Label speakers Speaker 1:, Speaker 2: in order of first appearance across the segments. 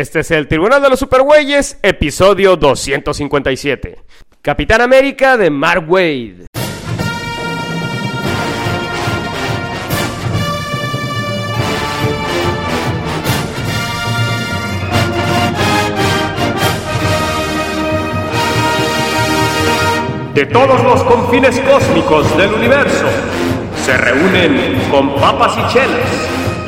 Speaker 1: Este es el Tribunal de los Supergüeyes, episodio 257. Capitán América de Mark Wade. De todos los confines cósmicos del universo, se reúnen con papas y chelas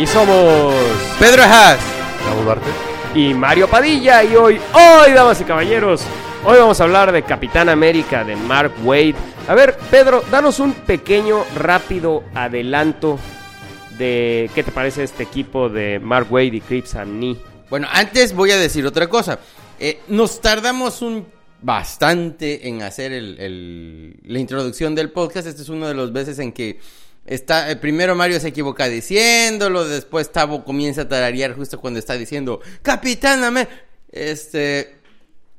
Speaker 1: Y somos
Speaker 2: Pedro Haas.
Speaker 1: y Mario Padilla y hoy, hoy, damas y caballeros, hoy vamos a hablar de Capitán América de Mark Wade. A ver, Pedro, danos un pequeño, rápido adelanto de qué te parece este equipo de Mark Wade y Crips Nee.
Speaker 2: Bueno, antes voy a decir otra cosa. Eh, nos tardamos un bastante en hacer el- el- la introducción del podcast. Este es uno de los veces en que está eh, primero Mario se equivoca diciéndolo, después Tavo comienza a tararear justo cuando está diciendo Capitán América. Este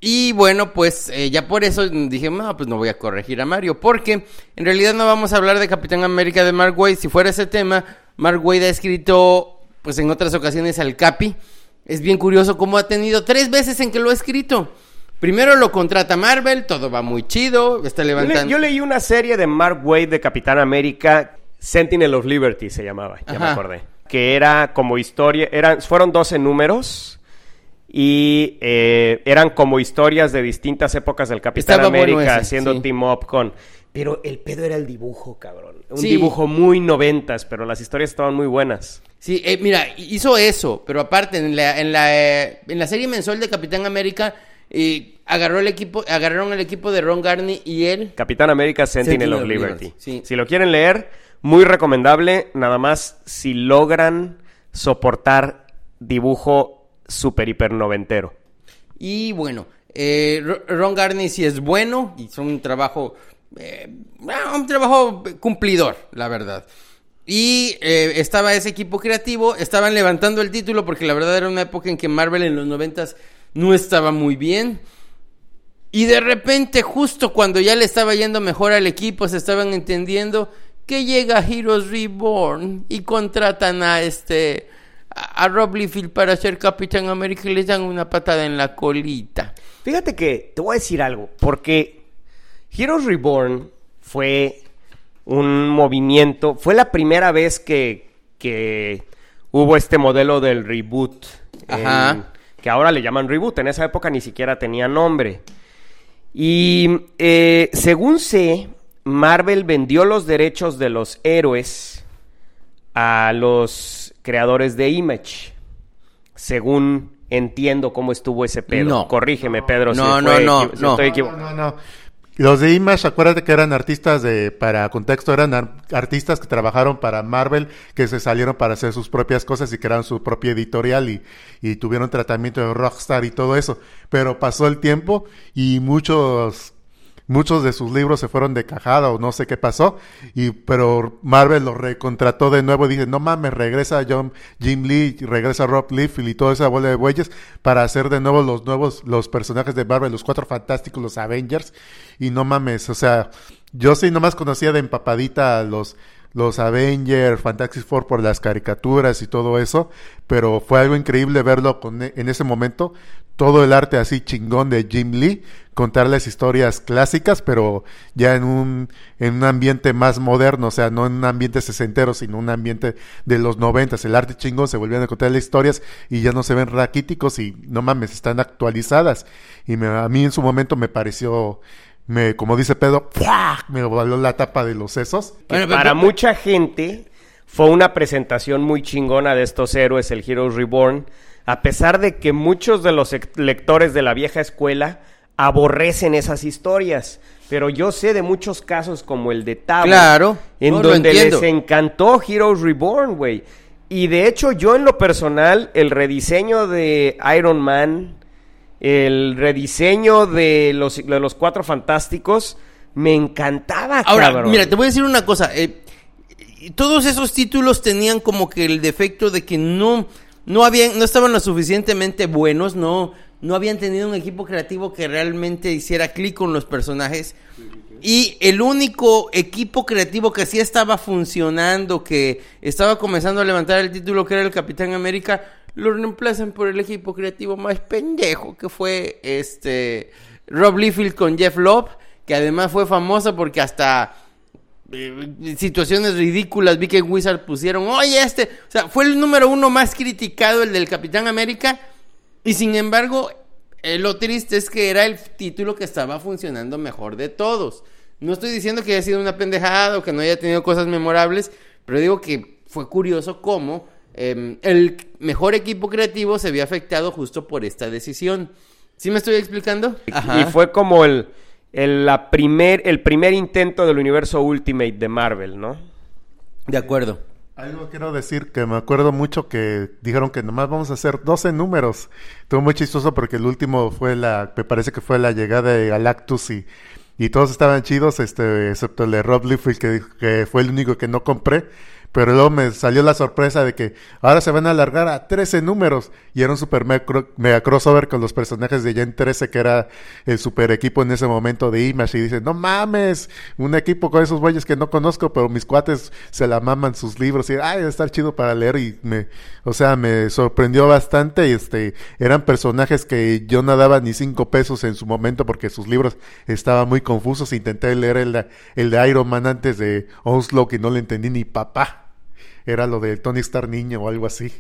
Speaker 2: y bueno, pues eh, ya por eso dije, no, pues no voy a corregir a Mario, porque en realidad no vamos a hablar de Capitán América de Mark Wade. Si fuera ese tema, Mark Wade ha escrito, pues en otras ocasiones al Capi. Es bien curioso cómo ha tenido tres veces en que lo ha escrito. Primero lo contrata Marvel, todo va muy chido, está
Speaker 1: Yo, le-
Speaker 2: levantando.
Speaker 1: yo leí una serie de Mark Wade de Capitán América, Sentinel of Liberty se llamaba, ya me acordé. Que era como historia, eran, fueron 12 números y eh, eran como historias de distintas épocas del Capitán
Speaker 2: Estaba bueno
Speaker 1: América
Speaker 2: ese,
Speaker 1: haciendo
Speaker 2: sí.
Speaker 1: team up con... Pero el pedo era el dibujo, cabrón. Un
Speaker 2: Sí.
Speaker 1: dibujo muy noventas, pero las historias estaban muy buenas.
Speaker 2: Sí, eh, mira, hizo eso, pero aparte, en la, en la, eh, en la serie mensual de Capitán América, eh, agarró el equipo, agarraron el equipo de Ron Garney y él.
Speaker 1: Capitán América Sentinel,
Speaker 2: Sentinel
Speaker 1: of
Speaker 2: of
Speaker 1: Liberty.
Speaker 2: Liberty, sí.
Speaker 1: Si lo quieren leer, muy recomendable, nada más si logran soportar dibujo super hiper noventero.
Speaker 2: Y bueno, eh, Ro- Ron Garney sí es bueno, hizo un trabajo, eh, ah, un trabajo cumplidor, la verdad. Y eh, estaba ese equipo creativo, estaban levantando el título porque la verdad era una época en que Marvel en los noventas no estaba muy bien. Y de repente, justo cuando ya le estaba yendo mejor al equipo, se estaban entendiendo que llega Heroes Reborn y contratan a este a Rob Liefeld para ser Capitán América y les dan una patada en la colita.
Speaker 1: Fíjate que te voy a decir algo, porque Heroes Reborn fue un movimiento, fue la primera vez que, que hubo este modelo del reboot,
Speaker 2: Ajá.
Speaker 1: en- que ahora le llaman reboot, en esa época ni siquiera tenía nombre. Y eh, según sé, Marvel vendió los derechos de los héroes a los creadores de Image. Según entiendo cómo estuvo ese pedo.
Speaker 2: No.
Speaker 1: Corrígeme, Pedro.
Speaker 2: No,
Speaker 1: si
Speaker 2: no,
Speaker 1: fue
Speaker 2: no,
Speaker 1: si
Speaker 2: no.
Speaker 1: estoy
Speaker 3: No, no, no. Los de Image, acuérdate que eran artistas de, para contexto, eran ar- artistas que trabajaron para Marvel, que se salieron para hacer sus propias cosas y crearon su propia editorial y, y tuvieron tratamiento de Rockstar y todo eso. Pero pasó el tiempo y muchos, muchos de sus libros se fueron de cajada o no sé qué pasó, y, pero Marvel los recontrató de nuevo y dice, no mames, regresa John, Jim Lee, regresa Rob Liefeld y toda esa bola de bueyes para hacer de nuevo los nuevos, los personajes de Marvel, los cuatro fantásticos, los Avengers, y no mames, o sea, yo sí nomás conocía de empapadita a los, los Avengers, Fantastic Four por las caricaturas y todo eso, pero fue algo increíble verlo con, en ese momento, todo el arte así chingón de Jim Lee, contar las historias clásicas, pero ya en un, en un ambiente más moderno, o sea, no en un ambiente sesentero, sino un ambiente de los noventas. El arte chingón se volvían a contar las historias y ya no se ven raquíticos y no mames, están actualizadas. Y me- a mí en su momento me pareció, me, como dice Pedro, ¡fua! me voló la tapa de los sesos.
Speaker 2: Bueno,
Speaker 1: para
Speaker 2: pero-
Speaker 1: mucha gente fue una presentación muy chingona de estos héroes, el Heroes Reborn, a pesar de que muchos de los ec- lectores de la vieja escuela aborrecen esas historias. pero yo sé de muchos casos como el de Tavo.
Speaker 2: Claro,
Speaker 1: En
Speaker 2: no,
Speaker 1: donde les encantó Heroes Reborn, güey. Y de hecho, yo en lo personal, el rediseño de Iron Man, el rediseño de los, de los Cuatro Fantásticos, me encantaba,
Speaker 2: Ahora,
Speaker 1: cabrón.
Speaker 2: mira, te voy a decir una cosa. eh, todos esos títulos tenían como que el defecto de que no, no habían, no estaban lo suficientemente buenos, no, no habían tenido un equipo creativo que realmente hiciera clic con los personajes. Y el único equipo creativo que sí estaba funcionando, que estaba comenzando a levantar el título, que era el Capitán América, lo reemplazan por el equipo creativo más pendejo, que fue este Rob Liefeld con Jeff Love, que además fue famosa porque hasta eh, situaciones ridículas vi que en Wizard pusieron, oye este, o sea, fue el número uno más criticado, el del Capitán América, y sin embargo, eh, lo triste es que era el título que estaba funcionando mejor de todos. No estoy diciendo que haya sido una pendejada o que no haya tenido cosas memorables, pero digo que fue curioso cómo eh, el mejor equipo creativo se vio afectado justo por esta decisión. ¿Sí me estoy explicando?
Speaker 1: Y fue como el, el, la primer, el primer intento del universo Ultimate de Marvel, ¿no?
Speaker 2: De acuerdo.
Speaker 3: Algo quiero decir que me acuerdo mucho que dijeron que nomás vamos a hacer 12 números. Estuvo muy chistoso porque el último fue la, me parece que fue la llegada de Galactus y, y todos estaban chidos, este, excepto el de Rob Liefeld que, dijo que fue el único que no compré. Pero luego me salió la sorpresa de que ahora se van a alargar a 13 números. Y era un super mega, cro- mega crossover con los personajes de Gen 13, que era el super equipo en ese momento de Image. Y dicen, no mames, un equipo con esos güeyes que no conozco, pero mis cuates se la maman sus libros. Y, ay, a estar chido para leer. Y me, o sea, me sorprendió bastante. Y este, eran personajes que yo no daba ni cinco pesos en su momento porque sus libros estaban muy confusos. Intenté leer el, de- el de Iron Man antes de Onslaught y no le entendí ni papá. Era lo de Tony Stark niño o algo así.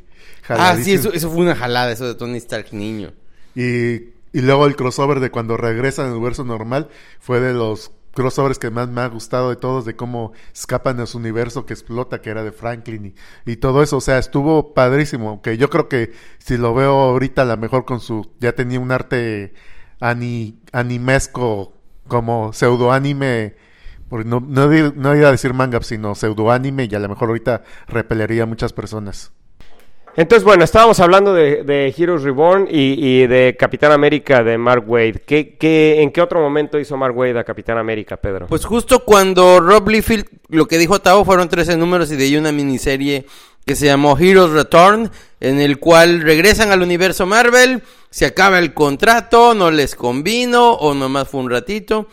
Speaker 2: Ah, sí, eso, eso fue una jalada, eso de Tony Stark niño.
Speaker 3: Y, y luego el crossover de cuando regresa al universo normal fue de los crossovers que más me ha gustado de todos, de cómo escapan de su universo que explota, que era de Franklin y, y todo eso. O sea, estuvo padrísimo. Que yo creo que si lo veo ahorita, a lo mejor con su. Ya tenía un arte ani, animesco, como pseudo anime. Porque no, no, no iba a decir manga, sino pseudo anime, y a lo mejor ahorita repelería a muchas personas.
Speaker 1: Entonces, bueno, estábamos hablando de, de Heroes Reborn y, y de Capitán América de Mark Wade. ¿Qué, qué, en qué otro momento hizo Mark Wade a Capitán América, Pedro?
Speaker 2: Pues justo cuando Rob Liefeld, lo que dijo Tavo fueron 13 números y de ahí una miniserie que se llamó Heroes Return, en el cual regresan al universo Marvel, se acaba el contrato, no les convino o nomás fue un ratito.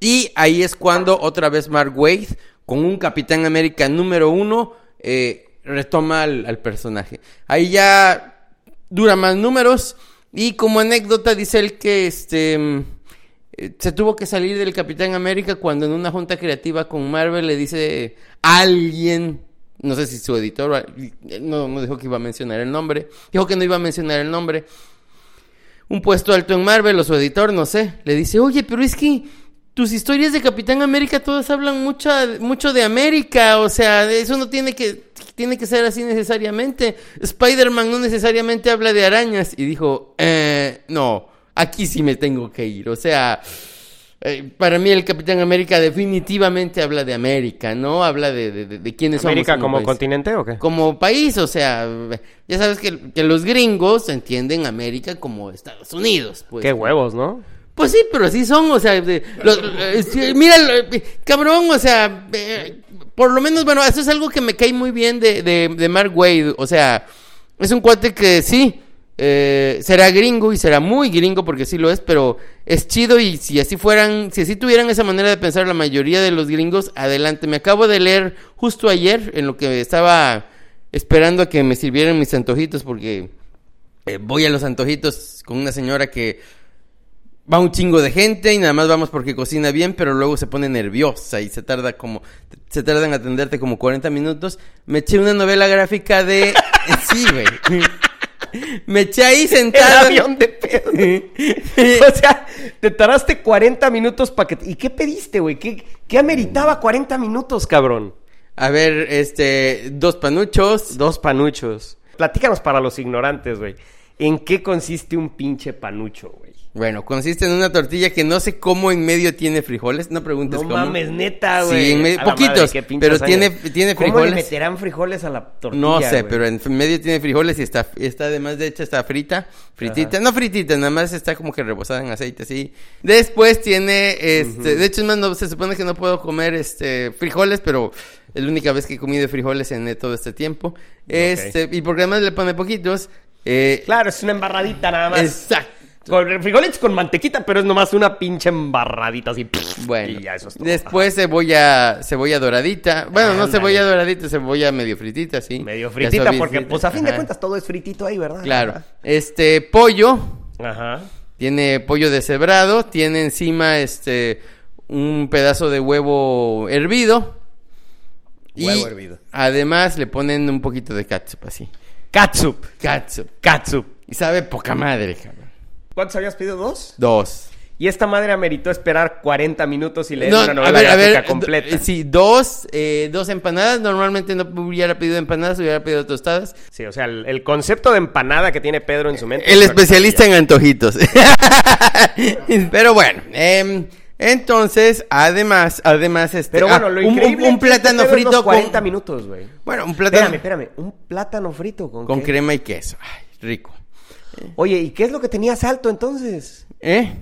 Speaker 2: Y ahí es cuando otra vez Mark Wade, con un Capitán América número uno, eh, retoma al, personaje. Ahí ya dura más números y como anécdota dice él que este mm, se tuvo que salir del Capitán América cuando en una junta creativa con Marvel le dice alguien, no sé si su editor, no, no dijo que iba a mencionar el nombre, dijo que no iba a mencionar el nombre, un puesto alto en Marvel o su editor, no sé, le dice, oye, pero es que tus historias de Capitán América todas hablan mucho, mucho de América, o sea, eso no tiene que, tiene que ser así necesariamente. Spider-Man no necesariamente habla de arañas. Y dijo, eh, no, aquí sí me tengo que ir, o sea... eh, para mí el Capitán América definitivamente habla de América, ¿no? Habla de, de, de- de quiénes
Speaker 1: ¿América
Speaker 2: somos
Speaker 1: como
Speaker 2: país
Speaker 1: continente o qué?
Speaker 2: como país, o sea, ya sabes que, que los gringos entienden América como Estados Unidos, pues.
Speaker 1: Qué huevos, ¿no?
Speaker 2: Pues sí, pero así son, o sea, de- eh, mira, eh, cabrón, o sea, eh, por lo menos, bueno, eso es algo que me cae muy bien de, de, de Mark Wade, o sea, es un cuate que sí, eh, será gringo y será muy gringo porque sí lo es, pero es chido y si así fueran, si así tuvieran esa manera de pensar la mayoría de los gringos, adelante. Me acabo de leer justo ayer en lo que estaba esperando a que me sirvieran mis antojitos porque voy a los antojitos con una señora que va un chingo de gente y nada más vamos porque cocina bien, pero luego se pone nerviosa y se tarda como se tarda en atenderte como 40 minutos. Me eché una novela gráfica de sí, güey. Me eché ahí
Speaker 1: El
Speaker 2: sentado.
Speaker 1: avión de Pedro. o sea, te tardaste 40 minutos para que... ¿Y qué pediste, güey? ¿Qué, ¿Qué ameritaba 40 minutos, cabrón?
Speaker 2: A ver, este, dos panuchos.
Speaker 1: Dos panuchos. Platícanos para los ignorantes, güey. ¿En qué consiste un pinche panucho, güey?
Speaker 2: Bueno, consiste en una tortilla que no sé cómo en medio tiene frijoles. No preguntes
Speaker 1: No
Speaker 2: cómo.
Speaker 1: mames, neta,
Speaker 2: Sí,
Speaker 1: güey.
Speaker 2: en medio-
Speaker 1: madre,
Speaker 2: poquitos, pero tiene- tiene
Speaker 1: ¿Cómo
Speaker 2: frijoles.
Speaker 1: le meterán frijoles a la tortilla,
Speaker 2: No sé,
Speaker 1: güey?
Speaker 2: pero en medio tiene frijoles y está, está además de hecho está frita, fritita, no fritita, nada más está como que rebozada en aceite así. Después tiene, este, de hecho es más, no, se supone que no puedo comer este frijoles, pero es la única vez que he comido frijoles en eh, todo este tiempo. Este, y porque además le pone poquitos, eh,
Speaker 1: Claro, es una embarradita nada más.
Speaker 2: exacto.
Speaker 1: Con con mantequita, pero es nomás una pinche embarradita así.
Speaker 2: Bueno,
Speaker 1: Y ya eso es todo.
Speaker 2: después cebolla, cebolla doradita. Bueno, no cebolla doradita, cebolla medio fritita, sí.
Speaker 1: Medio fritita, porque pues a fin de cuentas todo es fritito ahí, ¿verdad?
Speaker 2: Claro. Este, pollo,
Speaker 1: Ajá.
Speaker 2: tiene pollo deshebrado, tiene encima este un pedazo de huevo hervido. Y
Speaker 1: Huevo hervido.
Speaker 2: además le ponen un poquito de catsup así.
Speaker 1: Catsup.
Speaker 2: Catsup.
Speaker 1: Catsup.
Speaker 2: Y sabe poca madre, cabrón.
Speaker 1: ¿Cuántos habías pedido? ¿Dos?
Speaker 2: Dos.
Speaker 1: Y esta madre ameritó esperar 40 minutos y leer
Speaker 2: No,
Speaker 1: una
Speaker 2: a
Speaker 1: novela
Speaker 2: a
Speaker 1: gráfica
Speaker 2: ver,
Speaker 1: completa.
Speaker 2: do- sí, dos, eh, dos empanadas. Normalmente no hubiera pedido empanadas, hubiera pedido tostadas.
Speaker 1: Sí, o sea, el, el concepto de empanada que tiene Pedro en su mente.
Speaker 2: El
Speaker 1: es
Speaker 2: especialista en antojitos. Pero bueno, em, entonces, además, además, este,
Speaker 1: Pero bueno,
Speaker 2: ah,
Speaker 1: lo
Speaker 2: un- un,
Speaker 1: increíble
Speaker 2: un
Speaker 1: es que
Speaker 2: plátano
Speaker 1: este es
Speaker 2: frito
Speaker 1: los 40
Speaker 2: con,
Speaker 1: minutos, güey.
Speaker 2: bueno, un plátano
Speaker 1: Espérame, espérame. Un plátano frito con,
Speaker 2: con
Speaker 1: qué?
Speaker 2: crema y queso. Ay, rico.
Speaker 1: Oye, ¿y qué es lo que tenía salto entonces?
Speaker 2: ¿Eh?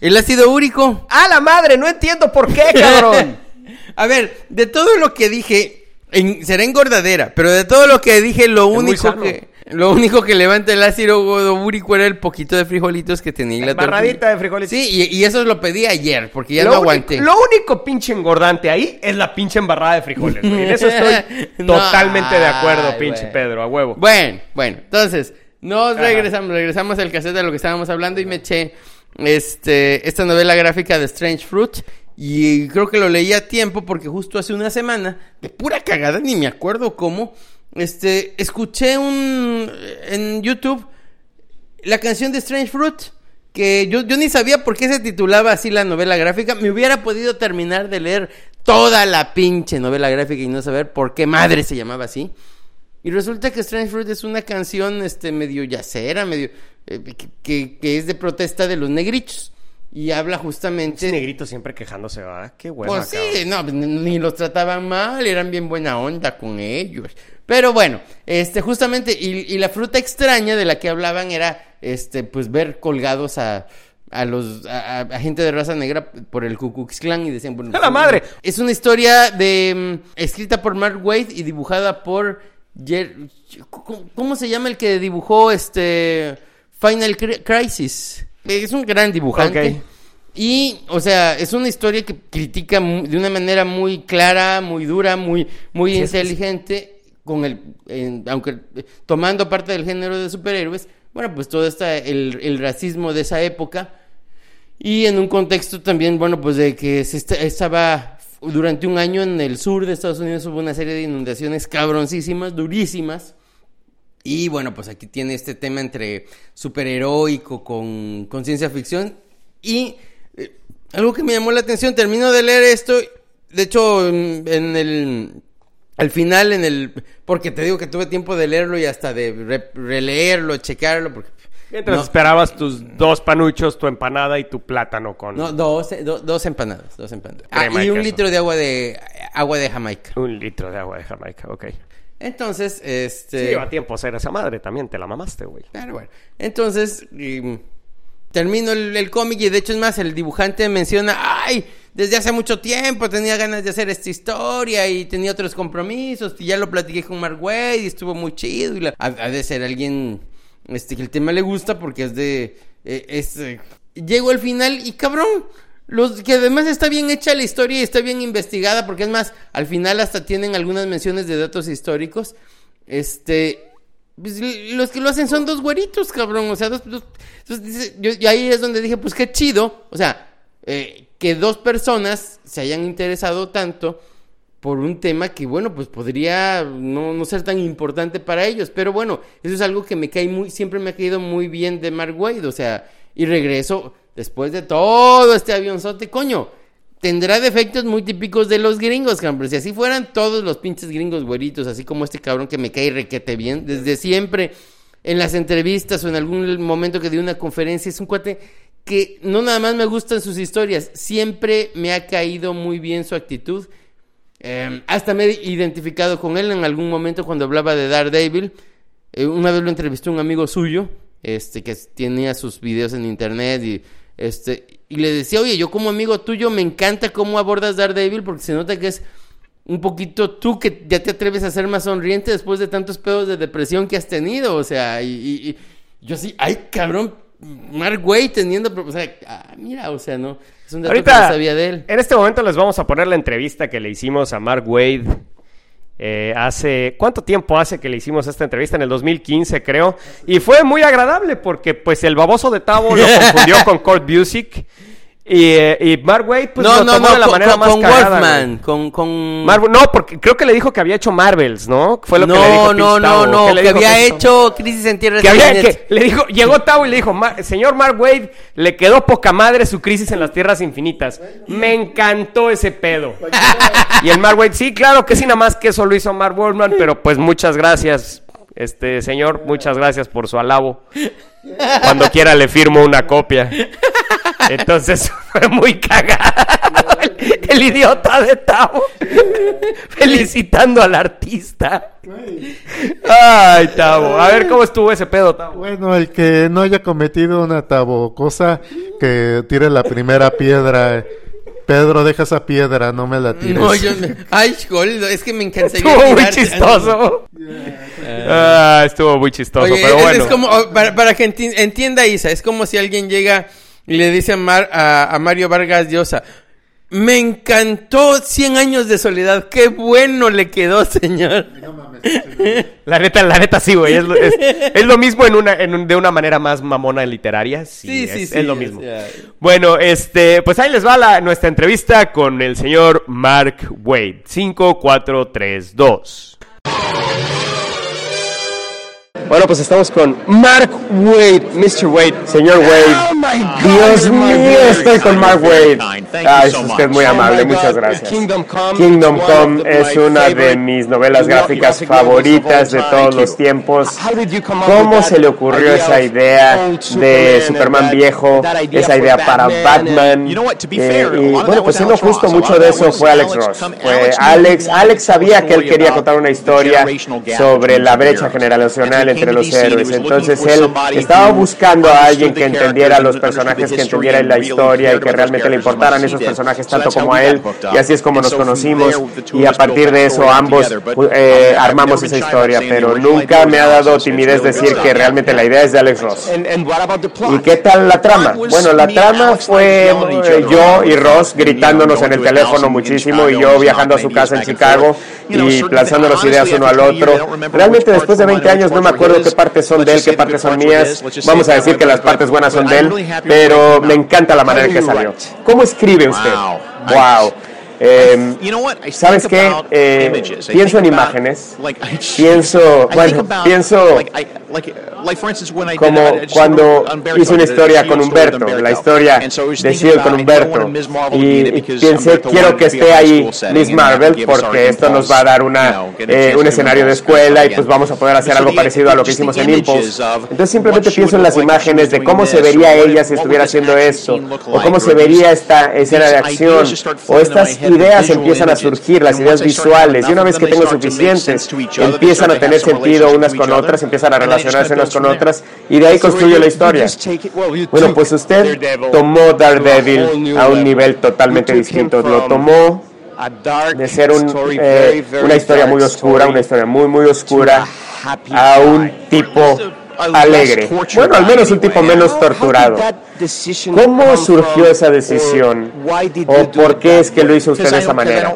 Speaker 2: El ácido úrico.
Speaker 1: ¡A la madre! No entiendo por qué, cabrón.
Speaker 2: A ver, de todo lo que dije, en- será engordadera, pero de todo lo que dije, lo único que lo único que levanta el ácido úrico era el poquito de frijolitos que tenía en la
Speaker 1: Embarradita
Speaker 2: tortilla.
Speaker 1: de frijolitos.
Speaker 2: Sí, y, y eso lo pedí ayer, porque ya
Speaker 1: lo
Speaker 2: no aguanté.
Speaker 1: Lo único pinche engordante ahí es la pinche embarrada de frijoles, güey. En eso estoy
Speaker 2: No,
Speaker 1: totalmente de acuerdo,
Speaker 2: ay,
Speaker 1: pinche. Pedro, a huevo.
Speaker 2: Bueno, bueno, entonces, nos regresamos, regresamos al cassette de lo que estábamos hablando y me eché este, esta novela gráfica de Strange Fruit. Y creo que lo leí a tiempo porque justo hace una semana, de pura cagada, ni me acuerdo cómo, este, escuché un en YouTube la canción de Strange Fruit. Que yo, yo ni sabía por qué se titulaba así la novela gráfica. Me hubiera podido terminar de leer toda la pinche novela gráfica y no saber por qué madre se llamaba así. Y resulta que Strange Fruit es una canción este, medio yacera, medio. eh, que, que- es de protesta de los negritos. Y habla justamente.
Speaker 1: Ese negrito siempre quejándose, ¿verdad? Qué hueva,
Speaker 2: Pues sí, no, pues, ni- los trataban mal, eran bien buena onda con ellos. Pero bueno, este, justamente, y, y la fruta extraña de la que hablaban era, este, pues ver colgados a, a los, a, a- gente de raza negra por el Ku Klux Klan y decían, bueno,
Speaker 1: ¡A la madre!
Speaker 2: Es una historia de, mm, escrita por Mark Waid y dibujada por, ¿cómo, se llama el que dibujó este, Final Cri- Crisis? Es un gran dibujante. Y, o sea, es una historia que critica de una manera muy clara, muy dura, muy, muy
Speaker 1: es
Speaker 2: inteligente, con el, en- aunque eh, tomando parte del género de superhéroes, bueno, pues todo está el, el racismo de esa época y en un contexto también, bueno, pues de que se esta- estaba durante un año en el sur de Estados Unidos hubo una serie de inundaciones cabroncísimas, durísimas. Y bueno, pues aquí tiene este tema entre superheroico con, con ciencia ficción. Y eh, algo que me llamó la atención, termino de leer esto. De hecho, en, en el. Al final, en el. Porque te digo que tuve tiempo de leerlo y hasta de re- releerlo, checarlo. Porque,
Speaker 1: Mientras
Speaker 2: no,
Speaker 1: esperabas tus dos panuchos, tu empanada y tu plátano con
Speaker 2: no, dos, eh, do- dos empanadas. Dos empanadas. Ah, y
Speaker 1: y
Speaker 2: un litro de agua de agua de Jamaica.
Speaker 1: un litro de agua de Jamaica, ok.
Speaker 2: Entonces, este.
Speaker 1: Sí, lleva tiempo hacer esa madre también, te la mamaste, güey.
Speaker 2: Claro, bueno. Entonces, y, termino el, el cómic y de hecho es más, el dibujante menciona, ay, desde hace mucho tiempo tenía ganas de hacer esta historia y tenía otros compromisos y ya lo platiqué con Mark Wade y estuvo muy chido y la- ha, ha de ser alguien este que el tema le gusta porque es de eh, es eh, llego al final y cabrón los que además está bien hecha la historia y está bien investigada porque es más al final hasta tienen algunas menciones de datos históricos este pues, los que lo hacen son dos güeritos, cabrón. O sea, dos. dos- entonces, dice- yo, y ahí es donde dije, pues qué chido. O sea, eh, que dos personas se hayan interesado tanto por un tema que, bueno, pues podría no, no ser tan importante para ellos. Pero bueno, eso es algo que me cae muy. Siempre me ha caído muy bien de Mark Wade. O sea, y regreso después de todo este avionzote, coño tendrá defectos muy típicos de los gringos, cabrón. Si así fueran todos los pinches gringos güeritos, así como este cabrón que me cae requete bien, desde siempre en las entrevistas o en algún momento que di una conferencia, es un cuate que no nada más me gustan sus historias, siempre me ha caído muy bien su actitud. Eh, hasta me he identificado con él en algún momento cuando hablaba de Daredevil. Eh, una vez lo entrevistó un amigo suyo, este, que tenía sus videos en internet y este, y le decía, oye, yo como amigo tuyo me encanta cómo abordas Daredevil porque se nota que es un poquito tú que ya te atreves a ser más sonriente después de tantos pedos de depresión que has tenido, o sea, y, yo así, ay, cabrón, Mark Way teniendo, o sea, ah, mira, o sea, no, es un dato que
Speaker 1: Ahorita,
Speaker 2: no sabía de él.
Speaker 1: en este momento les vamos a poner la entrevista que le hicimos a Mark Wade. eh, hace, ¿cuánto tiempo hace que le hicimos esta entrevista? En el 2015, creo. Y fue muy agradable porque, pues, el baboso de Tavo lo confundió con Kurt Busiek. Y, eh, y Mark Wade, pues,
Speaker 2: no,
Speaker 1: lo
Speaker 2: no,
Speaker 1: tomó
Speaker 2: no,
Speaker 1: de la
Speaker 2: con,
Speaker 1: manera
Speaker 2: con-
Speaker 1: más
Speaker 2: con
Speaker 1: cagada,
Speaker 2: Wolfman,
Speaker 1: güey.
Speaker 2: con, con...
Speaker 1: No, porque creo que le dijo que había hecho Marvels, ¿no? Fue lo
Speaker 2: no,
Speaker 1: que le dijo
Speaker 2: no, no, no,
Speaker 1: ¿Qué le
Speaker 2: que había hecho Crisis en Tierra
Speaker 1: Que había,
Speaker 2: Infinitas.
Speaker 1: que le dijo, llegó Tavo y le dijo, "Ma- señor Mark Wade, le quedó poca madre su crisis en las tierras infinitas. Me encantó ese pedo. y el Mark Wade, sí, claro que sí, nada más que eso lo hizo Mark Wolfman, pero pues muchas gracias, este señor, muchas gracias por su alabo. Cuando quiera le firmo una copia. Entonces fue muy cagado el, el idiota de Tavo felicitando al artista. Ay, Tavo. A ver cómo estuvo ese pedo, Tavo.
Speaker 3: Bueno, el que no haya cometido una tabocosa, que tire la primera piedra. Pedro, deja esa piedra, no me la tires.
Speaker 2: No, yo... Ay, Goldo, es que me encantaría
Speaker 1: Estuvo muy chistoso. Ah, estuvo muy chistoso,
Speaker 2: Oye,
Speaker 1: pero
Speaker 2: es-
Speaker 1: bueno.
Speaker 2: es como, oh, para, para que enti- entienda Isa, es como si alguien llega y le dice a, Mar- a, a Mario Vargas Llosa, me encantó 100 años de soledad, qué bueno le quedó, señor.
Speaker 1: La neta, la neta sí, güey. Es, lo- es- es lo mismo en una, en un- de una manera más mamona literaria. Sí,
Speaker 2: Sí,
Speaker 1: es,
Speaker 2: sí,
Speaker 1: es
Speaker 2: sí,
Speaker 1: lo mismo. Bueno, este, pues ahí les va la, nuestra entrevista con el señor Mark Wade. 5, 4, 3, 2. Bueno, pues estamos con Mark Wade, Mr. Wade, señor Wade. Dios mío, estoy con Mark Wade. Ah, es usted muy amable, muchas gracias. Kingdom Come es una de mis novelas gráficas favoritas de todos los tiempos. ¿Cómo se le ocurrió esa idea de Superman viejo, esa idea para Batman? Eh, y bueno, pues siendo justo, mucho de eso fue Alex Ross. Fue Alex, Alex sabía que él quería contar una historia sobre la brecha generacional entre los héroes. Entonces él estaba buscando a alguien que entendiera los personajes, que entendiera la historia y que realmente le importaran esos personajes tanto como a él. Y así es como nos conocimos. Y a partir de eso ambos eh, armamos esa historia. Pero nunca me ha dado timidez decir que realmente la idea es de Alex Ross. ¿Y qué tal la trama? Bueno, la trama fue eh, yo y Ross gritándonos en el teléfono muchísimo y yo viajando a su casa en Chicago y lanzándonos ideas uno al otro. Realmente después de 20 años no me acuerdo qué partes son de él, qué partes son mías. Vamos a decir que las partes buenas son de él, pero me encanta la manera en que salió. ¿Cómo escribe usted? Wow. Eh, ¿Sabes qué? Eh, pienso en imágenes. Pienso, bueno, pienso como cuando hice una historia con Humberto, la historia de Shield con Humberto, y, y pensé, quiero que esté ahí Miss Marvel, porque esto nos va a dar una, eh, un escenario de escuela y pues vamos a poder hacer algo parecido a lo que hicimos en Impulse. Entonces simplemente pienso en las imágenes de cómo se vería ella si estuviera haciendo esto, o cómo se vería esta escena de acción, o estas ideas empiezan a surgir, las ideas visuales, y una vez que tengo suficientes, empiezan a tener sentido unas con otras, empiezan a relacionarse unas con otras, y de ahí construyo la historia. Bueno, pues usted tomó Daredevil a un nivel totalmente distinto, lo tomó de ser un, eh, una historia muy oscura, una historia muy, muy oscura, a un tipo alegre. Bueno, al menos un tipo menos torturado. ¿Cómo surgió esa decisión? ¿O por qué es que lo hizo usted de esa manera?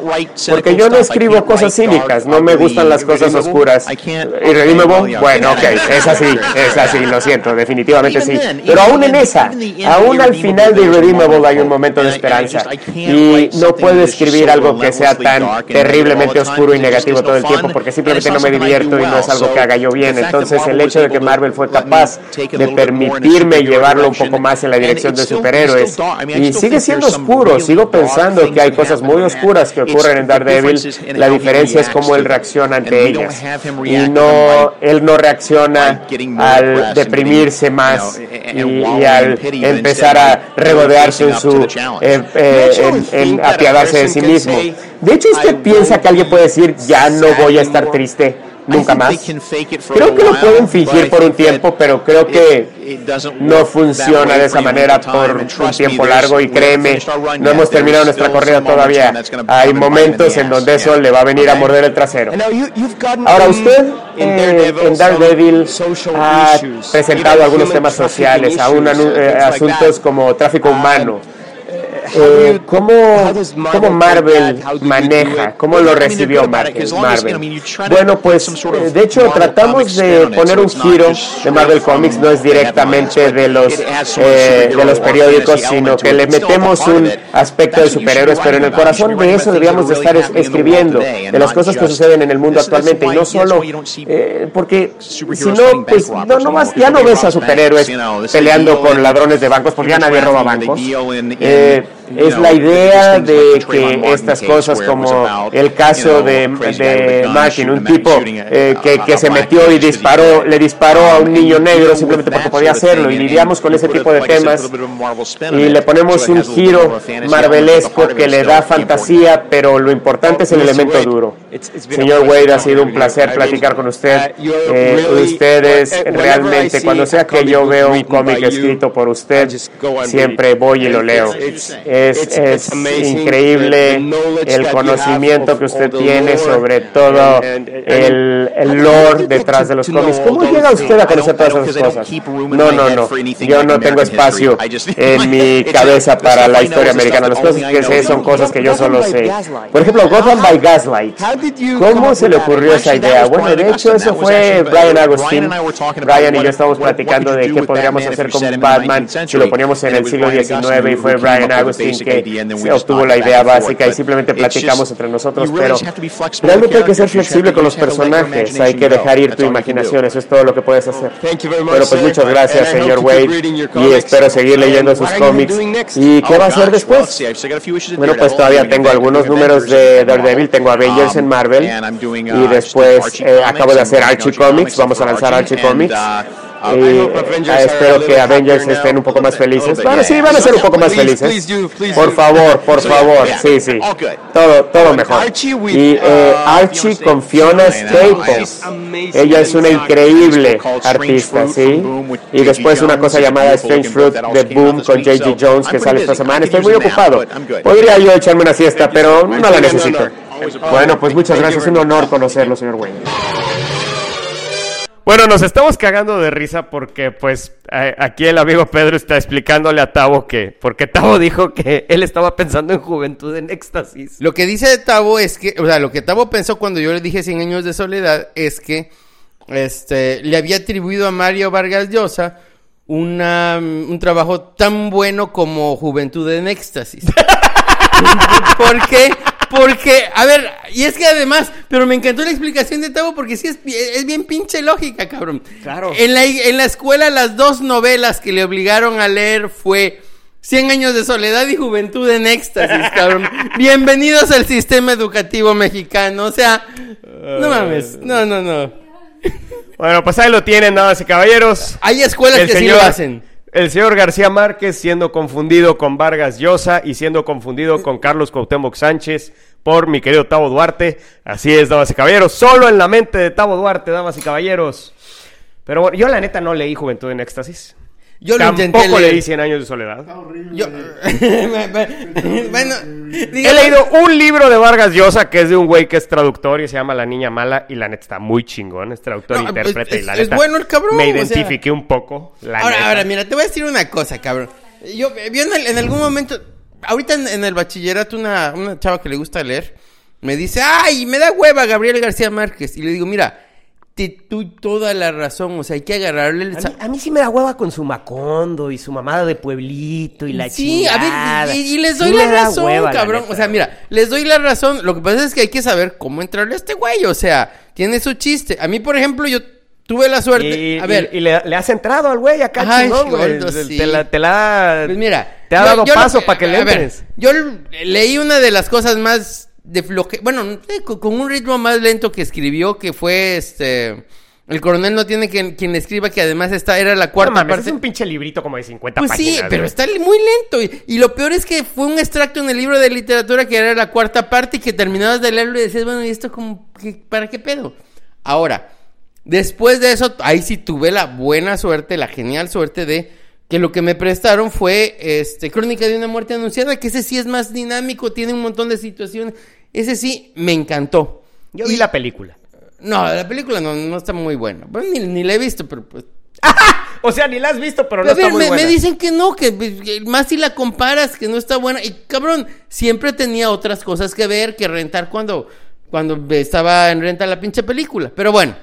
Speaker 1: Porque yo no escribo cosas cínicas, no me gustan las cosas oscuras. ¿Irredeemable? Bueno, ok, es así, es así, lo siento, definitivamente sí. Pero aún en esa, aún al final de Irredeemable hay un momento de esperanza. Y no puedo escribir algo que sea tan terriblemente oscuro y negativo todo el tiempo porque simplemente no me divierto y no es algo que haga yo bien. Entonces el hecho de que Marvel fue capaz de permitirme llevarlo un poco más en en la dirección de superhéroes. Y sigue siendo oscuro. Sigo pensando que hay cosas muy oscuras que ocurren en Daredevil. La diferencia es cómo él reacciona ante ellas. Y no, él no reacciona al deprimirse más y, al empezar a regodearse en su eh, eh, en apiadarse de sí mismo. De hecho, ¿usted piensa que alguien puede decir ya no voy a estar triste? Nunca más. Creo que lo pueden fingir por un tiempo, pero creo que no funciona de esa manera por un tiempo largo y créeme, no hemos terminado nuestra corrida todavía. Hay momentos en donde eso le va a venir a morder el trasero. Ahora usted eh, en Daredevil ha presentado algunos temas sociales, aún eh, asuntos como tráfico humano eh, ¿cómo, ¿cómo, Marvel maneja? ¿Cómo lo recibió Marvel? Bueno, pues eh, de hecho tratamos de poner un giro de Marvel Comics, no es directamente de los, eh, de los periódicos, sino que le metemos un aspecto de superhéroes, pero en el corazón de eso debíamos de estar escribiendo, de las cosas que suceden en el mundo actualmente, y no solo eh, porque si no, pues no, no más, ya no ves a superhéroes peleando con ladrones de bancos, porque ya nadie roba bancos. Eh, es la idea de que estas cosas como el caso de, de Martin, un tipo eh, que, que, se metió y disparó, le disparó a un niño negro simplemente porque podía hacerlo. Y lidiamos con ese tipo de temas y le ponemos un giro marvelesco que le da fantasía, pero lo importante es el elemento duro. Señor Wade, ha sido un placer platicar con usted. Eh, ustedes realmente, cuando sea que yo veo un cómic escrito por usted, siempre voy y lo leo. Es, es increíble el conocimiento que usted tiene sobre todo el, el lore detrás de los cómics. ¿Cómo llega usted a conocer todas esas cosas? No, no, no. Yo no tengo espacio en mi cabeza para la historia americana. Las cosas que sé son cosas que yo solo sé. Por ejemplo, Gotham by Gaslight. ¿Cómo se le ocurrió esa idea? Bueno, de hecho, eso fue Brian Agustín. Brian y yo estábamos platicando de qué podríamos hacer con Batman si lo poníamos en el siglo XIX y fue Brian Agustín que se obtuvo la idea básica y simplemente platicamos entre nosotros, pero realmente hay que ser flexible con los personajes, hay que dejar ir tu imaginación, eso es todo lo que puedes hacer. Pero pues muchas gracias, señor Wade, y espero seguir leyendo sus cómics. ¿Y qué va a hacer después? Bueno, pues todavía tengo algunos números de Daredevil, tengo Avengers en Marvel, y después eh, acabo de hacer Archie Comics, vamos a lanzar Archie Comics. Y ah, espero que Avengers estén un poco más felices. Bueno, sí, van a ser un poco más felices. Por favor, por favor. Sí, sí. Todo, todo mejor. Y eh, Archie con Fiona Staples. Ella es una increíble artista, ¿sí? Y después una cosa llamada Strange Fruit de Boom con J.G. Jones que sale esta semana. Estoy muy ocupado. Podría yo echarme una siesta, pero no la necesito. Bueno, pues muchas gracias. Es un honor conocerlo, señor Wayne. Bueno, nos estamos cagando de risa porque, pues, aquí el amigo Pedro está explicándole a Tavo que, porque Tavo dijo que él estaba pensando en juventud en éxtasis.
Speaker 2: Lo que dice Tavo es que, o sea, lo que Tavo pensó cuando yo le dije 100 años de soledad es que, este, le había atribuido a Mario Vargas Llosa una, un trabajo tan bueno como Juventud en Éxtasis. ¿Por qué? Porque, a ver, y es que además, pero me encantó la explicación de Tavo porque sí es, es bien pinche lógica, cabrón.
Speaker 1: Claro.
Speaker 2: En la, en la escuela las dos novelas que le obligaron a leer fue 100 años de soledad y juventud en éxtasis, cabrón. Bienvenidos al sistema educativo mexicano. O sea, no mames, no, no, no.
Speaker 1: Bueno, pues ahí lo tienen, damas y caballeros.
Speaker 2: Hay escuelas que sí lo hacen.
Speaker 1: El señor García Márquez siendo confundido con Vargas Llosa y siendo confundido con Carlos Cuauhtémoc Sánchez por mi querido Tavo Duarte. Así es, damas y caballeros. Solo en la mente de Tavo Duarte, damas y caballeros. Pero bueno, yo la neta no leí Juventud en Éxtasis.
Speaker 2: Yo lo
Speaker 1: Tampoco
Speaker 2: intenté leer.
Speaker 1: leí Cien años de soledad.
Speaker 2: Yo- bueno,
Speaker 1: He
Speaker 2: digamos-
Speaker 1: leído un libro de Vargas Llosa que es de un güey que es traductor y se llama La Niña Mala y la neta está muy chingón, es traductor e
Speaker 2: No,
Speaker 1: intérprete
Speaker 2: pues,
Speaker 1: y la
Speaker 2: es- es
Speaker 1: neta
Speaker 2: bueno el cabrón,
Speaker 1: me
Speaker 2: o sea.
Speaker 1: identifiqué un poco, la
Speaker 2: Ahora,
Speaker 1: neta.
Speaker 2: ahora, mira, te voy a decir una cosa, cabrón. Yo, yo en, el- en algún momento, ahorita en, en el bachillerato, una, una chava que le gusta leer, me dice, ay, me da hueva Gabriel García Márquez. Y le digo, mira, tú toda la razón, o sea, hay que agarrarle el...
Speaker 1: A mí, a mí sí me da hueva con su Macondo y su mamada de pueblito y la
Speaker 2: Sí, a
Speaker 1: chingada.
Speaker 2: ver, y, y les
Speaker 1: Sí
Speaker 2: doy la razón,
Speaker 1: hueva,
Speaker 2: cabrón. O sea, mira, les doy la razón. Lo que pasa es que hay que saber cómo entrarle a este güey. O sea, tiene su chiste. A mí, por ejemplo, yo tuve la suerte.
Speaker 1: Y,
Speaker 2: a ver,
Speaker 1: y- y le, le has entrado al güey acá,
Speaker 2: Ay,
Speaker 1: chingón,
Speaker 2: gordo, sí.
Speaker 1: Te la, te la-
Speaker 2: Pues mira,
Speaker 1: te ha
Speaker 2: yo-
Speaker 1: dado
Speaker 2: yo
Speaker 1: paso para que le
Speaker 2: a ver,
Speaker 1: entres.
Speaker 2: yo leí una de las cosas más de floje, bueno, no con, un ritmo más lento que escribió, que fue este el coronel no tiene quien, quien escriba, que además esta era la
Speaker 1: No
Speaker 2: cuarta
Speaker 1: mames,
Speaker 2: parte.
Speaker 1: es un pinche librito como de 50
Speaker 2: Pues
Speaker 1: páginas.
Speaker 2: sí, pero está muy lento. Y, y lo peor es que fue un extracto en el libro de literatura que era la cuarta parte y que terminabas de leerlo y decías, bueno, ¿y esto como, qué- para qué pedo? Ahora, después de eso, ahí sí tuve la buena suerte, la genial suerte de que lo que me prestaron fue este Crónica de una muerte anunciada, que ese sí es más dinámico, tiene un montón de situaciones. Ese sí me encantó.
Speaker 1: Yo
Speaker 2: Y-
Speaker 1: vi la película.
Speaker 2: No, la película no, no está muy buena. Bueno, ni, ni la he visto, pero pues
Speaker 1: O sea, ni la has visto, pero no está
Speaker 2: ver,
Speaker 1: muy
Speaker 2: me,
Speaker 1: buena.
Speaker 2: me dicen que no, que, que más si la comparas, que no está buena. Y cabrón, siempre tenía otras cosas que ver, que rentar cuando, cuando estaba en renta la pinche película. Pero bueno,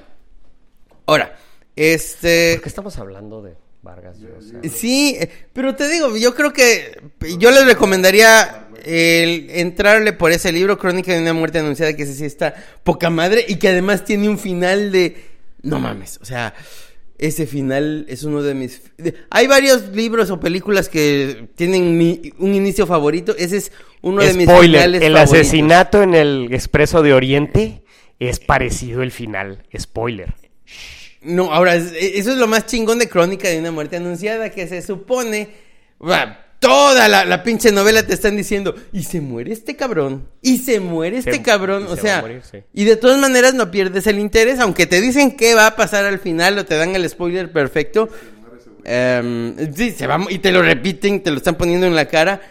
Speaker 2: ahora, este...
Speaker 1: ¿Por qué estamos hablando de Vargas Llosa?
Speaker 2: Sí, eh, pero te digo, yo creo que yo les recomendaría el entrarle por ese libro, Crónica de una muerte anunciada, que ese sí está poca madre y que además tiene un final de... No mames, o sea, ese final es uno de mis... Hay varios libros o películas que tienen mi- un inicio favorito, ese es uno de mis
Speaker 1: Spoiler,
Speaker 2: finales
Speaker 1: el
Speaker 2: favoritos.
Speaker 1: asesinato en el Expreso de Oriente es parecido el final. Spoiler.
Speaker 2: No, ahora, es- eso es lo más chingón de Crónica de una muerte anunciada, que se supone, toda la, la pinche novela te están diciendo, y se muere este cabrón, y se muere este
Speaker 1: Se-
Speaker 2: cabrón, o
Speaker 1: se
Speaker 2: sea,
Speaker 1: morir, sí.
Speaker 2: y de todas maneras no pierdes el interés, aunque te dicen qué va a pasar al final o te dan el spoiler perfecto, em, sí, se va, y te lo repiten, te lo están poniendo en la cara,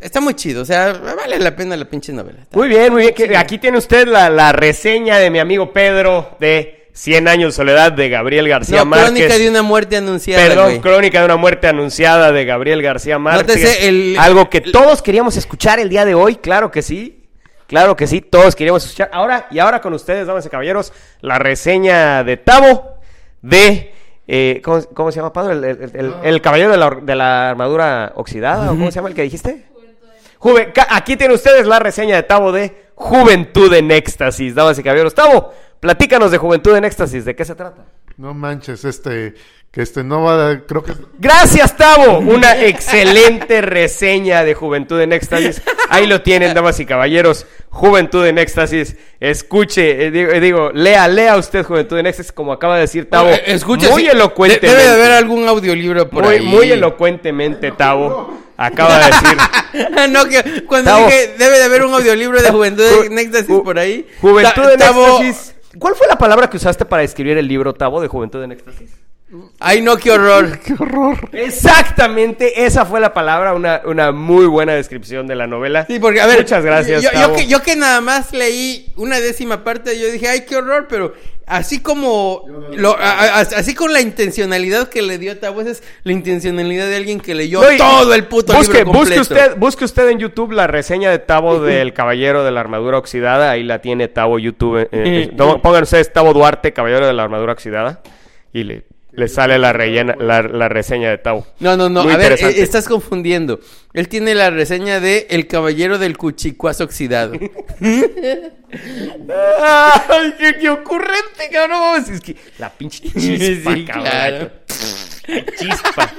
Speaker 2: está muy chido, o sea, vale la pena la pinche novela.
Speaker 1: Muy bien, muy bien. Aquí tiene usted la, la reseña de mi amigo Pedro de 100 años de soledad de Gabriel García
Speaker 2: No,
Speaker 1: Márquez.
Speaker 2: Crónica de una muerte anunciada,
Speaker 1: Perdón,
Speaker 2: güey.
Speaker 1: crónica de una muerte anunciada de Gabriel García Márquez.
Speaker 2: Nótese el-
Speaker 1: Algo que todos queríamos escuchar el día de hoy, claro que sí. Claro que sí, todos queríamos escuchar. Ahora, y ahora con ustedes, damas y caballeros, la reseña de Tavo de. eh, ¿cómo, cómo se llama, padre? El, el- el- el caballero de la, or- de la armadura oxidada, ¿o cómo se llama el que dijiste? Juve- aquí tienen ustedes la reseña de Tavo de Juventud en Éxtasis, damas y caballeros. Tavo, platícanos de Juventud en Éxtasis, ¿de qué se trata?
Speaker 3: No manches, este, que este no va a, creo que
Speaker 1: Gracias, Tavo. Una excelente reseña de Juventud en Éxtasis. Ahí lo tienen, damas y caballeros. Juventud en Éxtasis. Escuche, eh, digo, eh, digo, lea, lea usted Juventud en Éxtasis, como acaba de decir Tavo.
Speaker 2: Eh, escucha,
Speaker 1: muy
Speaker 2: sí,
Speaker 1: elocuentemente.
Speaker 2: de- Debe de haber algún audiolibro por
Speaker 1: muy,
Speaker 2: ahí.
Speaker 1: muy elocuentemente, Tavo. Acaba de decir.
Speaker 2: no, que cuando
Speaker 1: Tavo.
Speaker 2: dije debe de haber un audiolibro de Juventud
Speaker 1: Ju-
Speaker 2: en Éxtasis por ahí.
Speaker 1: Juventud en Éxtasis. ¿Cuál fue la palabra que usaste para escribir el libro, Tavo, de Juventud en Éxtasis?
Speaker 2: Ay, no, qué horror.
Speaker 3: qué horror.
Speaker 1: Exactamente, esa fue la palabra, una, una muy buena descripción de la novela.
Speaker 2: Sí, porque, a ver.
Speaker 1: Muchas gracias,
Speaker 2: Yo, que, yo que nada más leí una décima parte, yo dije, ay, qué horror, pero así como. Lo, a- a- así con la intencionalidad que le dio Tavo, esa es la intencionalidad de alguien que leyó
Speaker 1: No, y-
Speaker 2: todo el puto
Speaker 1: busque,
Speaker 2: libro completo.
Speaker 1: Busque usted, busque usted en YouTube la reseña de Tavo del Caballero de la Armadura Oxidada. Ahí la tiene Tavo YouTube. eh, eh, no, pongan ustedes Tavo Duarte, Caballero de la Armadura Oxidada. Y le, le sale la, rellena, la, la reseña de Tavo.
Speaker 2: No, no, no.
Speaker 1: Muy
Speaker 2: a ver, eh, estás confundiendo. Él tiene la reseña de El Caballero del Cuchicuazo Oxidado.
Speaker 1: ¡Ay, qué, qué ocurrente, cabrón! Es que la pinche chispa,
Speaker 2: Sí,
Speaker 1: cabrón.
Speaker 2: claro.
Speaker 1: La chispa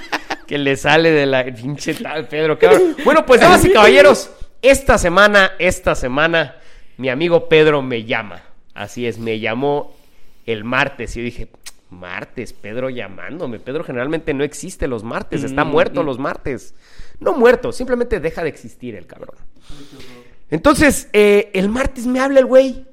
Speaker 1: que le sale de la pinche tal Pedro, cabrón. Bueno, pues damas y caballeros, esta semana, esta semana, mi amigo Pedro me llama. Así es, me llamó el martes y yo dije, martes, Pedro llamándome. Pedro generalmente no existe los martes, está muerto los martes. No muerto, simplemente deja de existir el cabrón. Entonces, eh, el martes me habla el güey.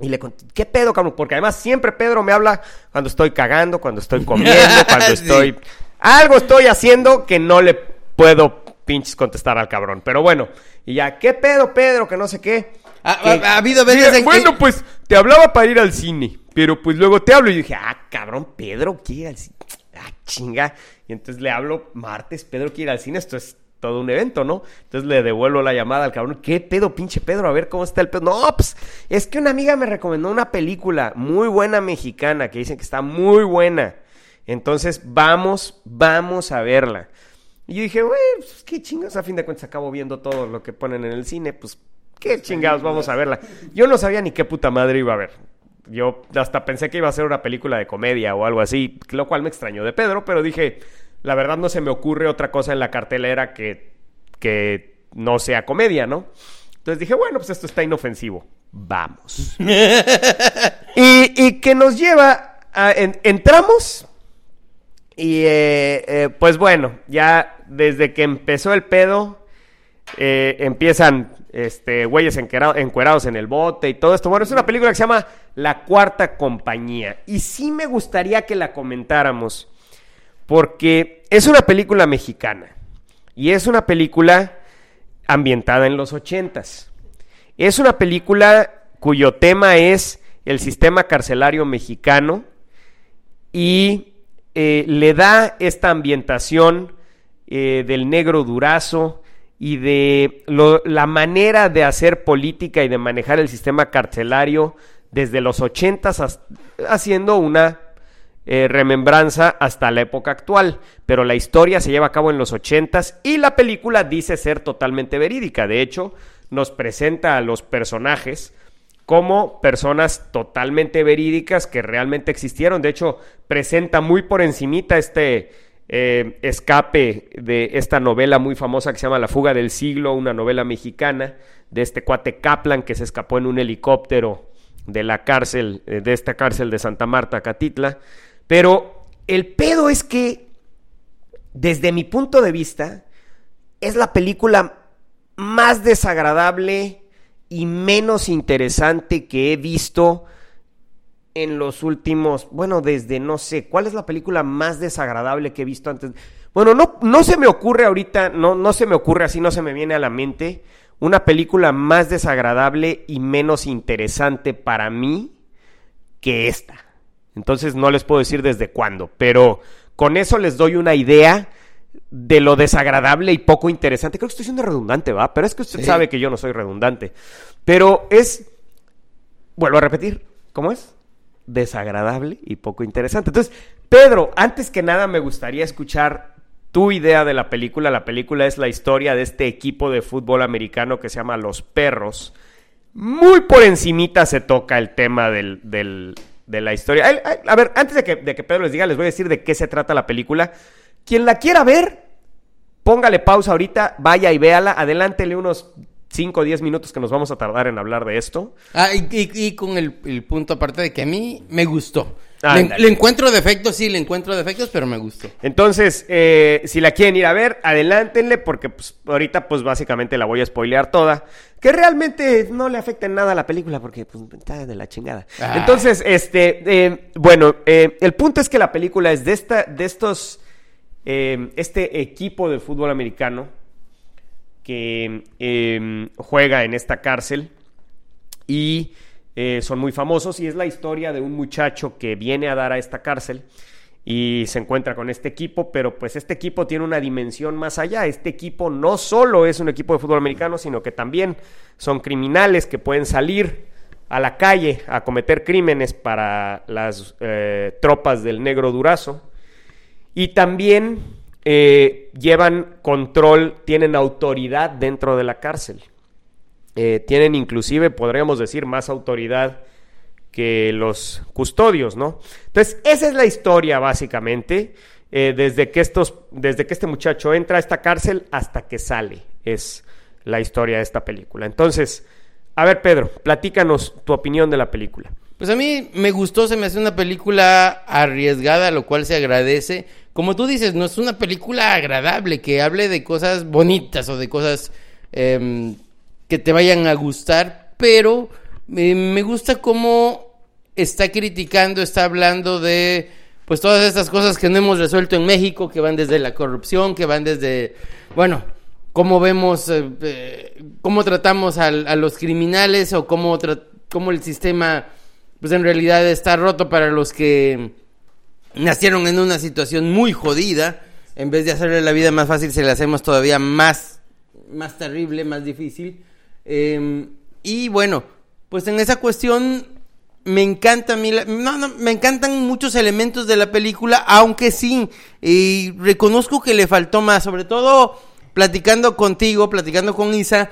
Speaker 1: Y le conté, ¿qué pedo, cabrón? Porque además siempre Pedro me habla cuando estoy cagando, cuando estoy comiendo, cuando
Speaker 2: Sí.
Speaker 1: estoy... Algo estoy haciendo que no le puedo pinches contestar al cabrón. Pero bueno, y ya, ¿qué pedo, Pedro? Que no sé qué.
Speaker 2: Ha,
Speaker 1: Que-
Speaker 2: ha- ha habido veces
Speaker 1: Mira,
Speaker 2: en
Speaker 1: Bueno,
Speaker 2: que...
Speaker 1: pues te hablaba para ir al cine, pero pues luego te hablo y dije, ah, cabrón, Pedro quiere ir al cine. Ah, chinga. Y entonces le hablo martes, Pedro quiere ir al cine, esto es todo un evento, ¿no? Entonces le devuelvo la llamada al cabrón, ¿qué pedo, pinche Pedro? A ver cómo está el pedo. No, pues es que una amiga me recomendó una película muy buena mexicana, que dicen que está muy buena. Entonces vamos, vamos a verla. Y yo dije, güey, pues qué chingados, a fin de cuentas acabo viendo todo lo que ponen en el cine, pues qué chingados, vamos a verla. Yo no sabía ni qué puta madre iba a ver. Yo hasta pensé que iba a ser una película de comedia o algo así, lo cual me extrañó de Pedro, pero dije, la verdad no se me ocurre otra cosa en la cartelera que, que no sea comedia, ¿no? Entonces dije, bueno, pues esto está inofensivo. Vamos. y, y que nos lleva a... en- entramos y eh, eh, pues bueno, ya desde que empezó el pedo, eh, empiezan este, güeyes encuerados en el bote y todo esto. Bueno, es una película que se llama La Cuarta Compañía. Y sí me gustaría que la comentáramos, porque es una película mexicana. Y es una película ambientada en los ochentas. Es una película cuyo tema es el sistema carcelario mexicano y eh, le da esta ambientación eh, del negro durazo y de la manera de hacer política y de manejar el sistema carcelario desde los ochentas has- haciendo una eh, remembranza hasta la época actual, pero la historia se lleva a cabo en los ochentas y la película dice ser totalmente verídica. De hecho, nos presenta a los personajes como personas totalmente verídicas que realmente existieron. De hecho, presenta muy por encimita este eh, escape de esta novela muy famosa que se llama La fuga del siglo, una novela mexicana de este cuate Kaplan que se escapó en un helicóptero de la cárcel, eh, de esta cárcel de Santa Marta, Catitla. Pero el pedo es que, desde mi punto de vista, es la película más desagradable y menos interesante que he visto en los últimos, bueno, desde no sé, ¿cuál es la película más desagradable que he visto antes? Bueno, no, no se me ocurre ahorita, no, no se me ocurre así, no se me viene a la mente una película más desagradable y menos interesante para mí que esta. Entonces no les puedo decir desde cuándo, pero con eso les doy una idea de lo desagradable y poco interesante. Creo que estoy siendo redundante, ¿va? Pero es que usted
Speaker 2: Sí.
Speaker 1: sabe que yo no soy redundante. Pero es, vuelvo a repetir, ¿cómo es? Desagradable y poco interesante. Entonces, Pedro, antes que nada me gustaría escuchar tu idea de la película. La película es la historia de este equipo de fútbol americano que se llama Los Perros. Muy por encimita se toca el tema del, del- de la historia. A ver, antes de que, de que Pedro les diga, les voy a decir de qué se trata la película. Quien la quiera ver, póngale pausa ahorita, vaya y véala, adelántele unos 5 o 10 minutos que nos vamos a tardar en hablar de esto.
Speaker 2: Ah, y, y- y con el, el punto aparte de que a mí me gustó. Le encuentro defectos, sí, le encuentro defectos, pero me gustó.
Speaker 1: Entonces, eh, si la quieren ir a ver, adelántenle porque pues, ahorita pues básicamente la voy a spoilear toda. Que realmente no le afecta en nada a la película porque pues, está de la chingada.
Speaker 2: Ah.
Speaker 1: Entonces, este, eh, bueno, eh, el punto es que la película es de, esta, de estos, eh, este equipo de fútbol americano que eh, juega en esta cárcel y eh, son muy famosos y es la historia de un muchacho que viene a dar a esta cárcel y se encuentra con este equipo, pero pues este equipo tiene una dimensión más allá. Este equipo no solo es un equipo de fútbol americano, sino que también son criminales que pueden salir a la calle a cometer crímenes para las eh, tropas del negro durazo. Y también eh, llevan control, tienen autoridad dentro de la cárcel. Eh, tienen inclusive, podríamos decir, más autoridad que los custodios, ¿no? Entonces, esa es la historia básicamente, eh, desde, que estos, desde que este muchacho entra a esta cárcel hasta que sale, es la historia de esta película. Entonces, a ver, Pedro, platícanos tu opinión de la película.
Speaker 2: Pues a mí me gustó, se me hace una película arriesgada, lo cual se agradece. Como tú dices, no es una película agradable que hable de cosas bonitas o de cosas em, que te vayan a gustar, pero eh, me gusta cómo está criticando, está hablando de pues todas estas cosas que no hemos resuelto en México, que van desde la corrupción, que van desde, bueno, cómo vemos, eh, eh, cómo tratamos al- a, los criminales o cómo, cómo el sistema, pues en realidad está roto para los que nacieron en una situación muy jodida. En vez de hacerle la vida más fácil, se la hacemos todavía más, más terrible, más difícil. Eh, y bueno, pues en esa cuestión me encanta no, no, me encantan muchos elementos de la película, aunque sí, y reconozco que le faltó más, sobre todo platicando contigo, platicando con Isa,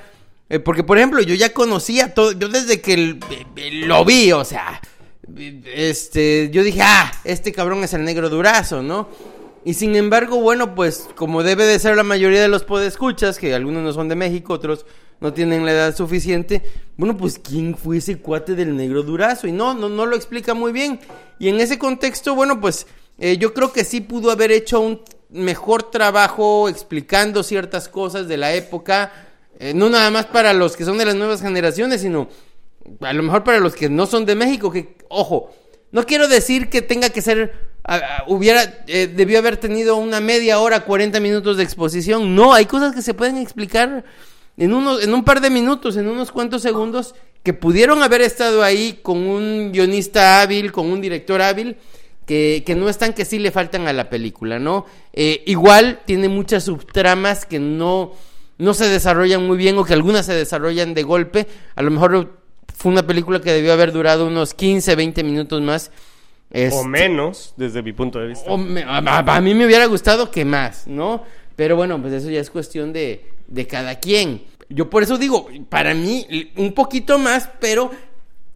Speaker 2: eh, porque por ejemplo yo ya conocía todo, yo desde que eh, lo vi, o sea, este, yo dije, ah, este cabrón es el negro durazo, ¿no? Y sin embargo, bueno, pues como debe de ser la mayoría de los podescuchas, que algunos no son de México, otros no tienen la edad suficiente, bueno, pues ¿quién fue ese cuate del negro durazo? Y no, no, no lo explica muy bien. Y en ese contexto, bueno, pues eh, yo creo que sí pudo haber hecho un mejor trabajo explicando ciertas cosas de la época, eh, no nada más para los que son de las nuevas generaciones, sino a lo mejor para los que no son de México, que, ojo, no quiero decir que tenga que ser, hubiera, eh, debió haber tenido una media hora, 40 minutos de exposición. No, hay cosas que se pueden explicar en, unos, en un par de minutos, en unos cuantos segundos, que pudieron haber estado ahí con un guionista hábil, con un director hábil, que, que no están, que sí le faltan a la película, ¿no? Eh, igual tiene muchas subtramas que no, no se desarrollan muy bien o que algunas se desarrollan de golpe. A lo mejor fue una película que debió haber durado unos 15, 20 minutos más.
Speaker 1: O
Speaker 2: Este,
Speaker 1: menos, desde mi punto de vista.
Speaker 2: o me- a, a- a mí me hubiera gustado que más, ¿no? Pero bueno, pues eso ya es cuestión de, de cada quien. Yo por eso digo, para mí, un poquito más, pero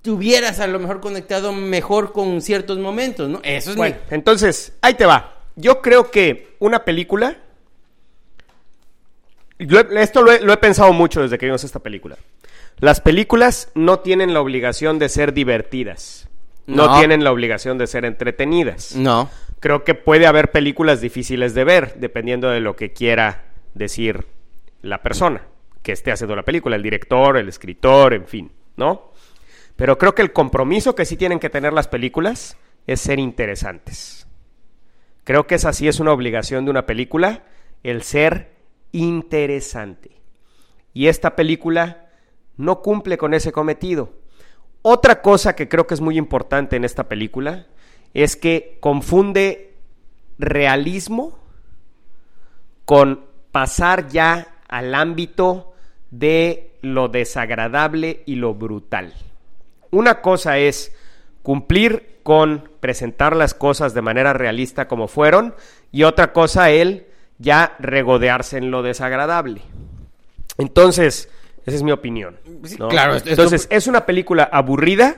Speaker 2: te hubieras a lo mejor conectado mejor con ciertos momentos, ¿no? Eso es
Speaker 1: Bueno,
Speaker 2: mi...
Speaker 1: entonces, ahí te va. Yo creo que una película. He- esto lo he, lo he pensado mucho desde que vimos esta película. Las películas no tienen la obligación de ser divertidas. No,
Speaker 2: No.
Speaker 1: tienen la obligación de ser entretenidas.
Speaker 2: No.
Speaker 1: Creo que puede haber películas difíciles de ver, dependiendo de lo que quiera decir la persona que esté haciendo la película, el director, el escritor, en fin, ¿no? Pero creo que el compromiso que sí tienen que tener las películas es ser interesantes. Creo que esa sí es una obligación de una película, el ser interesante. Y esta película no cumple con ese cometido. Otra cosa que creo que es muy importante en esta película es que confunde realismo con pasar ya al ámbito de lo desagradable y lo brutal. Una cosa es cumplir con presentar las cosas de manera realista como fueron y otra cosa el ya regodearse en lo desagradable. Entonces, esa es mi opinión.
Speaker 2: Claro, esto-
Speaker 1: Entonces, es una película aburrida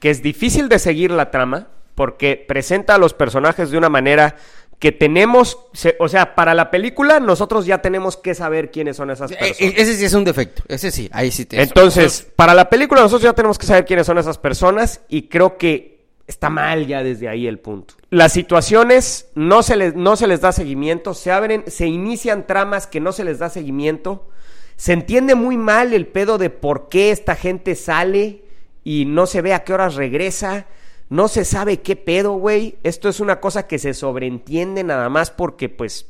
Speaker 1: que es difícil de seguir la trama porque presenta a los personajes de una manera que tenemos, o sea, para la película nosotros ya tenemos que saber quiénes son esas
Speaker 2: Eh,
Speaker 1: personas.
Speaker 2: eh, ese sí es un defecto. Ese sí, ahí sí te...
Speaker 1: Entonces, para la película nosotros ya tenemos que saber quiénes son esas personas y creo que está mal ya desde ahí el punto. Las situaciones no se les, no se les da seguimiento, se abren, se inician tramas que no se les da seguimiento. Se entiende muy mal el pedo de por qué esta gente sale y no se ve a qué horas regresa. No se sabe qué pedo, güey. Esto es una cosa que se sobreentiende nada más porque pues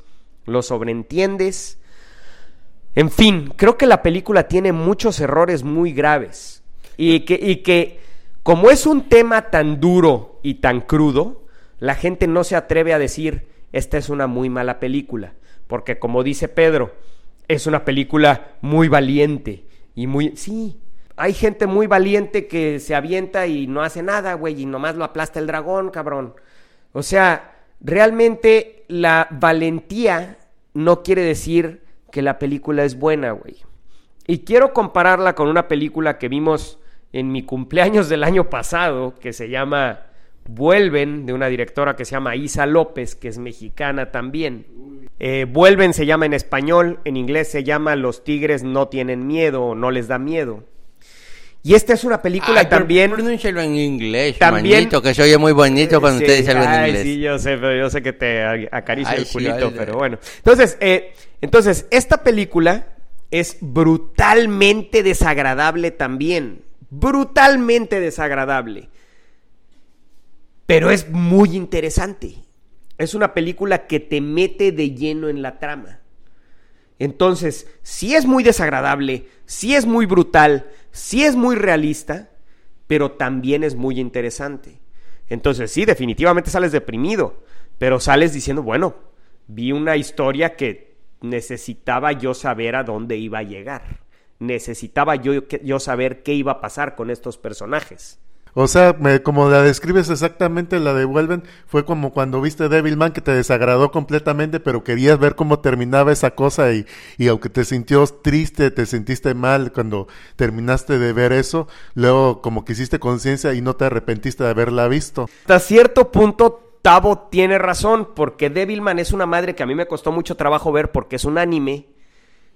Speaker 1: lo sobreentiendes. En fin, creo que la película tiene muchos errores muy graves. Y que, y que como es un tema tan duro y tan crudo, la gente no se atreve a decir, esta es una muy mala película. Porque como dice Pedro, es una película muy valiente. Y muy... Sí, hay gente muy valiente que se avienta y no hace nada, güey, y nomás lo aplasta el dragón, cabrón. O sea, realmente la valentía no quiere decir que la película es buena, güey. Y quiero compararla con una película que vimos en mi cumpleaños del año pasado, que se llama Vuelven, de una directora que se llama Isa López, que es mexicana también. Eh, Vuelven se llama en español, en inglés se llama Los tigres no tienen miedo o no les da miedo. Y esta es una película
Speaker 2: Ay,
Speaker 1: también...
Speaker 2: pronúncialo en inglés,
Speaker 1: También-
Speaker 2: manito, que se oye muy bonito cuando
Speaker 1: Sí,
Speaker 2: usted dice algo en inglés.
Speaker 1: Sí, yo sé, pero yo sé que te acaricia
Speaker 2: Ay,
Speaker 1: el culito, pero bueno. Entonces, eh, entonces, esta película es brutalmente desagradable también. Brutalmente desagradable. Pero es muy interesante. Es una película que te mete de lleno en la trama. Entonces, sí es muy desagradable, sí es muy brutal, sí es muy realista, pero también es muy interesante. Entonces, sí, definitivamente sales deprimido, pero sales diciendo, bueno, vi una historia que necesitaba yo saber a dónde iba a llegar. Necesitaba yo, yo saber qué iba a pasar con estos personajes.
Speaker 3: O sea, me- como la describes exactamente, la devuelven, fue como cuando viste Devilman que te desagradó completamente, pero querías ver cómo terminaba esa cosa y, y aunque te sintió triste, te sentiste mal cuando terminaste de ver eso, luego como que hiciste conciencia y no te arrepentiste de haberla visto.
Speaker 1: Hasta cierto punto, Tavo tiene razón, porque Devilman es una madre que a mí me costó mucho trabajo ver porque es un anime.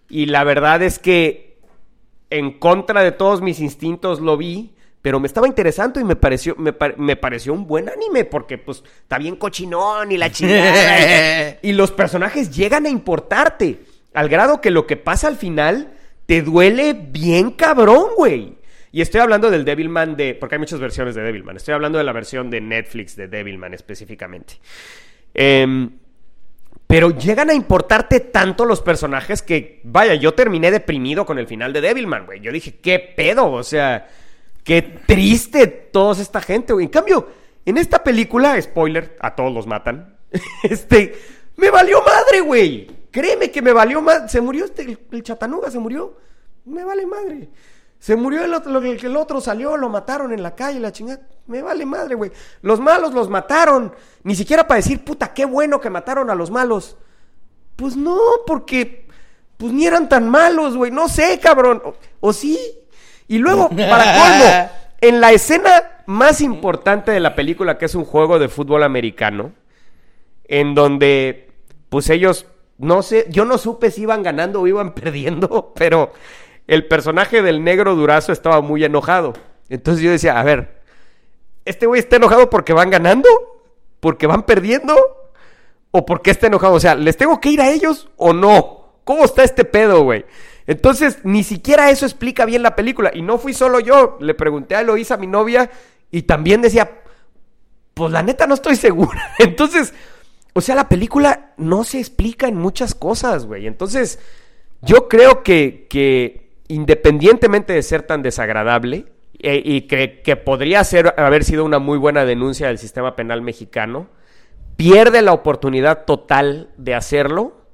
Speaker 1: Y la verdad es que en contra de todos mis instintos lo vi, pero me estaba interesando y me pareció, me, pa- me pareció un buen anime, porque pues está bien cochinón y la chingada. y los personajes llegan a importarte, al grado que lo que pasa al final te duele bien cabrón, güey. Y estoy hablando del Devilman de. Porque hay muchas versiones de Devilman. Estoy hablando de la versión de Netflix de Devilman específicamente. Em, pero llegan a importarte tanto los personajes que, vaya, yo terminé deprimido con el final de Devilman, güey. Yo dije, ¿qué pedo? O sea, qué triste toda esta gente, güey. En cambio, en esta película, spoiler, a todos los matan. Este, me valió madre, güey. Créeme que me valió madre. Se murió este, el, el chatanuga, se murió. Me vale madre. Se murió el otro, el, el otro salió, lo mataron en la calle, la chingada. Me vale madre, güey. Los malos los mataron. Ni siquiera para decir, puta, qué bueno que mataron a los malos. Pues no, porque pues ni eran tan malos, güey. No sé, cabrón. O, o sí. Y luego, para colmo, en la escena más importante de la película, que es un juego de fútbol americano, en donde, pues ellos, no sé, yo no supe si iban ganando o iban perdiendo, pero el personaje del negro durazo estaba muy enojado. Entonces yo decía, a ver, ¿este güey está enojado porque van ganando? ¿Porque van perdiendo? ¿O porque está enojado? O sea, ¿les tengo que ir a ellos o no? ¿Cómo está este pedo, güey? Entonces, ni siquiera eso explica bien la película. Y no fui solo yo. Le pregunté a Eloísa, mi novia, y también decía, pues la neta no estoy segura. Entonces, o sea, la película no se explica en muchas cosas, güey. Entonces, yo creo que, que independientemente de ser tan desagradable, e- y que, que podría ser, haber sido una muy buena denuncia del sistema penal mexicano, pierde la oportunidad total de hacerlo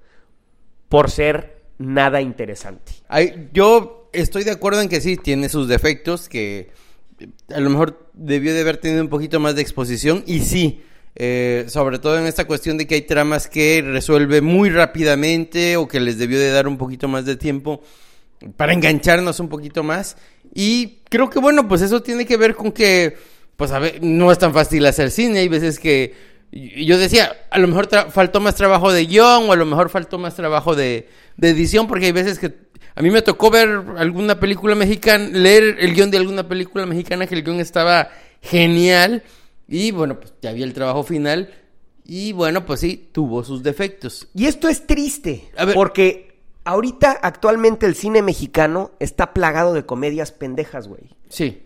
Speaker 1: por ser nada interesante.
Speaker 2: Ay, yo estoy de acuerdo en que sí, tiene sus defectos, que eh, a lo mejor debió de haber tenido un poquito más de exposición, y sí, eh, sobre todo en esta cuestión de que hay tramas que resuelve muy rápidamente o que les debió de dar un poquito más de tiempo para engancharnos un poquito más. Y creo que bueno, pues eso tiene que ver con que, pues a ver, no es tan fácil hacer cine, hay veces que y- yo decía, a lo mejor faltó más trabajo de guion o a lo mejor faltó más trabajo de, de edición, porque hay veces que a mí me tocó ver alguna película mexicana, leer el guion de alguna película mexicana que el guion estaba genial y bueno, pues ya vi el trabajo final y bueno, pues sí, tuvo sus defectos.
Speaker 1: Y esto es triste,
Speaker 2: A ver.
Speaker 1: porque ahorita actualmente el cine mexicano está plagado de comedias pendejas, güey.
Speaker 2: Sí.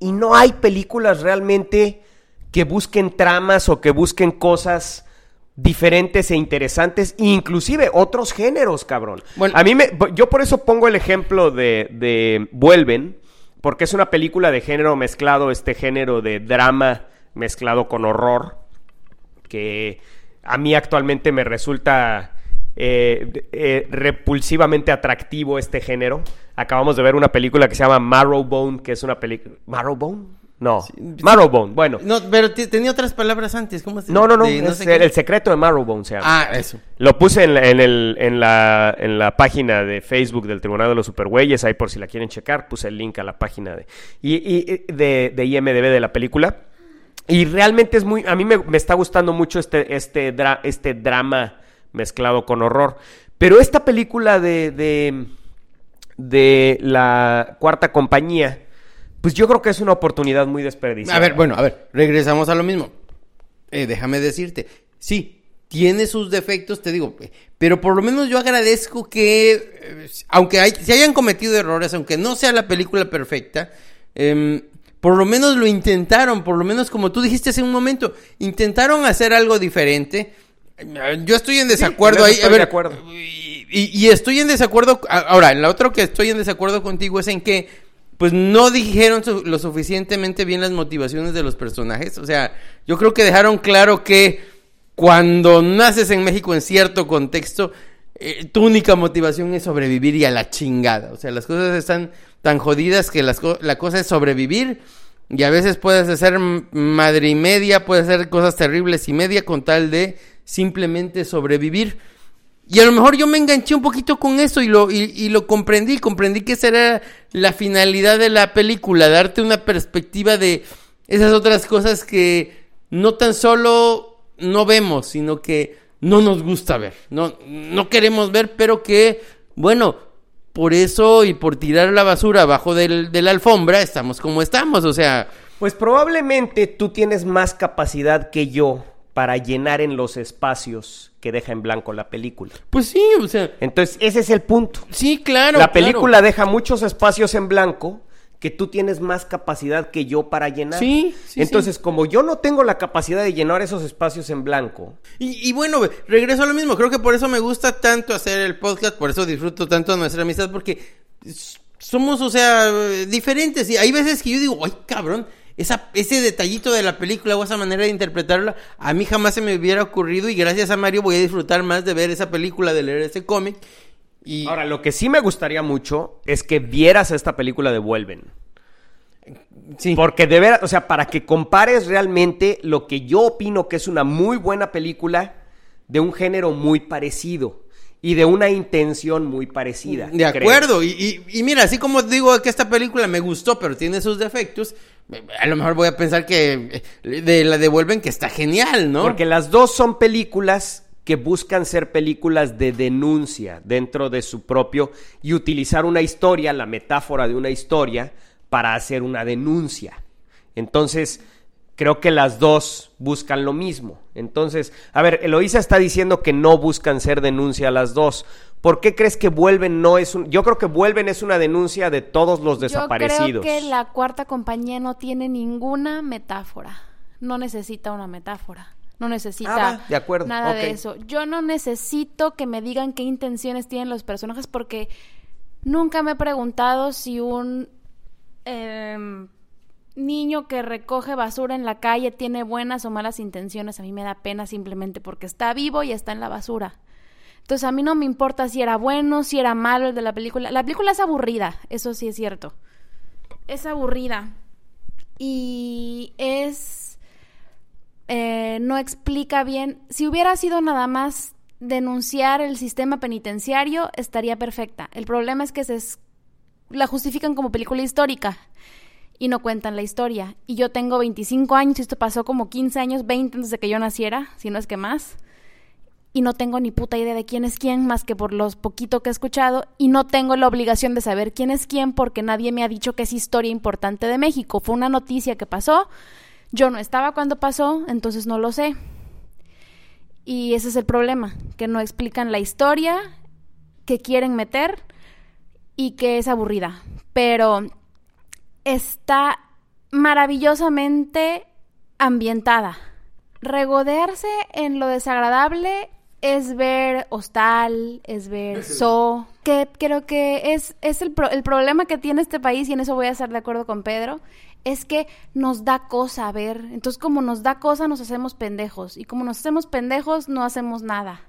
Speaker 1: Y no hay películas realmente que busquen tramas o que busquen cosas diferentes e interesantes, inclusive otros géneros, cabrón.
Speaker 2: Bueno.
Speaker 1: a mí me, yo por eso pongo el ejemplo de, de Vuelven, porque es una película de género mezclado, este género de drama mezclado con horror, que a mí actualmente me resulta eh, eh, repulsivamente atractivo este género. Acabamos de ver una película que se llama Marrowbone, que es una película... ¿Marrowbone? No. Marrowbone, bueno.
Speaker 2: No, pero te- tenía otras palabras antes, ¿cómo se
Speaker 1: No, no, no,
Speaker 2: de
Speaker 1: es
Speaker 2: sé
Speaker 1: el, el secreto de Marrowbone se llama.
Speaker 2: Ah, eso.
Speaker 1: Lo puse en la, en, el- en la, en la página de Facebook del Tribunal de los Supergüeyes, ahí por si la quieren checar, puse el link a la página de, y, y- y- de, de IMDB de la película. Y realmente es muy, a mí me, me está gustando mucho este, este, dra- este drama mezclado con horror. Pero esta película de, de, de la cuarta compañía, pues yo creo que es una oportunidad muy desperdiciada.
Speaker 2: A ver, bueno, a ver, regresamos a lo mismo. Eh, déjame decirte, sí, tiene sus defectos, te digo, eh, pero por lo menos yo agradezco que, eh, aunque hay, se hayan cometido errores, aunque no sea la película perfecta, em, por lo menos lo intentaron, por lo menos como tú dijiste hace un momento, intentaron hacer algo diferente. Yo estoy en desacuerdo ahí. a ver,
Speaker 1: de acuerdo.
Speaker 2: y, y- estoy en desacuerdo. Ahora, la otra que estoy en desacuerdo contigo es en que, pues no dijeron lo suficientemente bien las motivaciones de los personajes. O sea, yo creo que dejaron claro que cuando naces en México en cierto contexto, eh, tu única motivación es sobrevivir y a la chingada. O sea, las cosas están tan jodidas que las la cosa es sobrevivir Y a veces puedes hacer madre y media, puedes hacer cosas terribles y media con tal de simplemente sobrevivir. Y a lo mejor yo me enganché un poquito con eso y lo, y, lo comprendí, comprendí que esa era la finalidad de la película, darte una perspectiva de esas otras cosas que no tan solo no vemos, sino que no nos gusta ver, no, no queremos ver, pero que, bueno, por eso y por tirar la basura abajo del, de la alfombra estamos como estamos, o sea,
Speaker 1: Pues probablemente tú tienes más capacidad que yo para llenar en los espacios que deja en blanco la película.
Speaker 2: pues sí, o sea,
Speaker 1: Entonces, ese es el punto.
Speaker 2: sí, claro.
Speaker 1: la
Speaker 2: claro.
Speaker 1: película deja muchos espacios en blanco que tú tienes más capacidad que yo para llenar.
Speaker 2: Sí, sí,
Speaker 1: Entonces, como yo no tengo la capacidad de llenar esos espacios en blanco,
Speaker 2: Y, y bueno, regreso a lo mismo. Creo que por eso me gusta tanto hacer el podcast, por eso disfruto tanto de nuestra amistad, porque somos, o sea, diferentes. Y hay veces que yo digo, ay, cabrón, esa, ese detallito de la película o esa manera de interpretarla, a mí jamás se me hubiera ocurrido. Y gracias a Mario voy a disfrutar más de ver esa película, de leer ese cómic. Y
Speaker 1: Ahora, lo que sí me gustaría mucho es que vieras esta película de Vuelven.
Speaker 2: sí.
Speaker 1: Porque de veras, o sea, para que compares realmente lo que yo opino que es una muy buena película de un género muy parecido y de una intención muy parecida.
Speaker 2: De acuerdo, y, y- y mira, así como digo que esta película me gustó, pero tiene sus defectos, a lo mejor voy a pensar que eh, de la devuelven que está genial, ¿no?
Speaker 1: Porque las dos son películas que buscan ser películas de denuncia dentro de su propio y utilizar una historia, la metáfora de una historia, para hacer una denuncia. Entonces, creo que las dos buscan lo mismo. Entonces, a ver, Eloísa está diciendo que no buscan ser denuncia las dos. ¿Por qué crees que vuelven no es un... Yo creo que vuelven es una denuncia de todos los desaparecidos.
Speaker 4: Yo creo que la cuarta compañía no tiene ninguna metáfora. No necesita una metáfora. No necesita
Speaker 1: Ah, de acuerdo,
Speaker 4: nada de eso. Yo no necesito que me digan qué intenciones tienen los personajes porque nunca me he preguntado si un em, niño que recoge basura en la calle tiene buenas o malas intenciones. A mí me da pena simplemente porque está vivo y está en la basura. Entonces a mí no me importa si era bueno, si era malo el de la película. La película es aburrida, eso sí es cierto. Es aburrida. Y es... eh, no explica bien. Si hubiera sido nada más denunciar el sistema penitenciario, estaría perfecta. El problema es que se es- la justifican como película histórica y no cuentan la historia. Y yo tengo 25 años y esto pasó como 15 años, 20 antes de que yo naciera, si no es que más y no tengo ni puta idea de quién es quién más que por los poquito que he escuchado y no tengo la obligación de saber quién es quién porque nadie me ha dicho que es historia importante de México. Fue una noticia que pasó, yo no estaba cuando pasó, entonces no lo sé. Y ese es el problema, que no explican la historia que quieren meter y que es aburrida. Pero está maravillosamente ambientada. Regodearse en lo desagradable es ver Hostal, es ver So, que creo que es, es el, pro- el problema que tiene este país, y en eso voy a estar de acuerdo con Pedro, es que nos da cosa ver. Entonces, como nos da cosa, nos hacemos pendejos. Y como nos hacemos pendejos, no hacemos nada.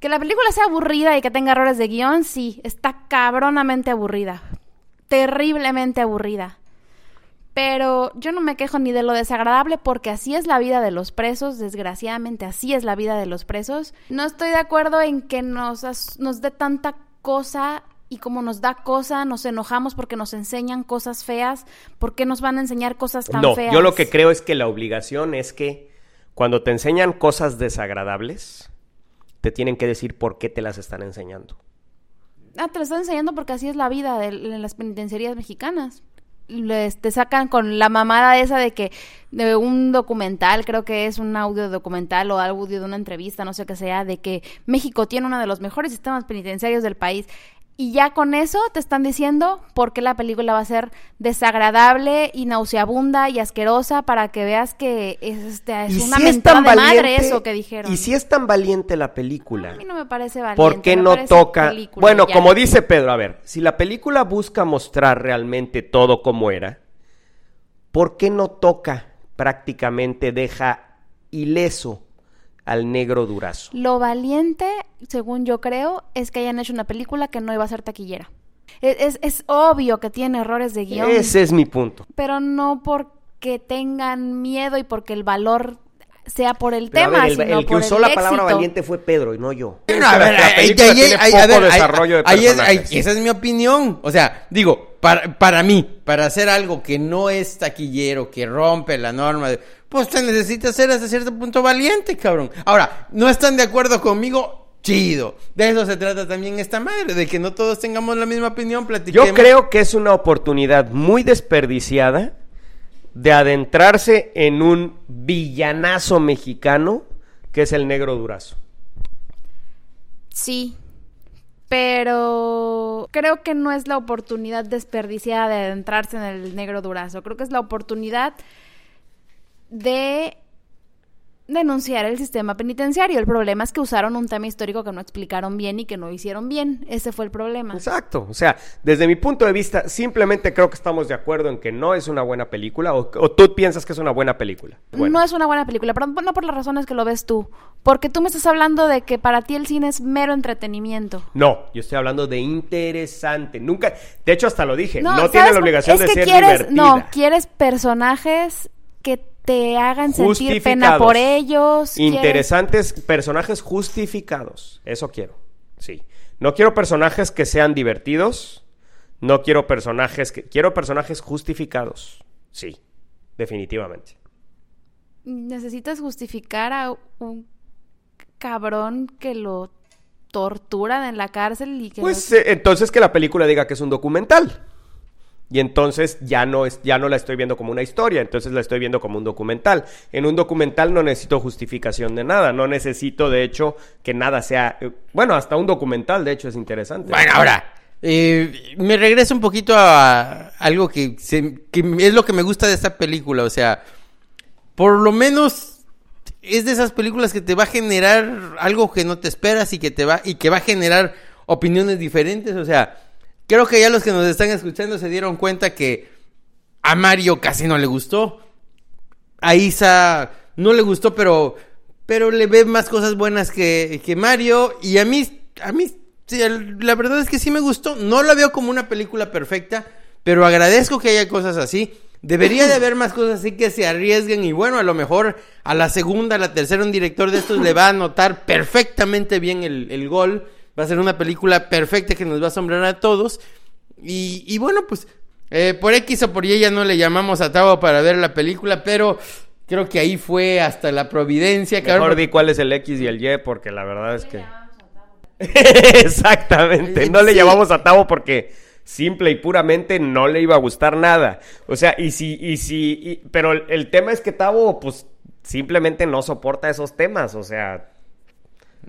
Speaker 4: Que la película sea aburrida y que tenga errores de guion, sí, está cabronamente aburrida. Terriblemente aburrida. Pero yo no me quejo ni de lo desagradable porque así es la vida de los presos, desgraciadamente así es la vida de los presos. No estoy de acuerdo en que nos, nos dé tanta cosa y como nos da cosa, nos enojamos porque nos enseñan cosas feas, ¿por qué nos van a enseñar cosas tan
Speaker 1: No,
Speaker 4: feas?
Speaker 1: yo lo que creo es que la obligación es que cuando te enseñan cosas desagradables, te tienen que decir por qué te las están enseñando.
Speaker 4: Ah, te lo están enseñando porque así es la vida de, las penitenciarías mexicanas. Te sacan con la mamada esa de que de un documental, creo que es un audio documental o audio de una entrevista, no sé qué sea, de que México tiene uno de los mejores sistemas penitenciarios del país. Y ya con eso te están diciendo por qué la película va a ser desagradable y nauseabunda y asquerosa para que veas que es, este, es una
Speaker 1: si es
Speaker 4: mentada
Speaker 1: tan
Speaker 4: de madre eso que dijeron.
Speaker 1: Y si es tan valiente la película,
Speaker 4: A mí no me parece valiente.
Speaker 1: ¿por qué no toca?
Speaker 4: película
Speaker 1: Bueno,
Speaker 4: ya.
Speaker 1: como dice Pedro, a ver, si la película busca mostrar realmente todo como era, ¿por qué no toca prácticamente deja ileso al negro durazo?
Speaker 4: Lo valiente, según yo creo, es que hayan hecho una película que no iba a ser taquillera. Es, es- es obvio que tiene errores de guion,
Speaker 1: Ese es mi punto.
Speaker 4: pero no porque tengan miedo y porque el valor sea por el
Speaker 1: Pero
Speaker 4: tema,
Speaker 1: ver, el,
Speaker 4: sino
Speaker 1: el que
Speaker 4: por
Speaker 1: usó
Speaker 4: el
Speaker 1: la palabra
Speaker 4: éxito.
Speaker 1: valiente fue Pedro y no yo.
Speaker 2: No, a ver, ahí- ahí- esa es mi opinión. O sea, digo, para, para mí, para hacer algo que no es taquillero, que rompe la norma, de- pues te necesitas ser hasta cierto punto valiente, cabrón. Ahora, ¿no están de acuerdo conmigo? Chido. De eso se trata también esta madre, de que no todos tengamos la misma opinión, platiquemos.
Speaker 1: Yo creo que es una oportunidad muy desperdiciada de adentrarse en un villanazo mexicano que es el negro durazo.
Speaker 4: Sí, pero creo que no es la oportunidad desperdiciada de adentrarse en el negro durazo. Creo que es la oportunidad de denunciar el sistema penitenciario. El problema es que usaron un tema histórico que no explicaron bien y que no hicieron bien. Ese fue el problema.
Speaker 1: Exacto. O sea, desde mi punto de vista, simplemente creo que estamos de acuerdo en que no es una buena película o, o tú piensas que es una buena película. Bueno,
Speaker 4: No es una buena película, pero no por las razones que lo ves tú. Porque tú me estás hablando de que para ti el cine es mero entretenimiento.
Speaker 1: no, yo estoy hablando de interesante. Nunca, de hecho hasta lo dije, no,
Speaker 4: ¿sabes
Speaker 1: tiene la obligación
Speaker 4: es
Speaker 1: de
Speaker 4: que
Speaker 1: ser
Speaker 4: quieres,
Speaker 1: divertida.
Speaker 4: No, quieres personajes que te hagan sentir pena por ellos. quieres-
Speaker 1: Interesantes personajes justificados. Eso quiero. Sí. No quiero personajes que sean divertidos. No quiero personajes que. Quiero personajes justificados. Sí. Definitivamente.
Speaker 4: Necesitas justificar a un cabrón que lo torturan en la cárcel y que
Speaker 1: Pues eh, entonces que la película diga que es un documental. Y entonces ya no, es, ya no la estoy viendo como una historia, entonces la estoy viendo como un documental. En un documental no necesito justificación de nada, no necesito de hecho que nada sea... eh, Bueno, hasta un documental de hecho es interesante.
Speaker 2: Bueno, ahora, eh, me regreso un poquito a algo que, que es lo que me gusta de esta película. O sea, por lo menos es de esas películas que te va a generar algo que no te esperas y que te va y que va a generar opiniones diferentes. O sea, creo que ya los que nos están escuchando se dieron cuenta que a Mario casi no le gustó. A Isa no le gustó, pero pero le ve más cosas buenas que, que Mario y a mí a mí la verdad es que sí me gustó. No la veo como una película perfecta, pero agradezco que haya cosas así. Debería de haber más cosas así que se arriesguen y bueno, a lo mejor a la segunda, a la tercera un director de estos le va a anotar perfectamente bien el, el gol. Va a ser una película perfecta que nos va a asombrar a todos. Y, y bueno, pues eh, por X o por Y ya no le llamamos a Tavo para ver la película, pero creo que ahí fue hasta la providencia.
Speaker 1: Mejor
Speaker 2: cabrón.
Speaker 1: di cuál es el X y el Y porque la verdad es que... Exactamente, no le
Speaker 2: Sí.
Speaker 1: llamamos a Tavo porque simple y puramente no le iba a gustar nada. O sea, y si, y si, y- pero el, el tema es que Tavo, pues, simplemente no soporta esos temas, o sea,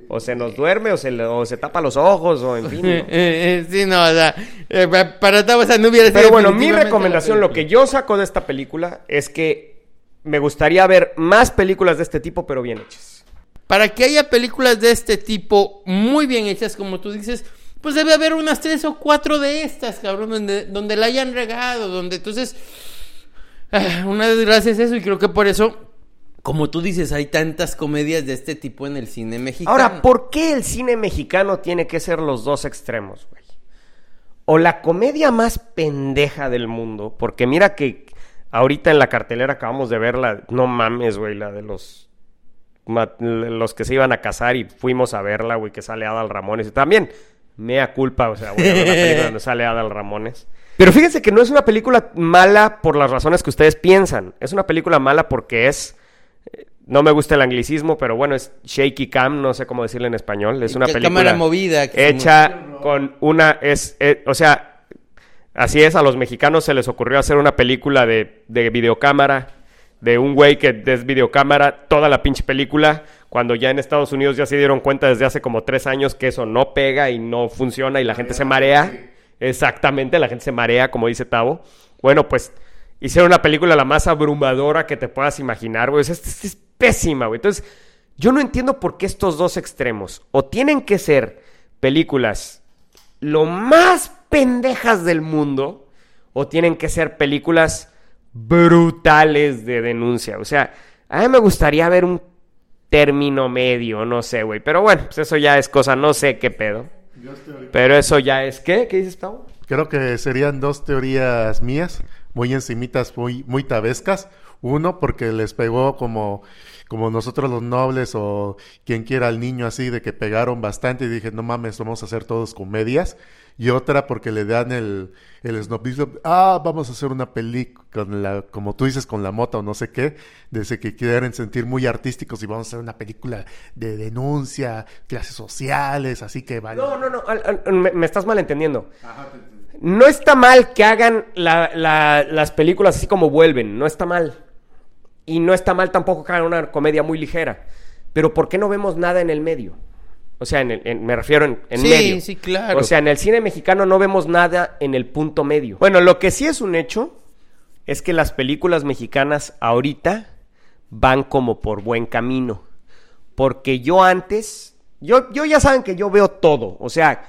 Speaker 1: o se nos duerme, o se, o se tapa los ojos, o en fin. ¿no?
Speaker 2: Eh, eh, sí, no, o sea, eh, pa- para Tavo esa no hubiera
Speaker 1: Pero bueno, mi recomendación, lo que yo saco de esta película es que me gustaría ver más películas de este tipo, pero bien hechas.
Speaker 2: Para que haya películas de este tipo muy bien hechas, como tú dices, pues debe haber unas tres o cuatro de estas, cabrón, donde, donde la hayan regado, donde entonces... ah, una desgracia es eso y creo que por eso, como tú dices, hay tantas comedias de este tipo en el cine mexicano.
Speaker 1: Ahora, ¿por qué el cine mexicano tiene que ser los dos extremos, güey? O la comedia más pendeja del mundo, porque mira que ahorita en la cartelera acabamos de verla, no mames, güey, la de los los que se iban a casar y fuimos a verla, güey, que sale Adal Ramones. Y también, mea culpa, o sea, güey, una película donde sale Adal Ramones. Pero fíjense que no es una película mala por las razones que ustedes piensan. Es una película mala porque es no me gusta el anglicismo, pero bueno, es shaky cam, no sé cómo decirle en español. Es una película
Speaker 2: cámara movida, que
Speaker 1: hecha con una es, eh, o sea, así es a los mexicanos se les ocurrió hacer una película de, de videocámara de un güey que es videocámara toda la pinche película cuando ya en Estados Unidos ya se dieron cuenta desde hace como tres años que eso no pega y no funciona y la gente se marea. Exactamente, la gente se marea, como dice Tavo. Bueno, pues hicieron una película la más abrumadora que te puedas imaginar, güey. O sea, es, es- es pésima, güey. Entonces, yo no entiendo por qué estos dos extremos. O tienen que ser películas lo más pendejas del mundo, o tienen que ser películas brutales de denuncia. O sea, a mí me gustaría ver un término medio, no sé, güey. Pero bueno, pues eso ya es cosa, no sé qué pedo. Pero eso ya es, ¿qué? ¿Qué dices, Tavo?
Speaker 3: Creo que serían dos teorías mías, muy encimitas, muy, muy tabescas. Uno, porque les pegó como, como nosotros los nobles o quien quiera al niño así, de que pegaron bastante y dije, no mames, vamos a hacer todos comedias. Y otra porque le dan el, el snobismo, ah, vamos a hacer una película, con la, como tú dices, con la mota o no sé qué, desde que quieren sentir muy artísticos y vamos a hacer una película de denuncia, clases sociales, así que vale.
Speaker 1: No, no, no, al- al- me, me estás malentendiendo. No está mal que hagan la- la- las películas así como vuelven, no está mal. Y no está mal tampoco que hagan una comedia muy ligera. Pero ¿por qué no vemos nada en el medio? O sea, en el- en- me refiero en, en
Speaker 2: Sí,
Speaker 1: medio.
Speaker 2: sí, claro.
Speaker 1: O sea, en el cine mexicano no vemos nada en el punto medio. Bueno, lo que sí es un hecho es que las películas mexicanas ahorita van como por buen camino. Porque yo antes, yo, yo ya saben que yo veo todo. O sea,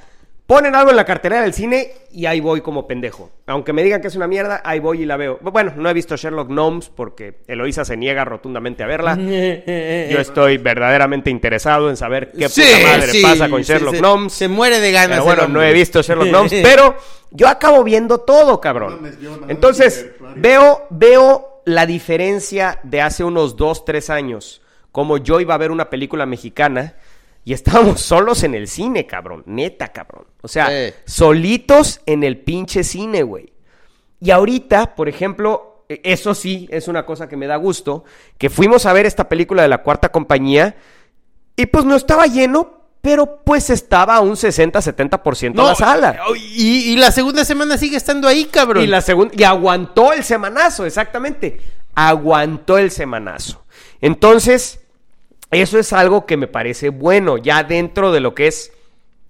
Speaker 1: ponen algo en la cartelera del cine y ahí voy como pendejo. Aunque me digan que es una mierda, ahí voy y la veo. Bueno, no he visto Sherlock Gnomes porque Eloisa se niega rotundamente a verla. Yo estoy verdaderamente interesado en saber qué
Speaker 2: Sí,
Speaker 1: puta madre
Speaker 2: sí,
Speaker 1: pasa con Sherlock
Speaker 2: se-
Speaker 1: Gnomes.
Speaker 2: se muere de ganas
Speaker 1: Pero bueno, no he visto Sherlock Gnomes, pero yo acabo viendo todo, cabrón. Entonces, veo, veo la diferencia de hace unos dos, tres años. Como yo iba a ver una película mexicana y estábamos solos en el cine, cabrón. Neta, cabrón. O sea, solitos en el pinche cine, güey. Y ahorita, por ejemplo, e- eso sí es una cosa que me da gusto, que fuimos a ver esta película de la cuarta compañía y pues no estaba lleno, pero pues estaba a un 60-70% la sala.
Speaker 2: Y, y la segunda semana sigue estando ahí, cabrón.
Speaker 1: Y la segunda y aguantó el semanazo, exactamente. Aguantó el semanazo. Entonces, eso es algo que me parece bueno, ya dentro de lo que es,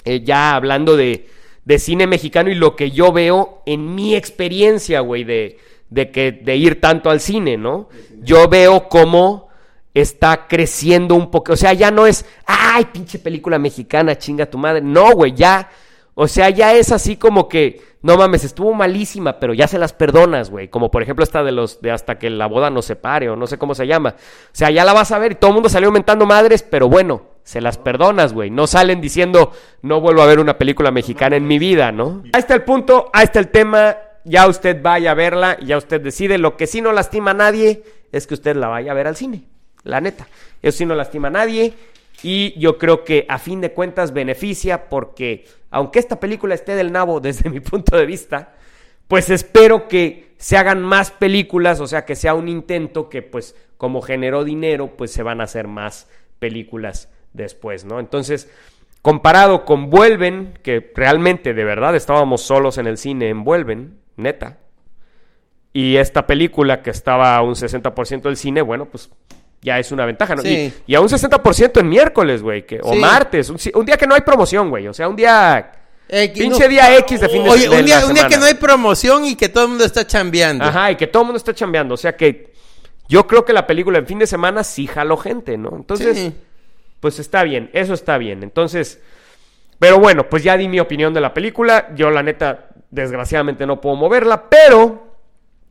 Speaker 1: eh, ya hablando de, de cine mexicano y lo que yo veo en mi experiencia, güey, de, de, que, de ir tanto al cine, ¿no? Yo veo cómo está creciendo un poco, o sea, ya no es, ay, pinche película mexicana, chinga tu madre, no, güey, ya, o sea, ya es así como que, no mames, estuvo malísima, pero ya se las perdonas, güey. Como por ejemplo esta de los de hasta que la boda nos separe o no sé cómo se llama. O sea, ya la vas a ver y todo el mundo salió aumentando madres, pero bueno, se las perdonas, güey. No salen diciendo, no vuelvo a ver una película mexicana en mi vida, ¿no? Ahí está el punto, ahí está el tema. Ya usted vaya a verla, ya usted decide. Lo que sí no lastima a nadie es que usted la vaya a ver al cine. La neta. Eso sí no lastima a nadie. Y yo creo que a fin de cuentas beneficia porque, aunque esta película esté del nabo desde mi punto de vista, pues espero que se hagan más películas, o sea, que sea un intento que pues como generó dinero, pues se van a hacer más películas después, ¿no? Entonces, comparado con Vuelven, que realmente de verdad estábamos solos en el cine en Vuelven, neta, y esta película que estaba a un 60% del cine, bueno, pues ya es una ventaja, ¿no?
Speaker 2: Sí.
Speaker 1: Y, y a un 60% en miércoles, güey, que, o
Speaker 2: Sí.
Speaker 1: martes, un, día que no hay promoción, güey, o sea, un día...
Speaker 2: Eh,
Speaker 1: Pinche
Speaker 2: no-
Speaker 1: día X de fin de
Speaker 2: Oye,
Speaker 1: de
Speaker 2: un día,
Speaker 1: la
Speaker 2: un día que no hay promoción y que todo el mundo está chambeando.
Speaker 1: Ajá, y que todo el mundo está chambeando. O sea que yo creo que la película en fin de semana sí jaló gente, ¿no? Entonces,
Speaker 2: Sí.
Speaker 1: pues está bien, eso está bien. Entonces, pero bueno, pues ya di mi opinión de la película. Yo, la neta, desgraciadamente no puedo moverla, pero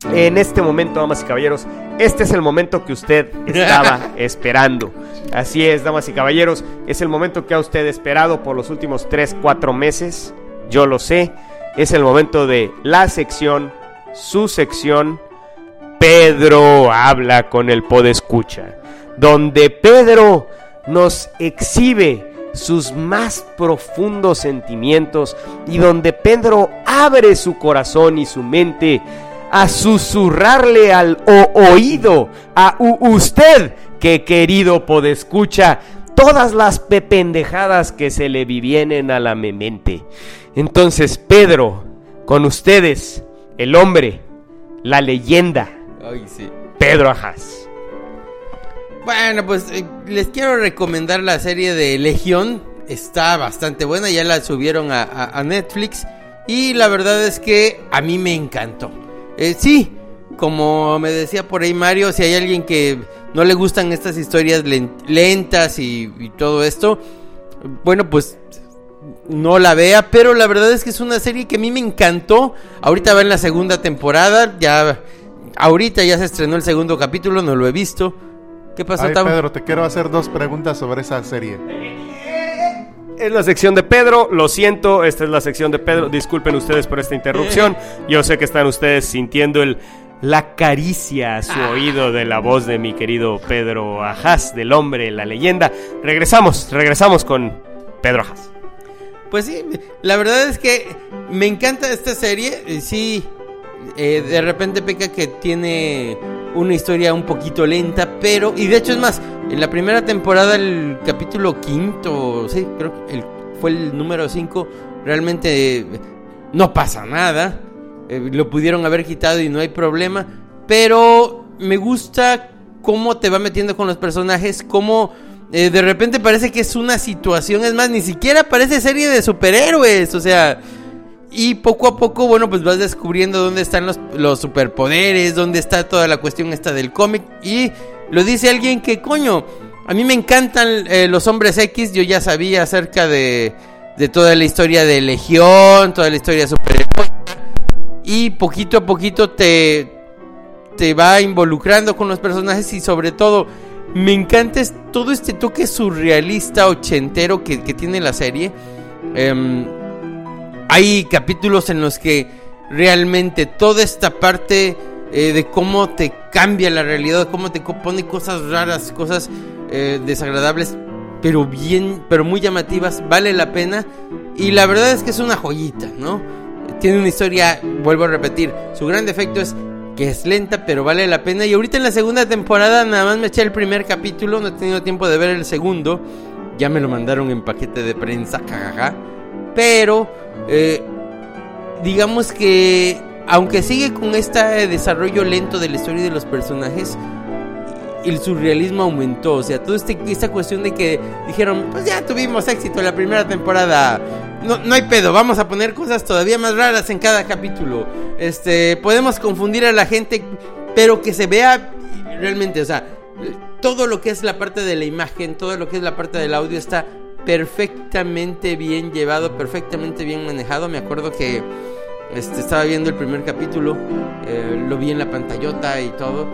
Speaker 1: en este momento, damas y caballeros, este es el momento que usted estaba esperando. Así es, damas y caballeros, es el momento que ha usted esperado por los últimos 3, 4 meses. Yo lo sé. Es el momento de la sección, su sección, Pedro habla con el Podescucha, donde Pedro nos exhibe sus más profundos sentimientos y donde Pedro abre su corazón y su mente a susurrarle al o- oído a usted que querido Podescucha todas las pependejadas que se le vienen a la mente. Entonces, Pedro, con ustedes, el hombre, la leyenda,
Speaker 2: Ay, sí.
Speaker 1: Pedro Ajas.
Speaker 2: Bueno, pues eh, les quiero recomendar la serie de Legión. Está bastante buena, ya la subieron a, a- a Netflix. Y la verdad es que a mí me encantó. Eh, sí, como me decía por ahí Mario, si hay alguien que no le gustan estas historias len- lentas y, y todo esto, bueno, pues no la vea, pero la verdad es que es una serie que a mí me encantó. Ahorita va en la segunda temporada, ya ahorita ya se estrenó el segundo capítulo, no lo he visto. ¿Qué pasó,
Speaker 3: Ay? Pedro, te quiero hacer dos preguntas sobre esa serie.
Speaker 1: Es la sección de Pedro, lo siento, esta es la sección de Pedro. Disculpen ustedes por esta interrupción. Yo sé que están ustedes sintiendo el la caricia a su oído de la voz de mi querido Pedro Ajaz, del hombre, la leyenda. Regresamos, regresamos con Pedro Ajaz.
Speaker 2: Pues sí, la verdad es que me encanta esta serie. eh, Sí, eh, de repente peca que tiene una historia un poquito lenta, pero... Y de hecho es más, en la primera temporada, el capítulo quinto, sí, creo que fue el número 5, realmente no pasa nada. Eh, lo pudieron haber quitado y no hay problema. Pero me gusta cómo te va metiendo con los personajes, cómo eh, de repente parece que es una situación, es más, ni siquiera parece serie de superhéroes, o sea, y poco a poco, bueno, pues vas descubriendo dónde están los, los superpoderes, dónde está toda la cuestión esta del cómic, y lo dice alguien que, coño, a mí me encantan eh, los hombres X, yo ya sabía acerca de, de toda la historia de Legión, toda la historia de y poquito a poquito te, te va involucrando con los personajes y sobre todo me encanta todo este toque surrealista ochentero que, que tiene la serie. Em, hay capítulos en los que realmente toda esta parte eh, de cómo te cambia la realidad, cómo te pone cosas raras, cosas eh, desagradables, pero bien, pero muy llamativas, vale la pena. Y la verdad es que es una joyita, ¿no? Tiene una historia, vuelvo a repetir, su gran defecto es que es lenta, pero vale la pena. Y ahorita en la segunda temporada nada más me eché el primer capítulo, no he tenido tiempo de ver el segundo. Ya me lo mandaron en paquete de prensa, jajaja. Pero, eh, digamos que, aunque sigue con este desarrollo lento de la historia y de los personajes, el surrealismo aumentó. O sea, toda este, esta cuestión de que dijeron, pues ya tuvimos éxito en la primera temporada. No, no hay pedo, vamos a poner cosas todavía más raras en cada capítulo. Este, podemos confundir a la gente, pero que se vea realmente, o sea, todo lo que es la parte de la imagen, todo lo que es la parte del audio está perfectamente bien llevado, perfectamente bien manejado. Me acuerdo que este, estaba viendo el primer capítulo, eh, lo vi en la pantallota y todo.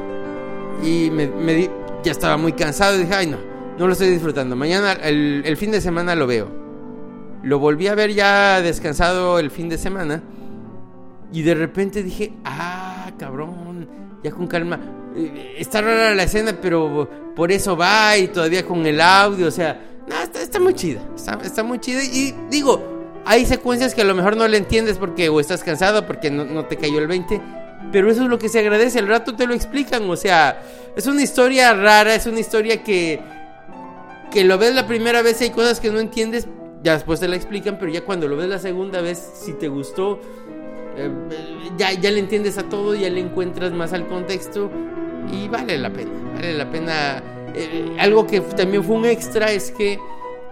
Speaker 2: Y me, di- ya estaba muy cansado y dije, ay no, no lo estoy disfrutando. Mañana, el, fin de semana lo veo. Lo volví a ver ya descansado el fin de semana. Y de repente dije, ah, cabrón, ya con calma. Eh, Está rara la escena, pero por eso va y todavía con el audio, o sea, no, está, está muy chida, está, está muy chida. Y digo, hay secuencias que a lo mejor no le entiendes porque o estás cansado, porque no, te cayó el 20. Pero eso es lo que se agradece, al rato te lo explican, o sea, es una historia rara, es una historia que, que lo ves la primera vez y hay cosas que no entiendes, ya después te la explican, pero ya cuando lo ves la segunda vez, si te gustó, eh, ya, ya le entiendes a todo, ya le encuentras más al contexto y vale la pena, vale la pena. Eh, algo que también fue un extra es que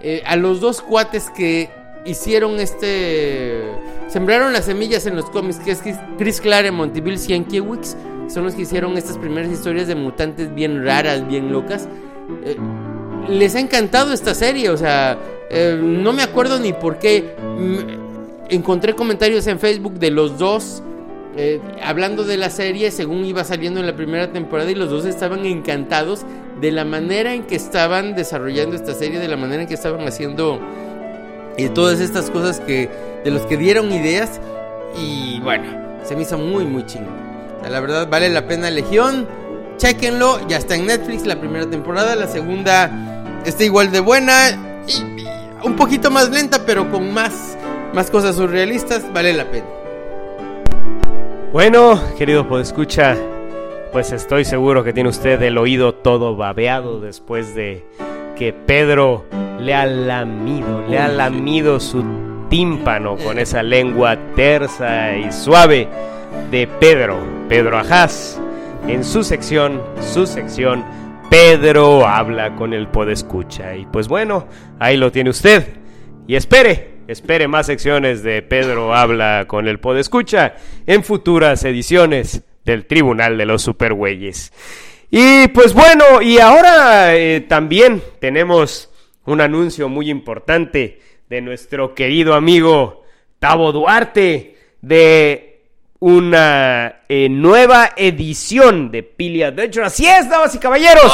Speaker 2: eh, a los dos cuates que hicieron este... Sembraron las semillas en los cómics, que es Chris- Claremont y Bill Sienkiewicz, son los que hicieron estas primeras historias de mutantes bien raras, bien locas. Eh, les ha encantado esta serie, o sea, eh, no me acuerdo ni por qué. Mm, encontré comentarios en Facebook de los dos eh, hablando de la serie según iba saliendo en la primera temporada y los dos estaban encantados de la manera en que estaban desarrollando esta serie, de la manera en que estaban haciendo eh, todas estas cosas que de los que dieron ideas y bueno, se me hizo muy muy chingón. O sea, la verdad vale la pena Legión. Chequenlo, ya está en Netflix la primera temporada, la segunda está igual de buena y, y un poquito más lenta, pero con más más cosas surrealistas, vale la pena.
Speaker 1: Bueno, querido podescucha, pues estoy seguro que tiene usted el oído todo babeado después de que Pedro le ha lamido, le ha lamido su tímpano con esa lengua tersa y suave de Pedro, Pedro Ajaz, en su sección, su sección, Pedro habla con el podescucha. Y pues bueno, ahí lo tiene usted. Y espere, espere más secciones de Pedro habla con el podescucha en futuras ediciones del Tribunal de los Supergüeyes. Y pues bueno, y ahora eh, también tenemos un anuncio muy importante de nuestro querido amigo Tavo Duarte de una eh, nueva edición de Pili Adventure. Así es, damas y caballeros,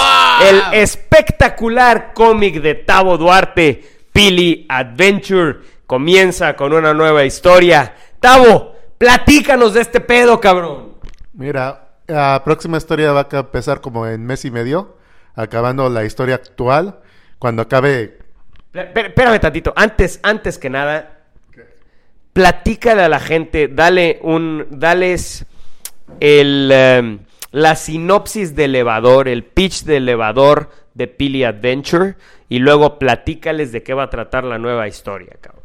Speaker 1: el espectacular cómic de Tavo Duarte, Pili Adventure comienza con una nueva historia. Tavo, platícanos de este pedo, cabrón.
Speaker 3: Mira, la próxima historia va a empezar como en mes y medio, acabando la historia actual. Cuando acabe
Speaker 1: Espé- Espérame tantito. Antes, antes que nada, platícale a la gente, dale un, dales el, em, la sinopsis de elevador, el pitch de elevador de Pili Adventure y luego platícales de qué va a tratar la nueva historia, cabrón.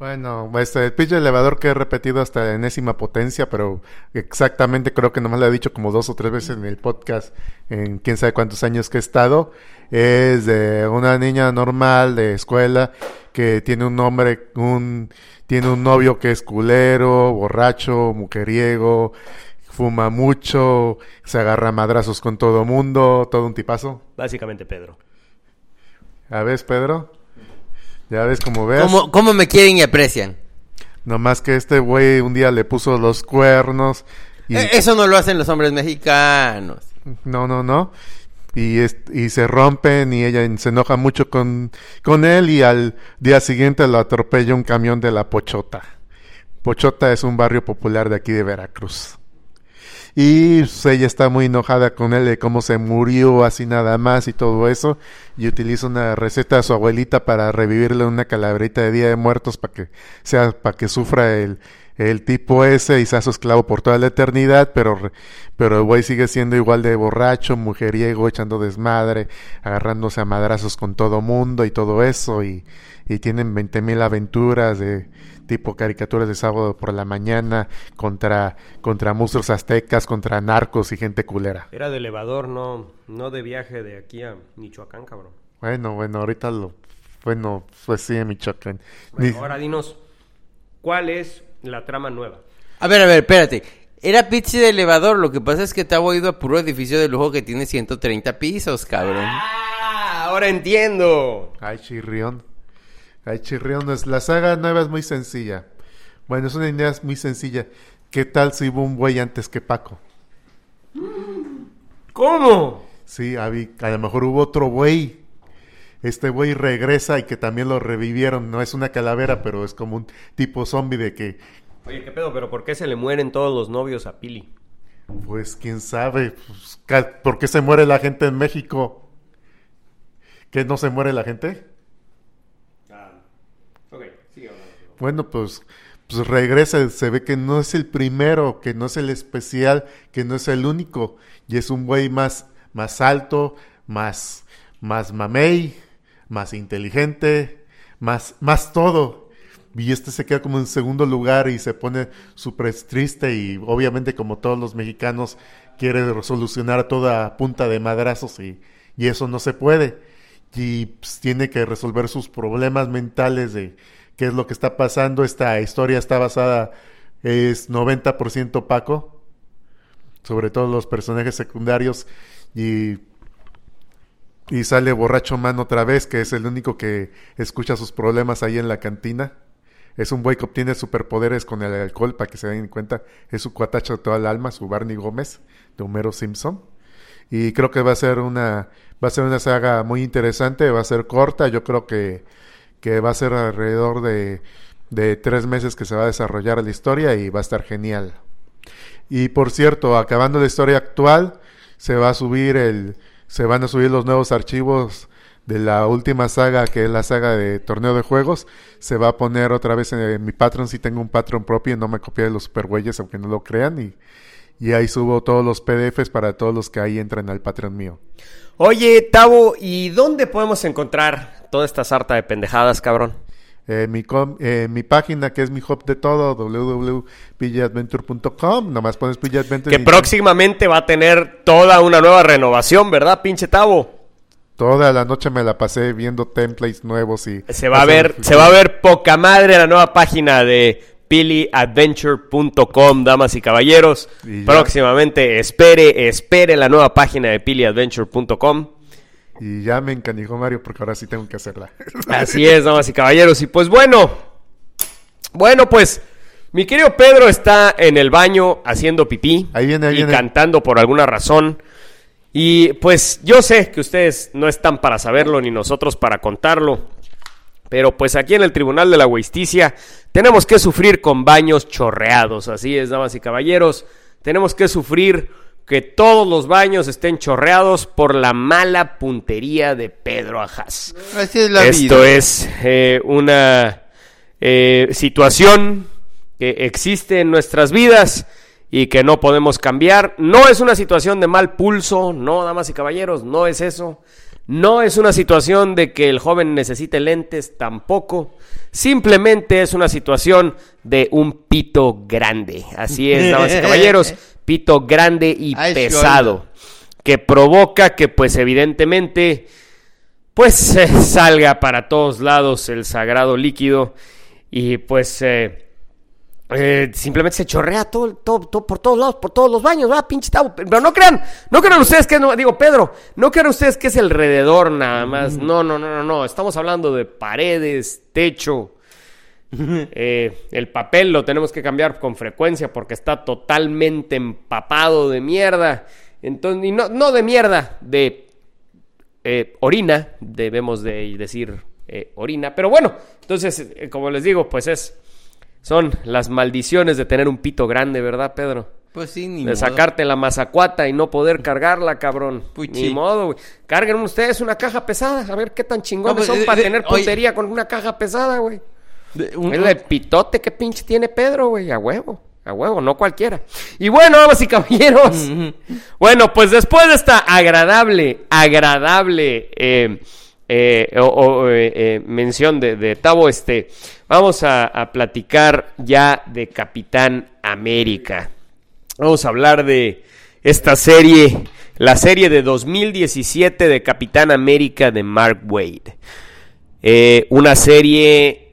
Speaker 3: Bueno, este, el pitch de elevador que he repetido hasta la enésima potencia, pero exactamente creo que nomás lo he dicho como dos o tres veces en el podcast, en quién sabe cuántos años que he estado, es de una niña normal de escuela que tiene un hombre, un, tiene un novio que es culero, borracho, mujeriego, fuma mucho, se agarra a madrazos con todo mundo, todo un tipazo.
Speaker 1: Básicamente, Pedro.
Speaker 3: ¿Ya ves, Pedro? ¿Ya ves cómo ves?
Speaker 2: ¿Cómo, cómo me quieren y aprecian?
Speaker 3: Nomás que este güey un día le puso los cuernos y
Speaker 2: Eh, Eso no lo hacen los hombres mexicanos.
Speaker 3: no, no, no. Y, es- y se rompen y ella se enoja mucho con, con él y al día siguiente lo atropella un camión de la Pochota. Pochota es un barrio popular de aquí de Veracruz. Y ella está muy enojada con él de cómo se murió así nada más y todo eso. Y utiliza una receta de su abuelita para revivirle una calaverita de Día de Muertos para que sea, para que sufra el, el tipo ese y sea su esclavo por toda la eternidad, pero, pero el güey sigue siendo igual de borracho, mujeriego, echando desmadre, agarrándose a madrazos con todo mundo y todo eso, y, y tienen 20 mil aventuras de tipo caricaturas de sábado por la mañana contra, contra monstruos aztecas, contra narcos y gente culera.
Speaker 1: Era de elevador, no, no de viaje de aquí a Michoacán, cabrón.
Speaker 3: Bueno, bueno, ahorita lo, bueno, pues sí, en Michoacán. Ni-
Speaker 1: Ahora dinos, ¿cuál es la trama nueva?
Speaker 2: A ver, a ver, espérate. Era pitch de elevador, lo que pasa es que te ha ido a puro edificio de lujo que tiene 130 pisos, cabrón.
Speaker 1: ¡Ah! Ahora entiendo.
Speaker 3: Ay, chirrión. Ay, chirrión. Es, la saga nueva es muy sencilla. Bueno, es una idea muy sencilla. ¿Qué tal si hubo un güey antes que Paco?
Speaker 1: ¿Cómo?
Speaker 3: Sí, habí- a lo mejor hubo otro güey. Este güey regresa y que también lo revivieron. No es una calavera, pero es como un tipo zombie de que,
Speaker 1: Oye, ¿qué pedo? ¿Pero por qué se le mueren todos los novios a Pili?
Speaker 3: pues quién sabe, pues, ¿por qué se muere la gente en México? ¿Que no se muere la gente?
Speaker 1: Ah, ok, sigue hablando.
Speaker 3: Bueno, pues, pues regresa, se ve que no es el primero, que no es el especial, que no es el único, y es un güey más, más alto, más, más mamey, más inteligente, más, más todo. Y este se queda como en segundo lugar y se pone súper triste y obviamente como todos los mexicanos quiere solucionar toda punta de madrazos y, y eso no se puede. Y pues, tiene que resolver sus problemas mentales de qué es lo que está pasando. Esta historia está basada, es 90% Paco, sobre todo los personajes secundarios y y sale borracho man otra vez, que es el único que escucha sus problemas ahí en la cantina. Es un güey que obtiene superpoderes con el alcohol, para que se den cuenta. Es su cuatacho de toda el alma, su Barney Gómez, de Homero Simpson. Y creo que va a ser una, va a ser una saga muy interesante, va a ser corta. Yo creo que, que va a ser alrededor de, de tres meses que se va a desarrollar la historia y va a estar genial. Y por cierto, acabando la historia actual, se va a subir el, se van a subir los nuevos archivos de la última saga, que es la saga de torneo de juegos. Se va a poner otra vez en, mi Patreon, si tengo un Patreon propio, no me copié de los supergüeyes, aunque no lo crean. Y, y ahí subo todos los PDFs para todos los que ahí entran al Patreon mío.
Speaker 1: Oye, Tavo, ¿y dónde podemos encontrar toda esta sarta de pendejadas, cabrón?
Speaker 3: Eh, mi, com- eh, mi página, que es mi hub de todo, www.pilladventure.com. Nomás pones Pilladventure.
Speaker 1: Que próximamente va a tener toda una nueva renovación, ¿verdad, pinche Tavo?
Speaker 3: Toda la noche me la pasé viendo templates nuevos y...
Speaker 1: Se va a ver, se va a ver poca madre la nueva página de piliadventure.com, damas y caballeros.
Speaker 3: Y.
Speaker 1: Próximamente espere, espere la nueva página de piliadventure.com.
Speaker 3: Y ya me encanijó Mario porque ahora sí tengo que hacerla.
Speaker 1: Así es, damas y caballeros. Y pues bueno, bueno, pues mi querido Pedro está en el baño haciendo pipí
Speaker 3: Ahí viene, ahí
Speaker 1: y
Speaker 3: viene.
Speaker 1: cantando por alguna razón. Y pues yo sé que ustedes no están para saberlo ni nosotros para contarlo. Pero pues aquí en el Tribunal de la Justicia tenemos que sufrir con baños chorreados. Así es, damas y caballeros. Tenemos que sufrir que todos los baños estén chorreados por la mala puntería de Pedro Ajas.
Speaker 2: Así es la
Speaker 1: Esto
Speaker 2: vida.
Speaker 1: es eh, una eh, situación que existe en nuestras vidas y que no podemos cambiar. No es una situación de mal pulso, no, damas y caballeros, no es eso. No es una situación de que el joven necesite lentes, tampoco. Simplemente es una situación de un pito grande. Así es, damas y caballeros, pito grande y
Speaker 2: Ay,
Speaker 1: pesado. Que provoca que, pues, evidentemente, pues eh, salga para todos lados el sagrado líquido y pues eh, eh, simplemente se chorrea todo, todo, todo- por todos lados, por todos los baños, va, pinche tabo. Pero no crean, no crean ustedes que no, digo Pedro, no crean ustedes que es alrededor nada más. No, no, no, no, no. Estamos hablando de paredes, techo. Eh, el papel lo tenemos que cambiar con frecuencia porque está totalmente empapado de mierda. Entonces, y no, no de mierda, de eh, orina, debemos de decir eh, orina. Pero bueno, entonces, como les digo, pues es, son las maldiciones de tener un pito grande, ¿verdad, Pedro?
Speaker 2: Pues sí, ni
Speaker 1: de
Speaker 2: modo.
Speaker 1: sacarte la mazacuata y no poder cargarla, cabrón.
Speaker 2: Pues
Speaker 1: Ni modo, güey. Carguen ustedes una caja pesada, a ver qué tan chingones
Speaker 2: No, pues,
Speaker 1: son
Speaker 2: eh,
Speaker 1: para
Speaker 2: eh,
Speaker 1: tener
Speaker 2: oye.
Speaker 1: puntería con una caja pesada, güey.
Speaker 2: De- un-
Speaker 1: Es el pitote que pinche tiene Pedro, güey, a huevo. A huevo, no cualquiera. Y bueno, damas y caballeros. bueno, pues después de esta agradable, agradable eh, eh, o- o, eh, mención de, de Tavo, este, vamos a, a platicar ya de Capitán América. Vamos a hablar de esta serie, la serie de 2017 de Capitán América de Mark Wade. Una serie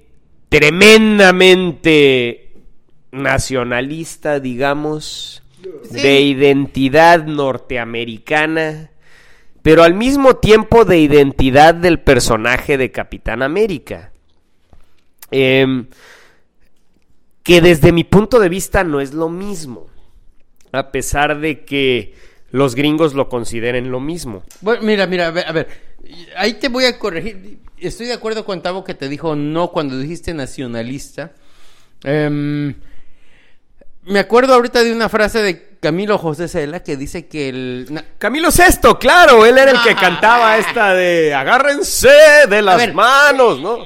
Speaker 1: tremendamente nacionalista, digamos, de identidad norteamericana, pero al mismo tiempo de identidad del personaje de Capitán América. Em, que desde mi punto de vista no es lo mismo, a pesar de que los gringos lo consideren lo mismo.
Speaker 2: Bueno, mira, mira, a ver, a ver, ahí te voy a corregir. Estoy de acuerdo con Tavo que te dijo no cuando dijiste nacionalista. Em, me acuerdo ahorita de una frase de Camilo José Cela que dice que el...
Speaker 1: Camilo Sesto, claro, él era el que
Speaker 2: Ah.
Speaker 1: cantaba esta de agárrense de las
Speaker 2: ver,
Speaker 1: manos, ¿no?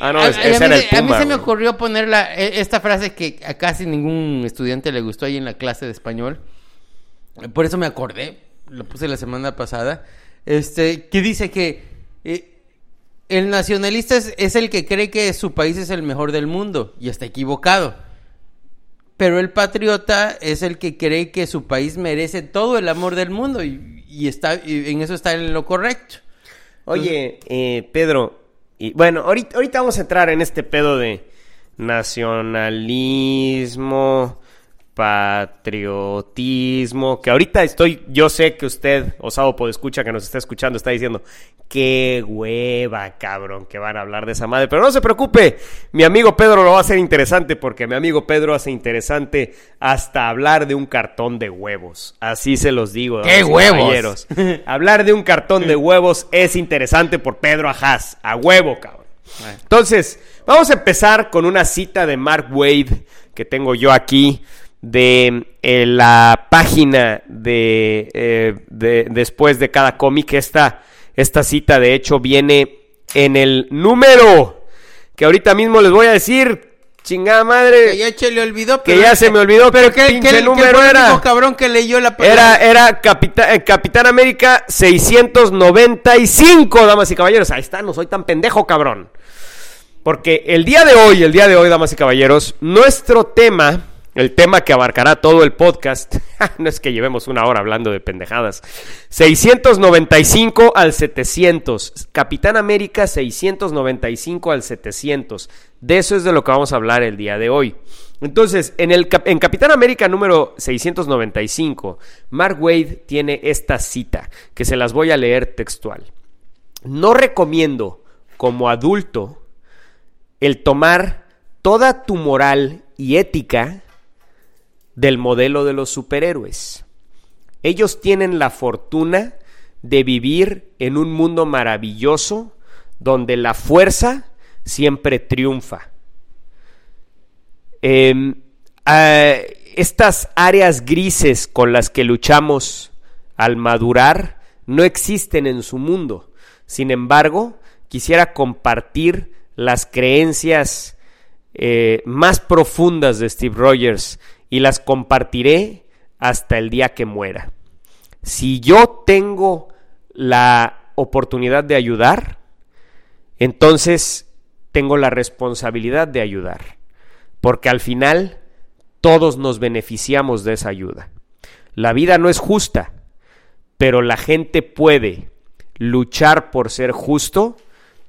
Speaker 1: Ah, no,
Speaker 2: a,
Speaker 1: es-
Speaker 2: a
Speaker 1: ese
Speaker 2: mí,
Speaker 1: era el
Speaker 2: se- a mí
Speaker 1: Puma,
Speaker 2: se me ocurrió poner la- e- esta frase que a casi ningún estudiante le gustó ahí en la clase de español. Por eso me acordé, lo puse la semana pasada. Este, que dice que eh, el nacionalista es, el que cree que su país es el mejor del mundo y está equivocado. Pero el patriota es el que cree que su país merece todo el amor del mundo y, está y en eso está en lo correcto.
Speaker 1: Oye, eh, Pedro, bueno, ahorita vamos a entrar en este pedo de nacionalismo, patriotismo, que ahorita estoy, yo sé que usted, Osado escucha que nos está escuchando, está diciendo, qué hueva, cabrón, que van a hablar de esa madre, pero no se preocupe, mi amigo Pedro lo va a hacer interesante, porque mi amigo Pedro hace interesante hasta hablar de un cartón de huevos, así se los digo.
Speaker 2: ¡Qué huevos!
Speaker 1: Hablar de un cartón de huevos es interesante por Pedro Ajaz. A huevo, cabrón. Entonces, vamos a empezar con una cita de Mark Wade que tengo yo aquí de eh, la página de, eh, de- después de cada cómic. Esta, esta cita, de hecho, viene en el número que ahorita mismo les voy a decir. Chingada madre.
Speaker 2: Que ya se le olvidó.
Speaker 1: Que ya se me olvidó, pero qué pinche número era.
Speaker 2: cabrón que leyó la
Speaker 1: Era, era Capita- eh, Capitán América 695, damas y caballeros. Ahí está, no soy tan pendejo, cabrón. Porque el día de hoy, el día de hoy, damas y caballeros, nuestro tema, el tema que abarcará todo el podcast, no es que llevemos una hora hablando de pendejadas, 695 al 700, Capitán América 695 al 700, de eso es de lo que vamos a hablar el día de hoy. Entonces, en, el, en Capitán América número 695, Mark Wade tiene esta cita, que se las voy a leer textual. No recomiendo, como adulto, el tomar toda tu moral y ética del modelo de los superhéroes. Ellos tienen la fortuna de vivir en un mundo maravilloso donde la fuerza siempre triunfa. Em, estas áreas grises con las que luchamos al madurar no existen en su mundo. Sin embargo, quisiera compartir las creencias eh, más profundas de Steve Rogers y las compartiré hasta el día que muera. Si yo tengo la oportunidad de ayudar, entonces tengo la responsabilidad de ayudar, porque al final todos nos beneficiamos de esa ayuda. La vida no es justa, pero la gente puede luchar por ser justo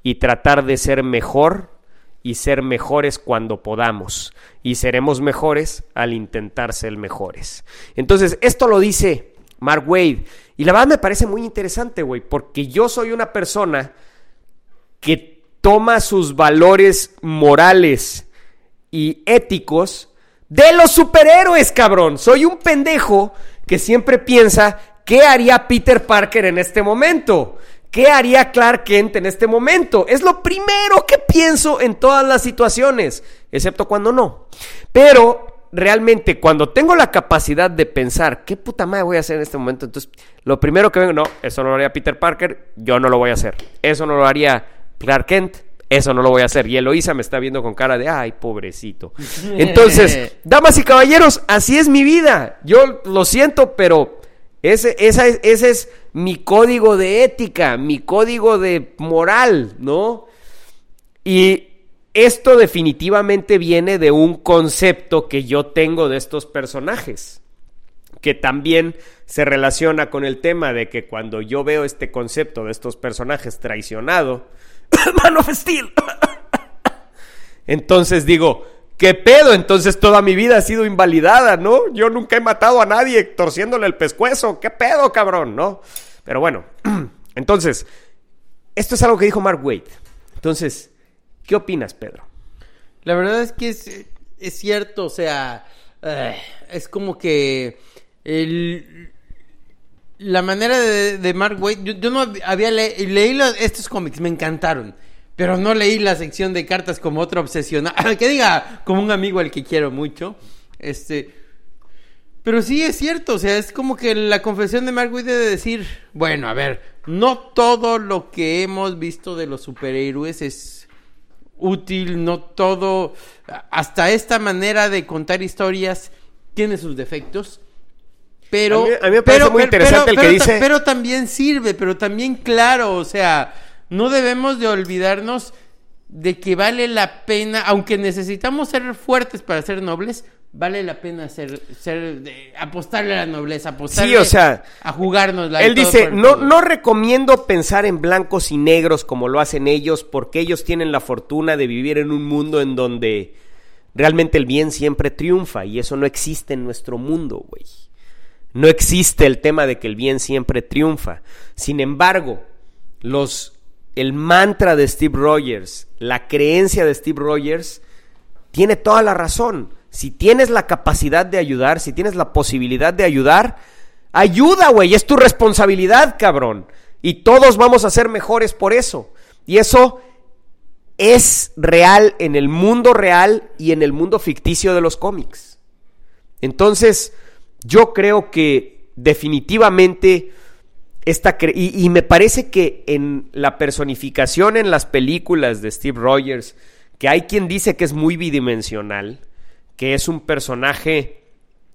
Speaker 1: y tratar de ser mejor y ser mejores cuando podamos. Y seremos mejores al intentar ser mejores. Entonces, esto lo dice Mark Wade. Y la verdad me parece muy interesante, güey, porque yo soy una persona que toma sus valores morales y éticos de los superhéroes, cabrón. Soy un pendejo que siempre piensa, ¿qué haría Peter Parker en este momento? ¿Qué haría Clark Kent en este momento? Es lo primero que pienso en todas las situaciones, excepto cuando no. Pero realmente cuando tengo la capacidad de pensar, ¿qué puta madre voy a hacer en este momento? Entonces, lo primero que vengo, no, eso no lo haría Peter Parker, yo no lo voy a hacer. Eso no lo haría Clark Kent, eso no lo voy a hacer. Y Eloisa me está viendo con cara de, ay, pobrecito. Entonces, damas y caballeros, así es mi vida. Yo lo siento, pero ese, esa ese es mi código de ética, mi código de moral, ¿no? Y esto definitivamente viene de un concepto que yo tengo de estos personajes, que también se relaciona con el tema de que cuando yo veo este concepto de estos personajes traicionado, Man of entonces digo, ¿Qué pedo? Entonces toda mi vida ha sido invalidada, ¿no? Yo nunca he matado a nadie torciéndole el pescuezo. ¿Qué pedo, cabrón? ¿No? Pero bueno, entonces, esto es algo que dijo Mark Wade. Entonces, ¿qué opinas, Pedro?
Speaker 2: La verdad es que es, cierto, o sea, eh, es como que el, la manera de, Mark Wade, yo, no había le, leí los, estos cómics, me encantaron. Pero no leí la sección de cartas como otro obsesionado. que diga, como un amigo al que quiero mucho. Este. Pero sí es cierto, o sea, es como que la confesión de Mark Wade de decir, bueno, a ver, no todo lo que hemos visto de los superhéroes es útil, no todo, hasta esta manera de contar historias tiene sus defectos. Pero,
Speaker 1: a mí, a mí me parece
Speaker 2: pero,
Speaker 1: muy interesante
Speaker 2: pero,
Speaker 1: el que dice...
Speaker 2: pero también sirve, pero también claro, o sea, no debemos de olvidarnos de que vale la pena, aunque necesitamos ser fuertes para ser nobles, vale la pena ser, apostarle a la nobleza, apostarle
Speaker 1: Sí, o sea,
Speaker 2: a jugarnos
Speaker 1: Él dice, no, no recomiendo pensar en blancos y negros como lo hacen ellos, porque ellos tienen la fortuna de vivir en un mundo en donde realmente el bien siempre triunfa, y eso no existe en nuestro mundo, güey. No existe el tema de que el bien siempre triunfa. Sin embargo, los el mantra de Steve Rogers, la creencia de Steve Rogers, tiene toda la razón. Si tienes la capacidad de ayudar, si tienes la posibilidad de ayudar, ayuda, güey, es tu responsabilidad, cabrón. Y todos vamos a ser mejores por eso. Y eso es real en el mundo real y en el mundo ficticio de los cómics. Entonces, yo creo que definitivamente esta y, y, me parece que en la personificación en las películas de Steve Rogers, que hay quien dice que es muy bidimensional, que es un personaje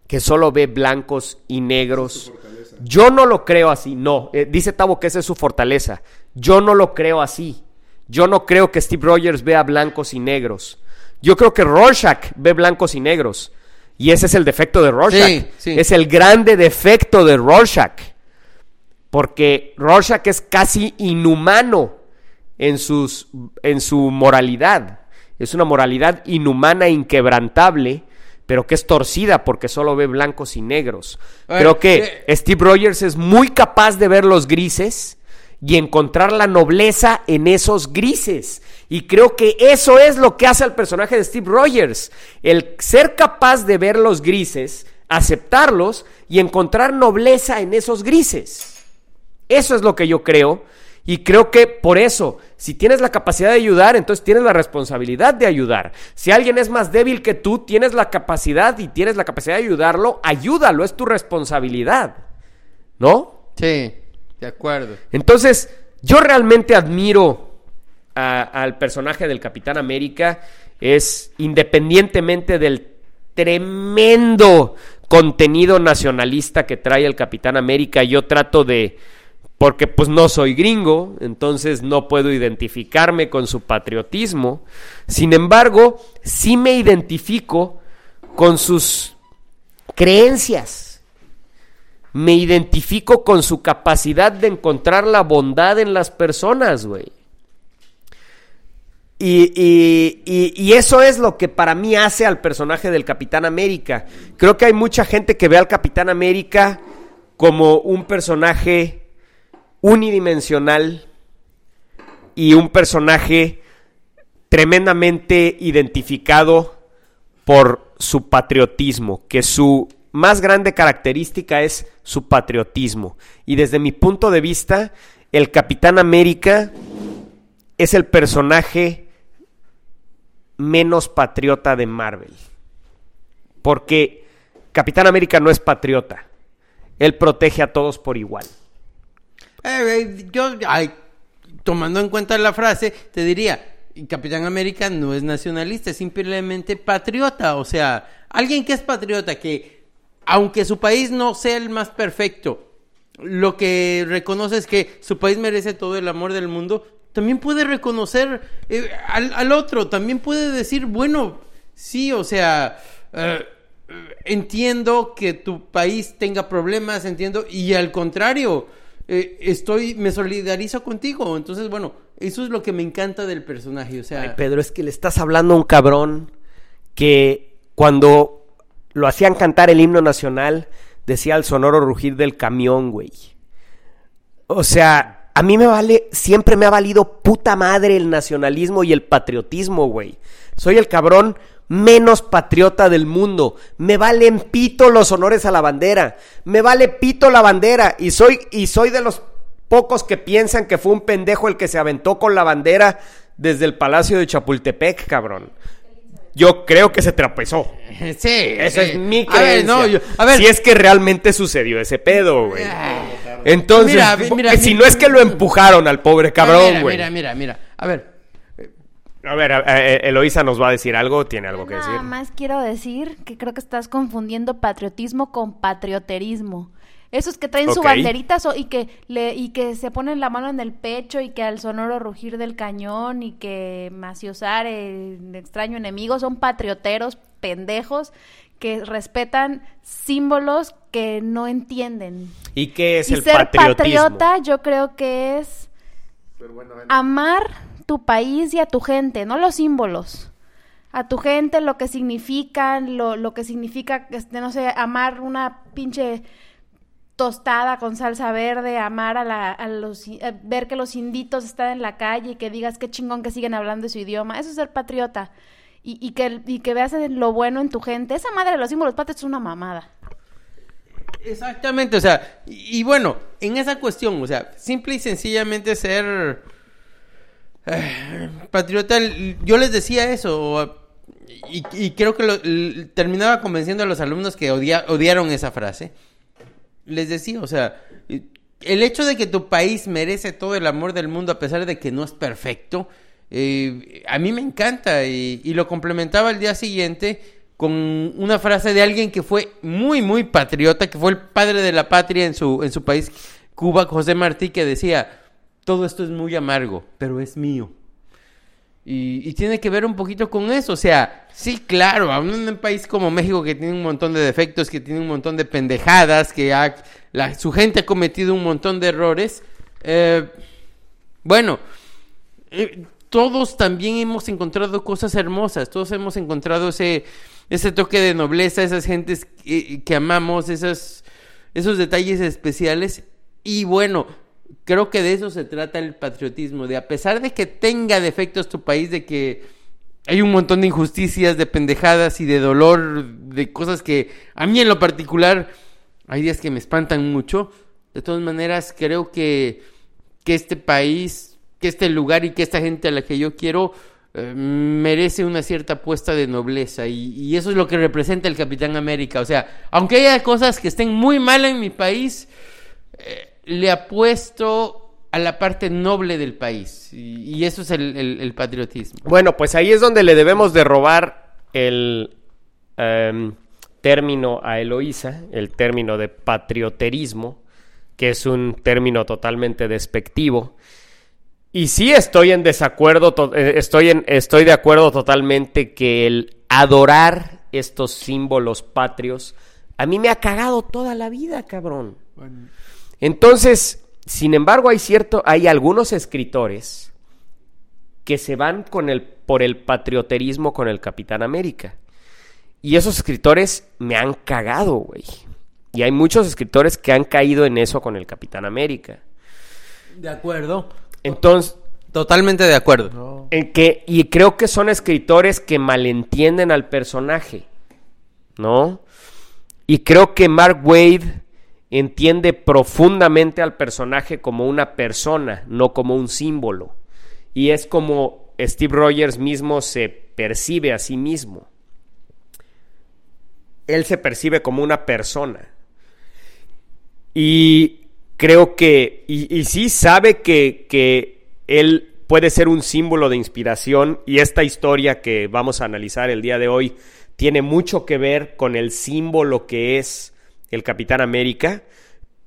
Speaker 1: que solo ve blancos y negros. Yo no lo creo así, no. Eh, dice Tavo que esa es su fortaleza. Yo no lo creo así. Yo no creo que Steve Rogers vea blancos y negros. Yo creo que Rorschach ve blancos y negros. Y ese es el defecto de Rorschach.
Speaker 2: Sí, sí.
Speaker 1: Es el grande defecto de Rorschach porque Rorschach es casi inhumano en, sus, en su moralidad. Es una moralidad inhumana, inquebrantable, pero que es torcida porque solo ve blancos y negros.
Speaker 2: Bueno,
Speaker 1: Creo que
Speaker 2: eh,
Speaker 1: Steve Rogers es muy capaz de ver los grises y encontrar la nobleza en esos grises. Y creo que eso es lo que hace al personaje de Steve Rogers. El ser capaz de ver los grises, aceptarlos y encontrar nobleza en esos grises. Eso es lo que yo creo. Y creo que por eso Si tienes la capacidad de ayudar, entonces tienes la responsabilidad de ayudar. Si alguien es más débil que tú, tienes la capacidad y tienes la capacidad de ayudarlo, ayúdalo, es tu responsabilidad. ¿No?
Speaker 2: Sí, de acuerdo.
Speaker 1: Entonces, yo realmente admiro al personaje del Capitán América, es independientemente del tremendo contenido nacionalista que trae el Capitán América, yo trato de, porque pues no soy gringo, entonces no puedo identificarme con su patriotismo, sin embargo, sí me identifico con sus creencias. Me identifico con su capacidad de encontrar la bondad en las personas, güey. Y, y- eso es lo que para mí hace al personaje del Capitán América. Creo que hay mucha gente que ve al Capitán América como un personaje unidimensional y un personaje tremendamente identificado por su patriotismo, que su más grande característica es su patriotismo. Y desde mi punto de vista, el Capitán América es el personaje menos patriota de Marvel. Porque Capitán América no es patriota. Él protege a todos por igual.
Speaker 2: Eh, eh, yo, ay, tomando en cuenta la frase, te diría, Capitán América no es nacionalista, es simplemente patriota. O sea, alguien que es patriota, que aunque su país no sea el más perfecto, lo que reconoce es que su país merece todo el amor del mundo, también puede reconocer eh, al, al otro, también puede decir, bueno, sí, o sea, eh, entiendo que tu país tenga problemas, entiendo, y al contrario, eh, estoy, me solidarizo contigo. Entonces, bueno, eso es lo que me encanta del personaje, o sea...
Speaker 1: Pedro, es que le estás hablando a un cabrón que cuando lo hacían cantar el himno nacional decía el sonoro rugir del camión, güey. O sea, a mí me vale, siempre me ha valido puta madre el nacionalismo y el patriotismo, güey. Soy el cabrón menos patriota del mundo. Me valen pito los honores a la bandera. Me vale pito la bandera. Y soy, y soy de los pocos que piensan que fue un pendejo el que se aventó con la bandera desde el Palacio de Chapultepec, cabrón. Yo creo que se trapezó.
Speaker 2: Sí,
Speaker 1: Esa
Speaker 2: sí.
Speaker 1: es mi
Speaker 2: A ver,
Speaker 1: creencia.
Speaker 2: no, yo- a ver,
Speaker 1: si es que realmente sucedió ese pedo, güey. Entonces,
Speaker 2: Mira,
Speaker 1: si
Speaker 2: mira.
Speaker 1: no es que lo empujaron al pobre cabrón,
Speaker 2: mira,
Speaker 1: güey.
Speaker 2: mira, mira, mira. A ver,
Speaker 1: A ver, a- a- Eloísa nos va a decir algo, tiene algo que
Speaker 4: Nada
Speaker 1: decir.
Speaker 4: más quiero decir que creo que estás confundiendo patriotismo con patrioterismo. Esos que traen su banderita so- y que le y que se ponen la mano en el pecho y que al sonoro rugir del cañón y que maciosar el extraño enemigo son patrioteros pendejos que respetan símbolos que no entienden.
Speaker 1: ¿Y qué es
Speaker 4: y
Speaker 1: el
Speaker 4: ser
Speaker 1: patriotismo?
Speaker 4: patriota yo creo que es amar tu país y a tu gente, no los símbolos. A tu gente, lo que significan, lo, lo que significa, este, no sé, amar una pinche tostada con salsa verde, amar a, la, a los, eh, ver que los inditos están en la calle y que digas qué chingón que siguen hablando su idioma. Eso es ser patriota. Y, y que, y que veas lo bueno en tu gente. Esa madre de los símbolos patrios es una mamada.
Speaker 2: Exactamente, o sea, y, y bueno, en esa cuestión, o sea, simple y sencillamente ser patriota, yo les decía eso, y, creo que terminaba convenciendo a los alumnos que odia- odiaron esa frase. Les decía, o sea, el hecho de que tu país merece todo el amor del mundo a pesar de que no es perfecto, eh, a mí me encanta y, y lo complementaba al día siguiente con una frase de alguien que fue muy, muy patriota, que fue el padre de la patria en su, en su país, Cuba, José Martí, que decía, todo esto es muy amargo, pero es mío. Y, tiene que ver un poquito con eso. O sea, sí, claro, aún en un país como México que tiene un montón de defectos, que tiene un montón de pendejadas, que su gente ha cometido un montón de errores. eh, bueno, eh, todos también hemos encontrado cosas hermosas, todos hemos encontrado ese, ese toque de nobleza, esas gentes que, amamos, esos detalles especiales. Y bueno, creo que de eso se trata el patriotismo, de a pesar de que tenga defectos tu país, de que hay un montón de injusticias, de pendejadas y de dolor, de cosas que a mí en lo particular hay días que me espantan mucho. De todas maneras, creo que, que este país que este lugar y que esta gente a la que yo quiero eh, merece una cierta apuesta de nobleza y, y eso es lo que representa el Capitán América. O sea, aunque haya cosas que estén muy mal en mi país, le apuesto a la parte noble del país y, y eso es el, el- el patriotismo.
Speaker 1: Bueno, pues ahí es donde le debemos de robar el em, término a Eloísa, el término de patrioterismo, que es un término totalmente despectivo. Y sí estoy en desacuerdo, eh, estoy, en, estoy de acuerdo totalmente que el adorar estos símbolos patrios a mí me ha cagado toda la vida, cabrón. Entonces, sin embargo, hay cierto, hay algunos escritores que se van con el, por el patrioterismo con el Capitán América. Y esos escritores me han cagado, güey. Y hay muchos escritores que han caído en eso con el Capitán América.
Speaker 2: De acuerdo.
Speaker 1: Entonces,
Speaker 2: Totalmente de acuerdo.
Speaker 1: en que, y creo que son escritores que malentienden al personaje, ¿no? Y creo que Mark Wade entiende profundamente al personaje como una persona, no como un símbolo. Y es como Steve Rogers mismo se percibe a sí mismo. Él se percibe como una persona. Y creo que, y, sí sabe que, que él puede ser un símbolo de inspiración y esta historia que vamos a analizar el día de hoy tiene mucho que ver con el símbolo que es el Capitán América,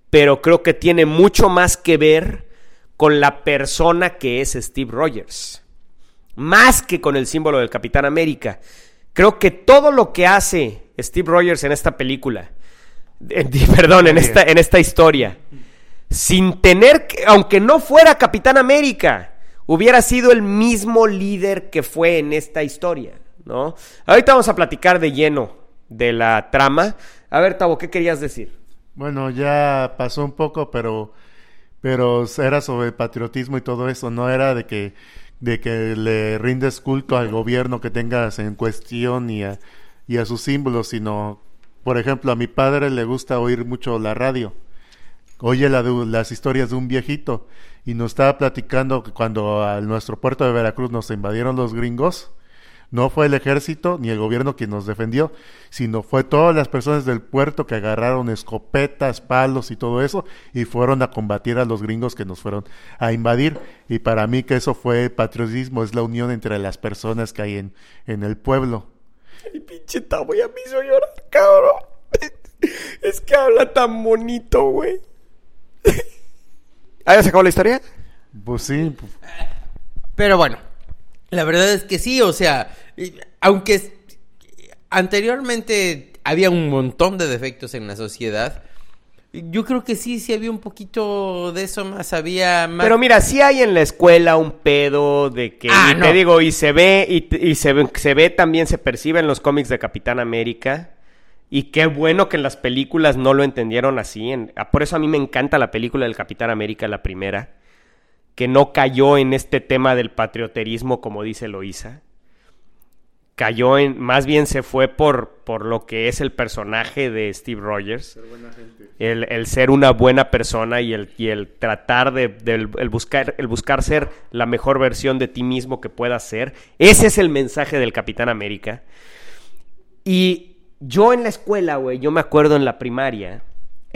Speaker 1: pero creo que tiene mucho más que ver con la persona que es Steve Rogers, más que con el símbolo del Capitán América. Creo que todo lo que hace Steve Rogers en esta película, en- perdón, en esta, en esta historia, sin tener que, aunque no fuera Capitán América, hubiera sido el mismo líder que fue en esta historia, ¿no? Ahorita vamos a platicar de lleno de la trama. A ver, Tavo, ¿qué querías decir?
Speaker 3: Bueno, ya pasó un poco, pero pero era sobre patriotismo y todo eso, no era de que de que le rindes culto al gobierno que tengas en cuestión y a, y a sus símbolos, sino, por ejemplo, a mi padre le gusta oír mucho la radio. Oye la de- las historias de un viejito y nos estaba platicando que cuando a nuestro puerto de Veracruz nos invadieron los gringos, no fue el ejército ni el gobierno quien nos defendió, sino fue todas las personas del puerto que agarraron escopetas, palos y todo eso y fueron a combatir a los gringos que nos fueron a invadir. Y para mí que eso fue patriotismo, es la unión entre las personas que hay en, en el pueblo.
Speaker 1: Ay, pinche Tavo, ya me hizo llorar, cabrón. Es que habla tan bonito, güey. ¿Ah, ya se acabó la historia?
Speaker 3: Pues sí, pues,
Speaker 2: Pero bueno, la verdad es que sí, o sea, aunque anteriormente había un montón de defectos en la sociedad, yo creo que sí, sí había un poquito de eso más, había más...
Speaker 1: Pero mira, sí hay en la escuela un pedo de que,
Speaker 2: Ah,
Speaker 1: y
Speaker 2: no.
Speaker 1: te digo, y se ve, y, y se, ve, se ve también, se percibe en los cómics de Capitán América. Y qué bueno que en las películas no lo entendieron así. en- ah, por eso a mí me encanta la película del Capitán América, la primera. Que no cayó en este tema del patrioterismo, como dice Loisa. Cayó en. Más bien se fue por, por lo que es el personaje de Steve Rogers. El, el ser una buena persona y el, y el tratar de, el buscar, el buscar ser la mejor versión de ti mismo que puedas ser. Ese es el mensaje del Capitán América. Y yo en la escuela, güey, yo me acuerdo en la primaria,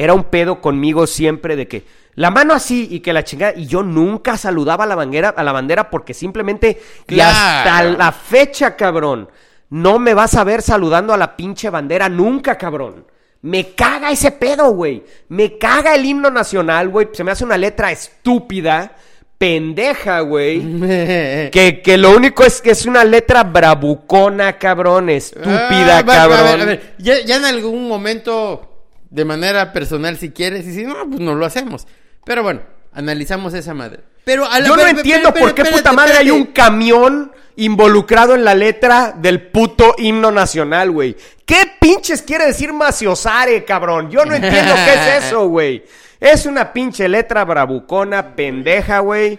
Speaker 1: era un pedo conmigo siempre de que la mano así y que la chingada. Y yo nunca saludaba a la bandera, a la bandera porque simplemente. Y hasta la fecha, cabrón. No me vas a ver saludando a la pinche bandera nunca, cabrón. Me caga ese pedo, güey. Me caga el himno nacional, güey. Se me hace una letra estúpida, pendeja, güey. Que, que lo único es que es una letra bravucona, cabrón, estúpida,
Speaker 2: Ah, va-
Speaker 1: cabrón.
Speaker 2: A ver, a ver, Ya, ya en algún momento, de manera personal, si quieres, y si no, pues no lo hacemos. Pero bueno, analizamos esa madre. Pero a la-
Speaker 1: Yo no
Speaker 2: pero-
Speaker 1: entiendo
Speaker 2: pero-
Speaker 1: por qué
Speaker 2: espérate,
Speaker 1: puta madre hay un camión involucrado en la letra del puto himno nacional, güey. ¿Qué pinches quiere decir maciosare, cabrón? Yo no entiendo qué es eso, güey. Es una pinche letra bravucona, pendeja, güey.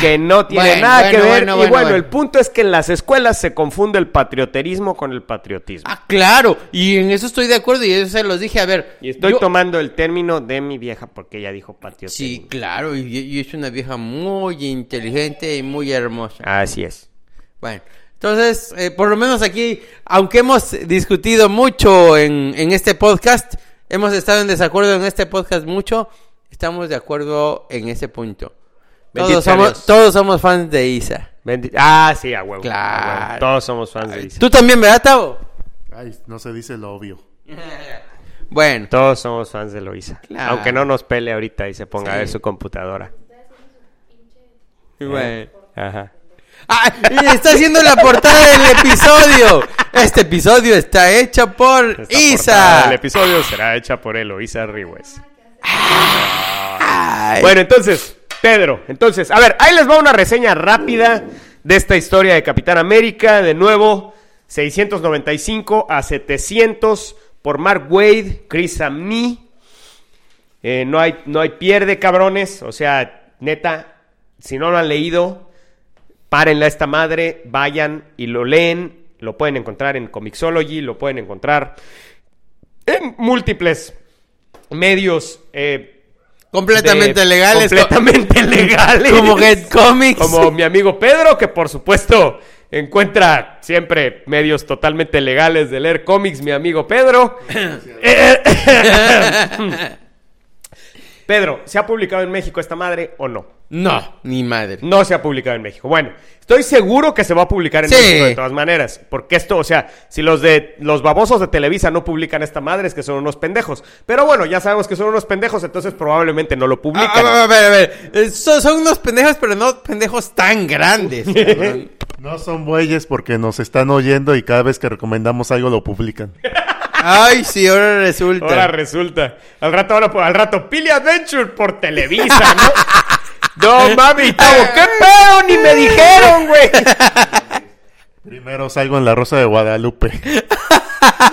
Speaker 1: Que no tiene
Speaker 2: bueno,
Speaker 1: nada que ver.
Speaker 2: bueno,
Speaker 1: y
Speaker 2: bueno,
Speaker 1: el punto es que en las escuelas se confunde el patriotismo con el patriotismo.
Speaker 2: Ah, claro, y en eso estoy de acuerdo y eso se los dije, a ver.
Speaker 1: y estoy
Speaker 2: yo-
Speaker 1: tomando el término de mi vieja porque ella dijo patriotismo.
Speaker 2: Sí, claro, y, y es una vieja muy inteligente y muy hermosa.
Speaker 1: Así es.
Speaker 2: Bueno, entonces, eh, por lo menos aquí, aunque hemos discutido mucho en, en este podcast, hemos estado en desacuerdo en este podcast mucho, estamos de acuerdo en ese punto. Todos somos, todos somos fans de Isa.
Speaker 1: Bendi- ah, sí, a huevo.
Speaker 2: Claro.
Speaker 1: a huevo. Todos somos fans de Isa.
Speaker 2: Tú también, ¿verdad, Tavo?
Speaker 3: Ay, no se dice lo obvio.
Speaker 2: Bueno,
Speaker 1: Todos somos fans de Loisa.
Speaker 2: Claro.
Speaker 1: Aunque no nos pele ahorita y se ponga a
Speaker 2: Sí.
Speaker 1: ver su computadora.
Speaker 2: bueno.
Speaker 1: Ajá.
Speaker 2: Ah, está haciendo la portada del episodio. Este episodio está hecho por
Speaker 1: Esta
Speaker 2: Isa.
Speaker 1: del episodio será hecha por Eloisa Ríguez.
Speaker 2: Ay.
Speaker 1: Bueno, entonces, Pedro, entonces, a ver, ahí les va una reseña rápida de esta historia de Capitán América. De nuevo, 695 a 700 por Mark Wade, Chris Samney. Eh, no, hay, no hay pierde, cabrones. O sea, neta, si no lo han leído, párenle a esta madre, vayan y lo leen. Lo pueden encontrar en Comixology, lo pueden encontrar en múltiples medios. eh,
Speaker 2: completamente
Speaker 1: de-
Speaker 2: legales.
Speaker 1: Completamente legales.
Speaker 2: Como Get Comics.
Speaker 1: Como mi amigo Pedro, que por supuesto encuentra siempre medios totalmente legales de leer cómics, mi amigo Pedro. Pedro, ¿se ha publicado en México esta madre o no?
Speaker 2: No, ni madre.
Speaker 1: No se ha publicado en México. Bueno, estoy seguro que se va a publicar en
Speaker 2: Sí.
Speaker 1: México de todas maneras. Porque esto, o sea, si los de los babosos de Televisa no publican esta madre, es que son unos pendejos. Pero bueno, ya sabemos que son unos pendejos, entonces probablemente no lo
Speaker 2: Ah,
Speaker 1: publican.
Speaker 2: a, a ver, a ver. Eh, Son, son unos pendejos, pero no pendejos tan grandes.
Speaker 3: No son bueyes porque nos están oyendo y cada vez que recomendamos algo lo publican.
Speaker 2: Ay, sí, ahora resulta.
Speaker 1: Ahora resulta. Al rato, ahora, por- al rato, Pili Adventure por Televisa, ¿no? no mami, Tavo, ¿qué pedo? Ni me dijeron, güey.
Speaker 3: Primero salgo en La Rosa de Guadalupe.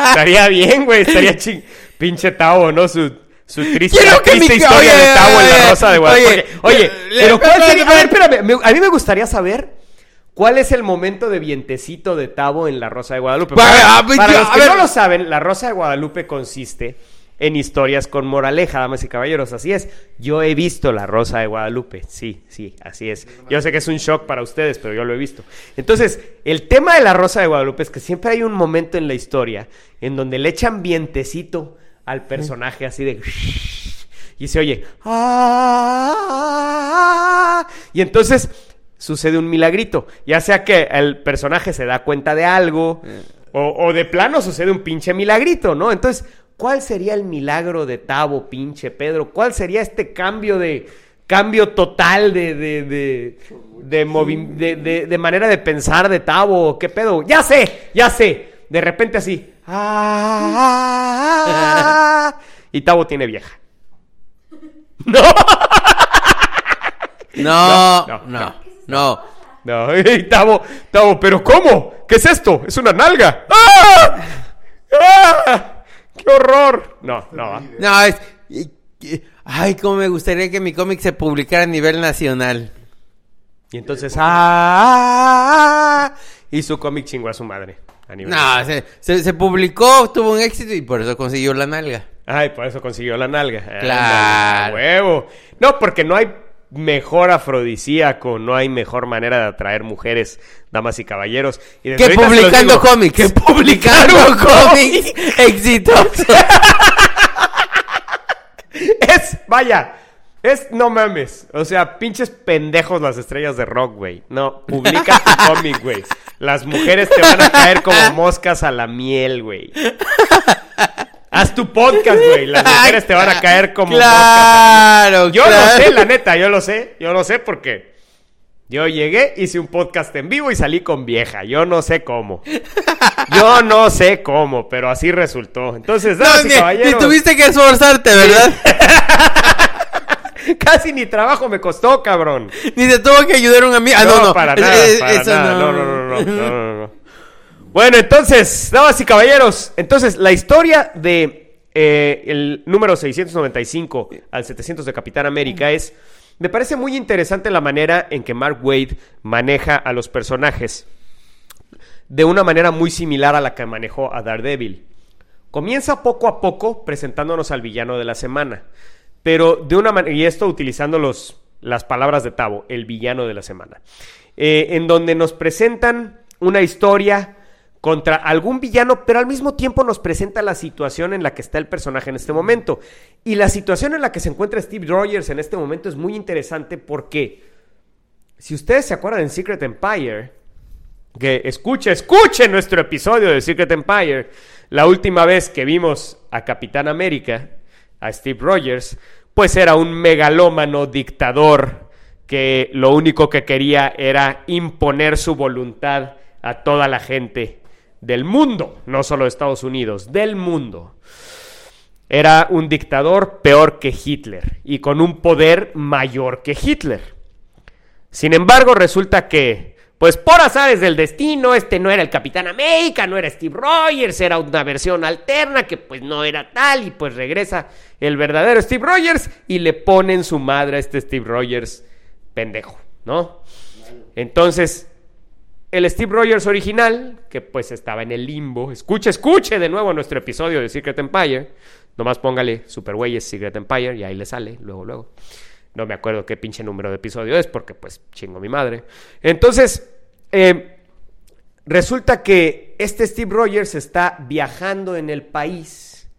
Speaker 1: Estaría bien, güey. Estaría ching. Pinche Tavo, ¿no? Su, su triste,
Speaker 2: Quiero
Speaker 1: la
Speaker 2: que
Speaker 1: triste
Speaker 2: mi-
Speaker 1: historia
Speaker 2: oye,
Speaker 1: de Tavo en la Rosa de Guadalupe.
Speaker 2: oye,
Speaker 1: Oye, oye,
Speaker 2: le-
Speaker 1: pero ¿cuál
Speaker 2: le-
Speaker 1: sería? A ver, espérame. me- a mí me gustaría saber cuál es el momento de vientecito de Tavo en la Rosa de Guadalupe. Para, para
Speaker 2: yo-
Speaker 1: los que no lo saben, la Rosa de Guadalupe consiste en historias con moraleja, damas y caballeros. Así es. Yo he visto la Rosa de Guadalupe. Sí, sí, así es. Yo sé que es un shock para ustedes, pero yo lo he visto. Entonces, el tema de la Rosa de Guadalupe es que siempre hay un momento en la historia en donde le echan vientecito al personaje así de... Y se oye... "Ah", Y entonces sucede un milagrito. Ya sea que el personaje se da cuenta de algo, o, o de plano sucede un pinche milagrito, ¿no? Entonces, ¿cuál sería el milagro de Tavo, pinche Pedro? ¿Cuál sería este cambio de cambio total de de, de, de, movi- de- de- de manera de pensar de Tavo? ¿Qué pedo? Ya sé, ya sé. De repente así. "Ah", y Tavo tiene vieja. No.
Speaker 2: No,
Speaker 1: No,
Speaker 2: no,
Speaker 1: no,
Speaker 2: no.
Speaker 1: No, ey, Tavo, Tavo, pero ¿cómo? ¿Qué es esto? Es una nalga. ¡Ah! ¡Ah! ¡Qué horror! No, no.
Speaker 2: No, es... Ay, cómo me gustaría que mi cómic se publicara a nivel nacional.
Speaker 1: Y entonces, ¡ah! Y su cómic chingó a su madre. A nivel
Speaker 2: No, se, se- se publicó, tuvo un éxito y por eso consiguió la nalga.
Speaker 1: Ay, por eso consiguió la nalga.
Speaker 2: Claro.
Speaker 1: Ándale, a huevo. No, porque no hay mejor afrodisíaco, no hay mejor manera de atraer mujeres, damas y caballeros. Y
Speaker 2: Que publicando cómics. Que publicando cómics exitosos.
Speaker 1: Es, vaya, es, no mames. O sea, pinches pendejos las estrellas de rock, güey. No, publica tu cómic, güey. Las mujeres te van a caer como moscas a la miel, güey. Haz tu podcast, güey. Las mujeres te van a caer como
Speaker 2: Claro.
Speaker 1: Yo
Speaker 2: claro.
Speaker 1: lo sé, la neta, yo lo sé. Yo lo sé porque yo llegué, hice un podcast en vivo y salí con vieja. Yo no sé cómo. Yo no sé cómo, pero así resultó. Entonces,
Speaker 2: No, ni, ni tuviste que esforzarte, ¿verdad?
Speaker 1: Casi ni trabajo me costó, cabrón.
Speaker 2: ni te tuvo que ayudar un amigo. Ah, no, no.
Speaker 1: para
Speaker 2: Es-
Speaker 1: nada, para no, no, no, no, no, no. Bueno, entonces, damas y caballeros, entonces la historia de eh, el número 695 al 700 de Capitán América es Me parece muy interesante la manera en que Mark Wade maneja a los personajes de una manera muy similar a la que manejó a Daredevil. Comienza poco a poco presentándonos al villano de la semana, pero de una manera, y esto utilizando los, las palabras de Tavo, el villano de la semana, eh, en donde nos presentan una historia contra algún villano, pero al mismo tiempo nos presenta la situación en la que está el personaje en este momento. Y la situación en la que se encuentra Steve Rogers en este momento es muy interesante porque, si ustedes se acuerdan en Secret Empire, que escuche, escuche nuestro episodio de Secret Empire, la última vez que vimos a Capitán América, a Steve Rogers, pues era un megalómano dictador que lo único que quería era imponer su voluntad a toda la gente del mundo, no solo de Estados Unidos, del mundo. Era un dictador peor que Hitler y con un poder mayor que Hitler. Sin embargo, resulta que, pues por azares del destino, este no era el Capitán América, no era Steve Rogers, era una versión alterna que pues no era tal y pues regresa el verdadero Steve Rogers y le ponen su madre a este Steve Rogers pendejo, ¿no? Entonces, el Steve Rogers original, que pues estaba en el limbo. Escuche, escuche de nuevo nuestro episodio de Secret Empire. Nomás póngale Superwayes Secret Empire y ahí le sale, luego, luego. No me acuerdo qué pinche número de episodio es porque pues chingo mi madre. Entonces, eh, resulta que este Steve Rogers está viajando en el país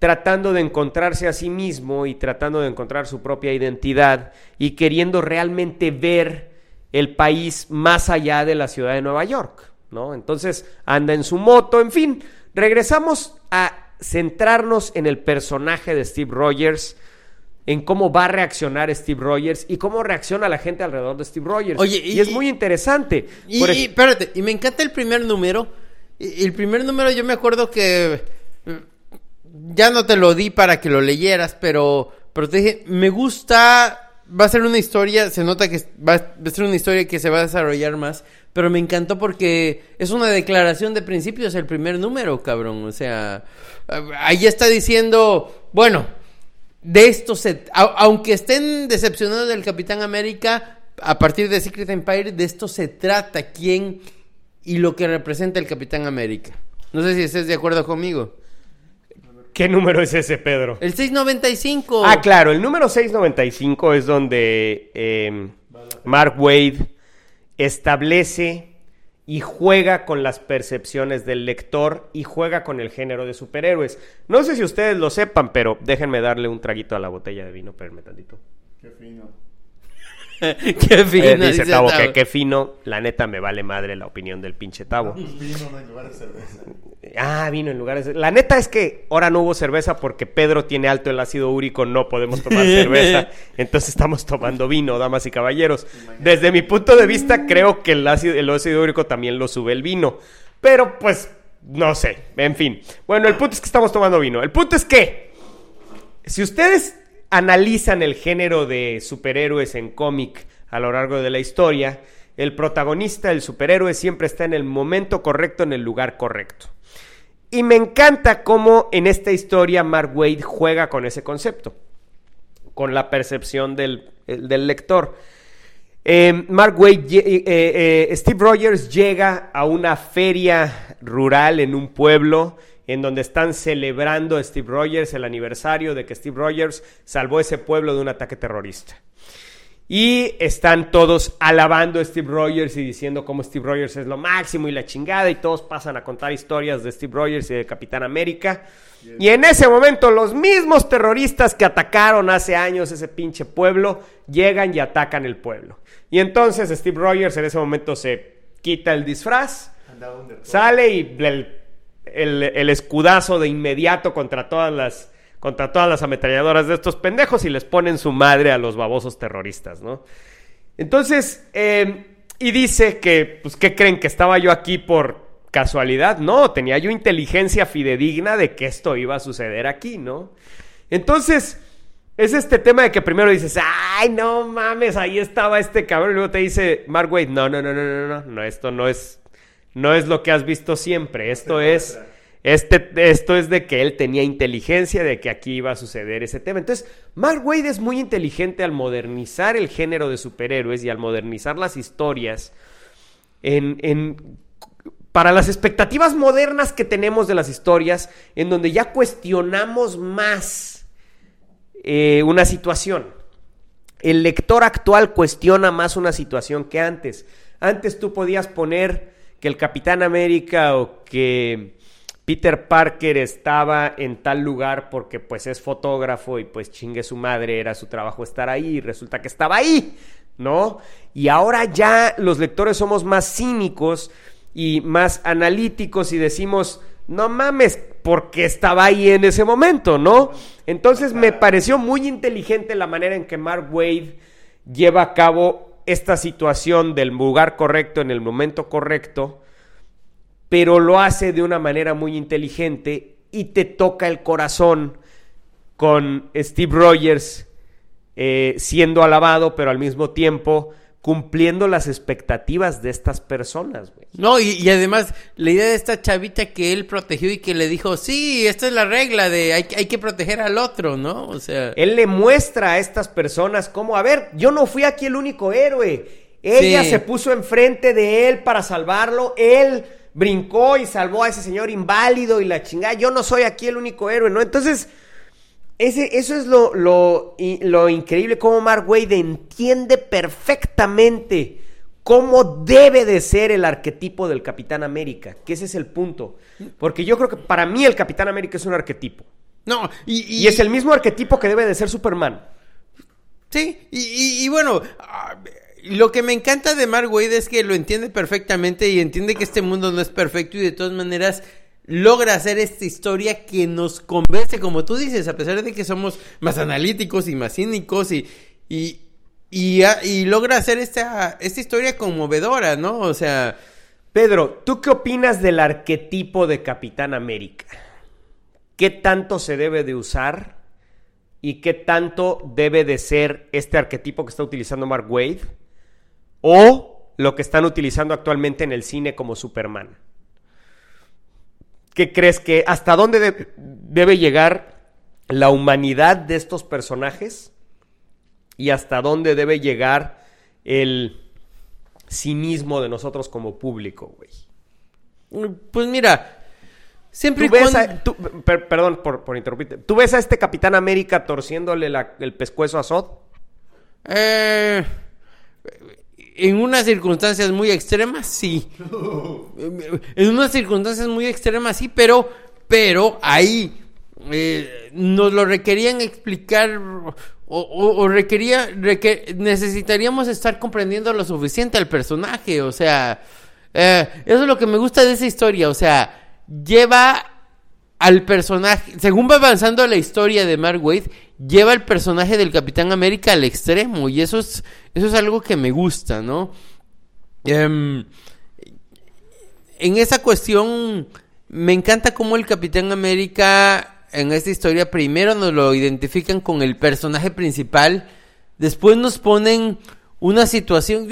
Speaker 1: tratando de encontrarse a sí mismo y tratando de encontrar su propia identidad y queriendo realmente ver el país más allá de la ciudad de Nueva York, ¿no? Entonces anda en su moto, en fin, regresamos a centrarnos en el personaje de Steve Rogers, en cómo va a reaccionar Steve Rogers y cómo reacciona la gente alrededor de Steve Rogers.
Speaker 2: Oye,
Speaker 1: y,
Speaker 2: y-
Speaker 1: es muy interesante.
Speaker 2: Y,
Speaker 1: Por ej-
Speaker 2: y, espérate, y me encanta el primer número. Y, el primer número yo me acuerdo que eh, ya no te lo di para que lo leyeras, pero, pero te dije, me gusta, va a ser una historia, se nota que va a ser una historia que se va a desarrollar más, pero me encantó porque es una declaración de principios el primer número, cabrón. O sea, ahí está diciendo, bueno, de esto se... aunque estén decepcionados del Capitán América, a partir de Secret Empire, de esto se trata, quién y lo que representa el Capitán América. No sé si estés de acuerdo conmigo.
Speaker 1: ¿Qué número es ese, Pedro?
Speaker 2: El 695.
Speaker 1: Ah, claro, el número 695 es donde eh, Mark Wade establece y juega con las percepciones del lector y juega con el género de superhéroes. No sé si ustedes lo sepan, pero déjenme darle un traguito a la botella de vino, espérenme tantito.
Speaker 2: Qué fino.
Speaker 1: Eh, dice
Speaker 2: dice
Speaker 1: Tavo
Speaker 2: Tavo.
Speaker 1: que qué fino, la neta me vale madre la opinión del pinche Tavo. Ah, vino en lugares. La neta es que ahora no hubo cerveza porque Pedro tiene alto el ácido úrico, no podemos tomar cerveza. Entonces estamos tomando vino, damas y caballeros. Desde mi punto de vista, creo que el ácido, el ácido úrico también lo sube el vino. Pero pues, no sé. En fin. Bueno, el punto es que estamos tomando vino. El punto es que, si ustedes analizan el género de superhéroes en cómic a lo largo de la historia, el protagonista, el superhéroe, siempre está en el momento correcto, en el lugar correcto. Y me encanta cómo en esta historia Mark Wade juega con ese concepto, con la percepción del, el- del lector. Eh, Mark Wade, eh, eh, Steve Rogers llega a una feria rural en un pueblo en donde están celebrando a Steve Rogers el aniversario de que Steve Rogers salvó ese pueblo de un ataque terrorista. Y están todos alabando a Steve Rogers y diciendo cómo Steve Rogers es lo máximo y la chingada. Y todos pasan a contar historias de Steve Rogers y de Capitán América. Y en ese momento los mismos terroristas que atacaron hace años ese pinche pueblo llegan y atacan el pueblo. Y entonces Steve Rogers en ese momento se quita el disfraz, sale y el, el- escudazo de inmediato contra todas las contra todas las ametralladoras de estos pendejos y les ponen su madre a los babosos terroristas, ¿no? Entonces, eh, y dice que, pues, ¿qué creen? Que estaba yo aquí por casualidad. No, tenía yo inteligencia fidedigna de que esto iba a suceder aquí, ¿no? Entonces, es este tema de que primero dices, ay, no mames, ahí estaba este cabrón, y luego te dice Mark Wade, no, no, no, no, no, no, no, esto no es, no es lo que has visto siempre, esto es, Este, esto es de que él tenía inteligencia de que aquí iba a suceder ese tema. Entonces, Mark Wade es muy inteligente al modernizar el género de superhéroes y al modernizar las historias en, en para las expectativas modernas que tenemos de las historias, en donde ya cuestionamos más eh, una situación. El lector actual cuestiona más una situación que antes. Antes tú podías poner que el Capitán América o que Peter Parker estaba en tal lugar porque pues es fotógrafo y pues chingue su madre, era su trabajo estar ahí y resulta que estaba ahí, ¿no? Y ahora ya los lectores somos más cínicos y más analíticos y decimos, no mames, porque estaba ahí en ese momento, ¿no? Entonces me pareció muy inteligente la manera en que Mark Wade lleva a cabo esta situación del lugar correcto en el momento correcto pero lo hace de una manera muy inteligente y te toca el corazón con Steve Rogers eh, siendo alabado, pero al mismo tiempo cumpliendo las expectativas de estas personas.
Speaker 2: No, y, además la idea de esta chavita que él protegió y que le dijo, sí, esta es la regla de hay, hay que proteger al otro, ¿no? O sea...
Speaker 1: Él le muestra a estas personas cómo, a ver, yo no fui aquí el único héroe. Ella se puso enfrente de él para salvarlo, él brincó y salvó a ese señor inválido y la chingada. Yo no soy aquí el único héroe, ¿no? Entonces, ese, eso es lo, lo, lo increíble, cómo Mark Wade entiende perfectamente cómo debe de ser el arquetipo del Capitán América, que ese es el punto. Porque yo creo que para mí el Capitán América es un arquetipo.
Speaker 2: No, y,
Speaker 1: y, es el mismo arquetipo que debe de ser Superman.
Speaker 2: Sí, y, y bueno, ah, lo que me encanta de Mark Wade es que lo entiende perfectamente y entiende que este mundo no es perfecto y de todas maneras logra hacer esta historia que nos convence, como tú dices, a pesar de que somos más analíticos y más cínicos y, y, y, logra hacer esta, esta historia conmovedora, ¿no? O sea...
Speaker 1: Pedro, ¿tú qué opinas del arquetipo de Capitán América? ¿Qué tanto se debe de usar? ¿Y qué tanto debe de ser este arquetipo que está utilizando Mark Wade? o lo que están utilizando actualmente en el cine como Superman. ¿Qué crees que hasta dónde debe llegar la humanidad de estos personajes y hasta dónde debe llegar el cinismo de nosotros como público, güey?
Speaker 2: Pues mira, siempre
Speaker 1: perdón por, por, interrumpirte. ¿Tú ves a este Capitán América torciéndole el pescuezo a Sod?
Speaker 2: Eh, en unas circunstancias muy extremas, sí. En unas circunstancias muy extremas, sí, pero, pero ahí eh, nos lo requerían explicar o, requería, necesitaríamos estar comprendiendo lo suficiente al personaje, o sea, eh, eso es lo que me gusta de esa historia, o sea, lleva al personaje, según va avanzando la historia de Mark Wade, lleva el personaje del Capitán América al extremo y eso es, eso es algo que me gusta, ¿no? Em, en esa cuestión me encanta cómo el Capitán América en esta historia primero nos lo identifican con el personaje principal, después nos ponen una situación,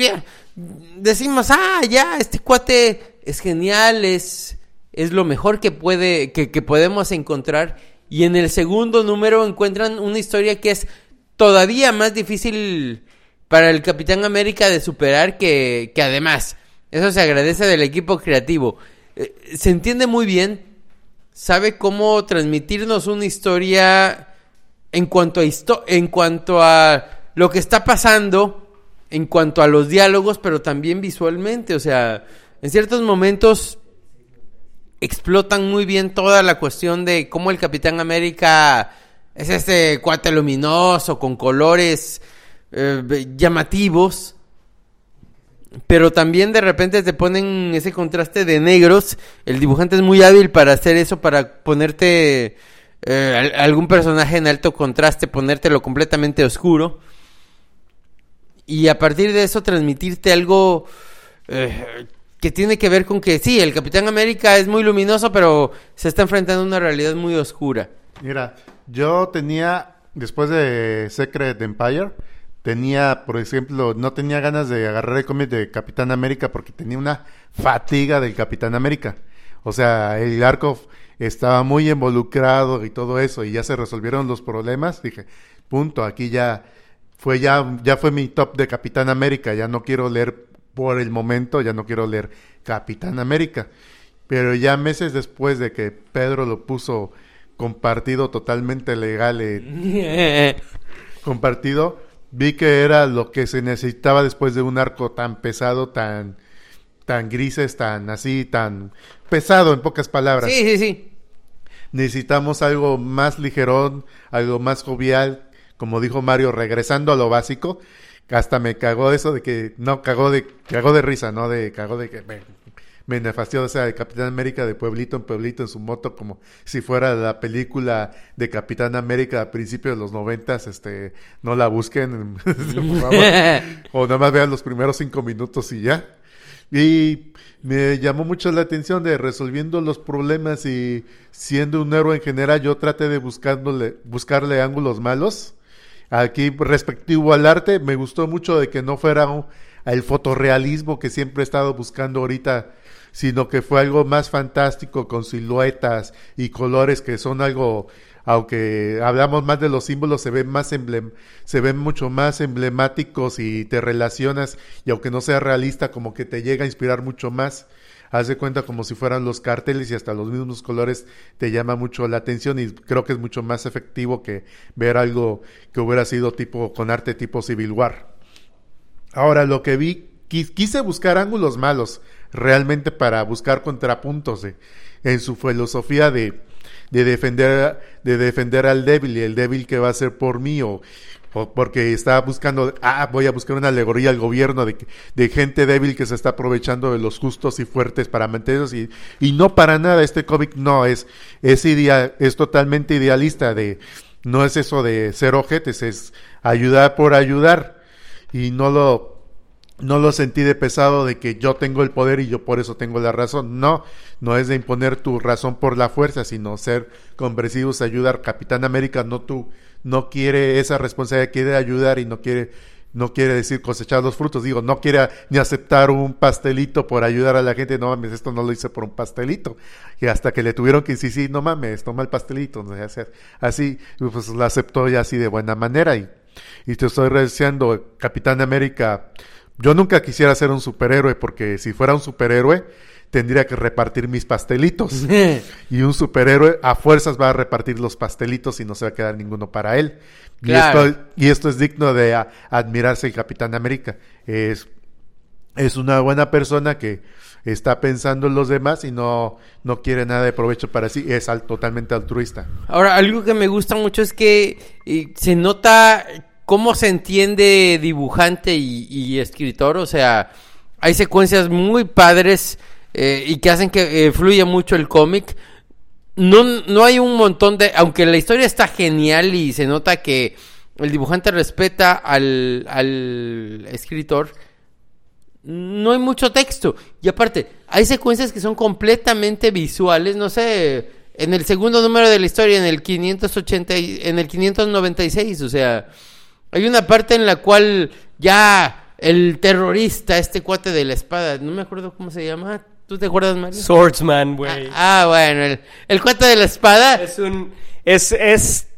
Speaker 2: decimos, ah, ya, este cuate es genial, es es lo mejor que puede, que, podemos encontrar. Y en el segundo número encuentran una historia que es todavía más difícil para el Capitán América de superar que, que además, eso se agradece del equipo creativo. Eh, se entiende muy bien, sabe cómo transmitirnos una historia en cuanto a, en cuanto a lo que está pasando, en cuanto a los diálogos, pero también visualmente. O sea, en ciertos momentos explotan muy bien toda la cuestión de cómo el Capitán América es este cuate luminoso con colores eh, llamativos. Pero también de repente te ponen ese contraste de negros. El dibujante es muy hábil para hacer eso, para ponerte eh, algún personaje en alto contraste, ponértelo completamente oscuro. Y a partir de eso transmitirte algo eh, que tiene que ver con que sí, el Capitán América es muy luminoso, pero se está enfrentando a una realidad muy oscura.
Speaker 3: Mira, yo tenía, después de Secret Empire, tenía, por ejemplo, no tenía ganas de agarrar el cómic de Capitán América porque tenía una fatiga del Capitán América. O sea, el arco, estaba muy involucrado y todo eso y ya se resolvieron los problemas, dije, punto, aquí ya fue ya ya fue mi top de Capitán América, ya no quiero leer por el momento, ya no quiero leer Capitán América. Pero ya meses después de que Pedro lo puso compartido totalmente legal en, compartido, vi que era lo que se necesitaba después de un arco tan pesado, tan tan grises, tan así, tan pesado en pocas palabras.
Speaker 2: Sí, sí, sí.
Speaker 3: Necesitamos algo más ligerón, algo más jovial, como dijo Mario, regresando a lo básico. Hasta me cagó eso de que, no, cagó de, cagó de risa, no de, cagó de que me, me nefastió, o sea, de Capitán América de pueblito en pueblito en su moto, como si fuera la película de Capitán América a principios de los noventas, este, no la busquen, por favor. o nada más vean los primeros cinco minutos y ya. Y me llamó mucho la atención de resolviendo los problemas y siendo un héroe en general, yo traté de buscándole, buscarle ángulos malos. Aquí, respectivo al arte, me gustó mucho de que no fuera el fotorrealismo que siempre he estado buscando ahorita, sino que fue algo más fantástico con siluetas y colores que son algo, aunque hablamos más de los símbolos, se ven más se ven mucho más emblemáticos y te relacionas y aunque no sea realista, como que te llega a inspirar mucho más. Haz de cuenta como si fueran los carteles y hasta los mismos colores te llama mucho la atención y creo que es mucho más efectivo que ver algo que hubiera sido tipo con arte tipo Civil War. Ahora, lo que vi, quis- quise buscar ángulos malos, realmente para buscar contrapuntos de- en su filosofía de, de, defender, de defender al débil y el débil que va a ser por mí o, porque estaba buscando, ah, voy a buscar una alegoría al gobierno de, de gente débil que se está aprovechando de los justos y fuertes para mantenerlos y, y no para nada este cómic no es, es, idea, es totalmente idealista de, no es eso de ser ojetes, es ayudar por ayudar y no lo no lo sentí de pesado de que yo tengo el poder y yo por eso tengo la razón. No, no es de imponer tu razón por la fuerza, sino ser comprensivos, ayudar. Capitán América no tú no quiere esa responsabilidad, quiere ayudar y no quiere no quiere decir cosechar los frutos, digo, no quiere ni aceptar un pastelito por ayudar a la gente, no mames, esto no lo hice por un pastelito. Y hasta que le tuvieron que insistir, no mames, toma el pastelito, así, pues lo aceptó ya así de buena manera. Y, y te estoy diciendo, Capitán América, yo nunca quisiera ser un superhéroe porque si fuera un superhéroe tendría que repartir mis pastelitos. y un superhéroe a fuerzas va a repartir los pastelitos y no se va a quedar ninguno para él.
Speaker 2: Claro.
Speaker 3: Y, esto, y esto es digno de a- admirarse el Capitán América. Es, es una buena persona que está pensando en los demás y no, no quiere nada de provecho para sí. Es al- totalmente altruista.
Speaker 2: Ahora, algo que me gusta mucho es que eh, se nota cómo se entiende dibujante y, y escritor. O sea, hay secuencias muy padres eh, y que hacen que eh, fluya mucho el cómic. No, no hay un montón de... Aunque la historia está genial y se nota que el dibujante respeta al, al escritor, no hay mucho texto. Y aparte, hay secuencias que son completamente visuales. No sé, en el segundo número de la historia, en el 580, y- en el 596, o sea, hay una parte en la cual ya el terrorista, este cuate de la espada, no me acuerdo cómo se llama. ¿Tú te acuerdas, Mario?
Speaker 1: Swordsman, güey.
Speaker 2: Ah, bueno, el, el cuate de la espada.
Speaker 1: Es un. Es. es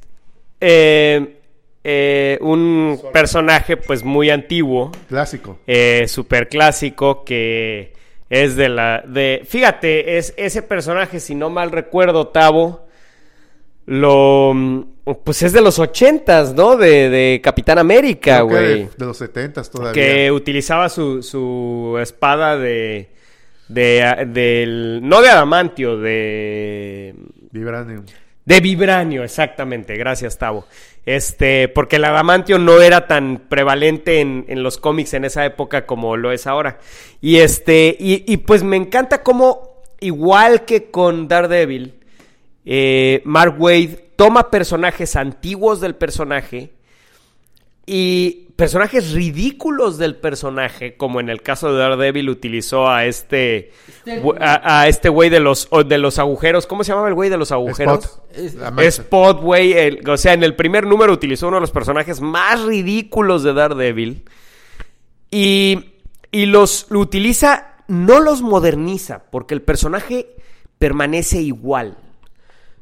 Speaker 1: eh, eh, un personaje, pues, muy antiguo.
Speaker 3: Clásico.
Speaker 1: eh, super clásico que es de la de fíjate es ese personaje si no mal recuerdo Tavo lo pues es de los ochentas no de, de Capitán América güey
Speaker 3: de, de los setentas todavía.
Speaker 1: que utilizaba su, su espada de de del no de adamantio de
Speaker 3: Vibranium.
Speaker 1: de vibranio, exactamente. Gracias, Tavo. Este, porque el adamantio no era tan prevalente en, en los cómics en esa época como lo es ahora. Y este, y, y pues me encanta cómo, igual que con Daredevil, eh, Mark Wade toma personajes antiguos del personaje y personajes ridículos del personaje, como en el caso de Daredevil utilizó a este gu- a, a este güey de los de los agujeros, ¿cómo se llamaba el güey de los agujeros?
Speaker 3: Spot.
Speaker 1: Güey, el- o sea, en el primer número utilizó uno de los personajes más ridículos de Daredevil y y los lo utiliza no los moderniza, porque el personaje permanece igual.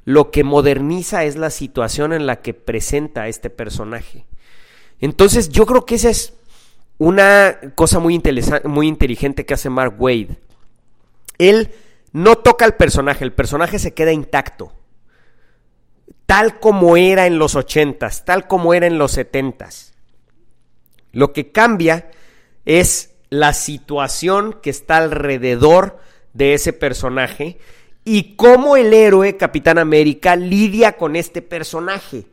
Speaker 1: lo que moderniza es la situación en la que presenta a este personaje. Entonces yo creo que esa es una cosa muy, muy inteligente que hace Mark Wade. Él no toca al personaje, el personaje se queda intacto. Tal como era en los ochentas, tal como era en los setentas. Lo que cambia es la situación que está alrededor de ese personaje y cómo el héroe Capitán América lidia con este personaje.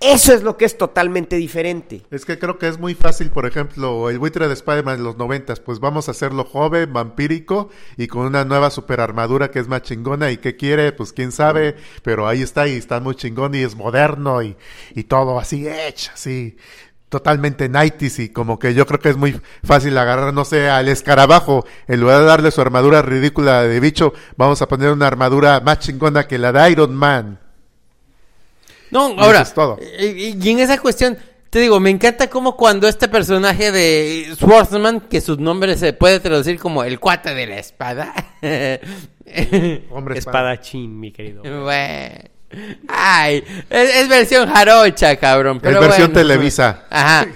Speaker 1: Eso es lo que es totalmente diferente.
Speaker 3: Es que creo que es muy fácil, por ejemplo, el buitre de Spider-Man de los noventas, pues vamos a hacerlo joven, vampírico y con una nueva super armadura que es más chingona y que quiere, pues quién sabe, pero ahí está y está muy chingón y es moderno y, y todo así hecho, así totalmente 90 y como que yo creo que es muy fácil agarrar, no sé, al escarabajo, en lugar de darle su armadura ridícula de bicho, vamos a poner una armadura más chingona que la de Iron Man.
Speaker 2: No, ahora, Y, en esa cuestión, te digo, me encanta como cuando este personaje de Schwarzman, que su nombre se puede traducir como el cuate de la espada.
Speaker 1: Hombre espadachín, mi querido.
Speaker 2: Ay, es, versión jarocha, cabrón.
Speaker 3: Pero es versión Televisa.
Speaker 2: Ajá.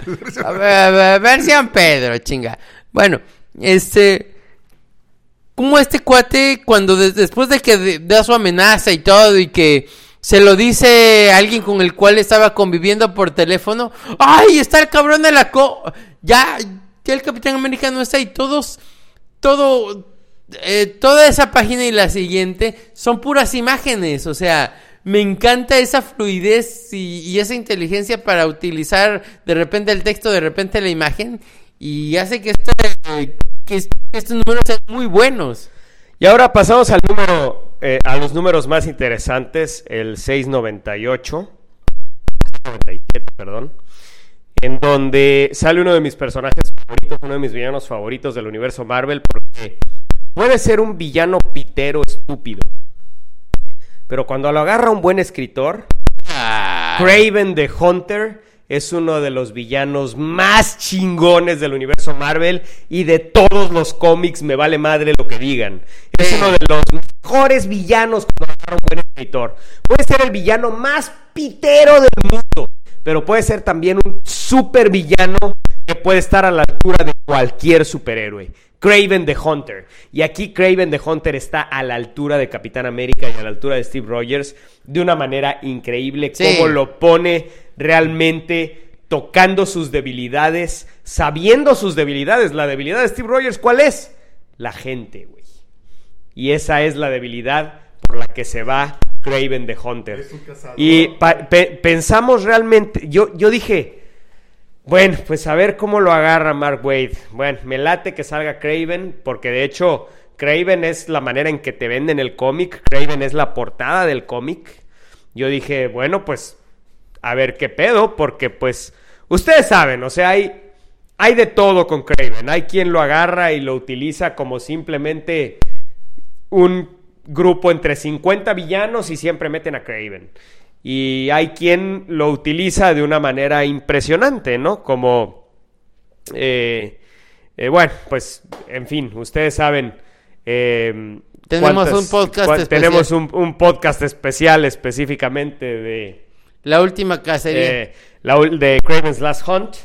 Speaker 2: versión Pedro, chinga. Bueno, este como este cuate cuando después de que da su amenaza y todo y que se lo dice alguien con el cual estaba conviviendo por teléfono. ¡Ay! Está el cabrón de la co. Ya, ya el Capitán América no está y todos. Todo. Eh, toda esa página y la siguiente son puras imágenes. O sea, me encanta esa fluidez y, esa inteligencia para utilizar de repente el texto, de repente la imagen. Y hace que, este, que estos números sean muy buenos.
Speaker 1: Y ahora pasamos al número, eh, a los números más interesantes, el 698, 97, perdón, en donde sale uno de mis personajes favoritos, uno de mis villanos favoritos del universo Marvel, porque puede ser un villano pitero estúpido, pero cuando lo agarra un buen escritor, Craven the Hunter es uno de los villanos más chingones del universo Marvel y de todos los cómics me vale madre lo que digan. Es uno de los mejores villanos cuando agarra un buen escritor. Puede ser el villano más pitero del mundo, pero puede ser también un super villano que puede estar a la altura de cualquier superhéroe. Craven the Hunter. Y aquí Craven the Hunter está a la altura de Capitán América y a la altura de Steve Rogers de una manera increíble. Como lo pone realmente tocando sus debilidades, sabiendo sus debilidades. La debilidad de Steve Rogers, ¿cuál es? La gente, güey. Y esa es la debilidad por la que se va Craven the Hunter. Y pensamos realmente, yo, yo dije, bueno, pues a ver cómo lo agarra Mark Wade. Bueno, me late que salga Craven, porque de hecho Craven es la manera en que te venden el cómic, Craven es la portada del cómic. Yo dije, bueno, pues a ver qué pedo, porque pues ustedes saben, o sea, hay, hay de todo con Craven. Hay quien lo agarra y lo utiliza como simplemente un grupo entre 50 villanos y siempre meten a Craven. Y hay quien lo utiliza de una manera impresionante, ¿no? Como, eh, eh, bueno, pues, en fin, ustedes saben.
Speaker 2: Eh, tenemos un podcast
Speaker 1: especial. Tenemos un, podcast especial específicamente de...
Speaker 2: La última cacería.
Speaker 1: la, de Craven's Last Hunt,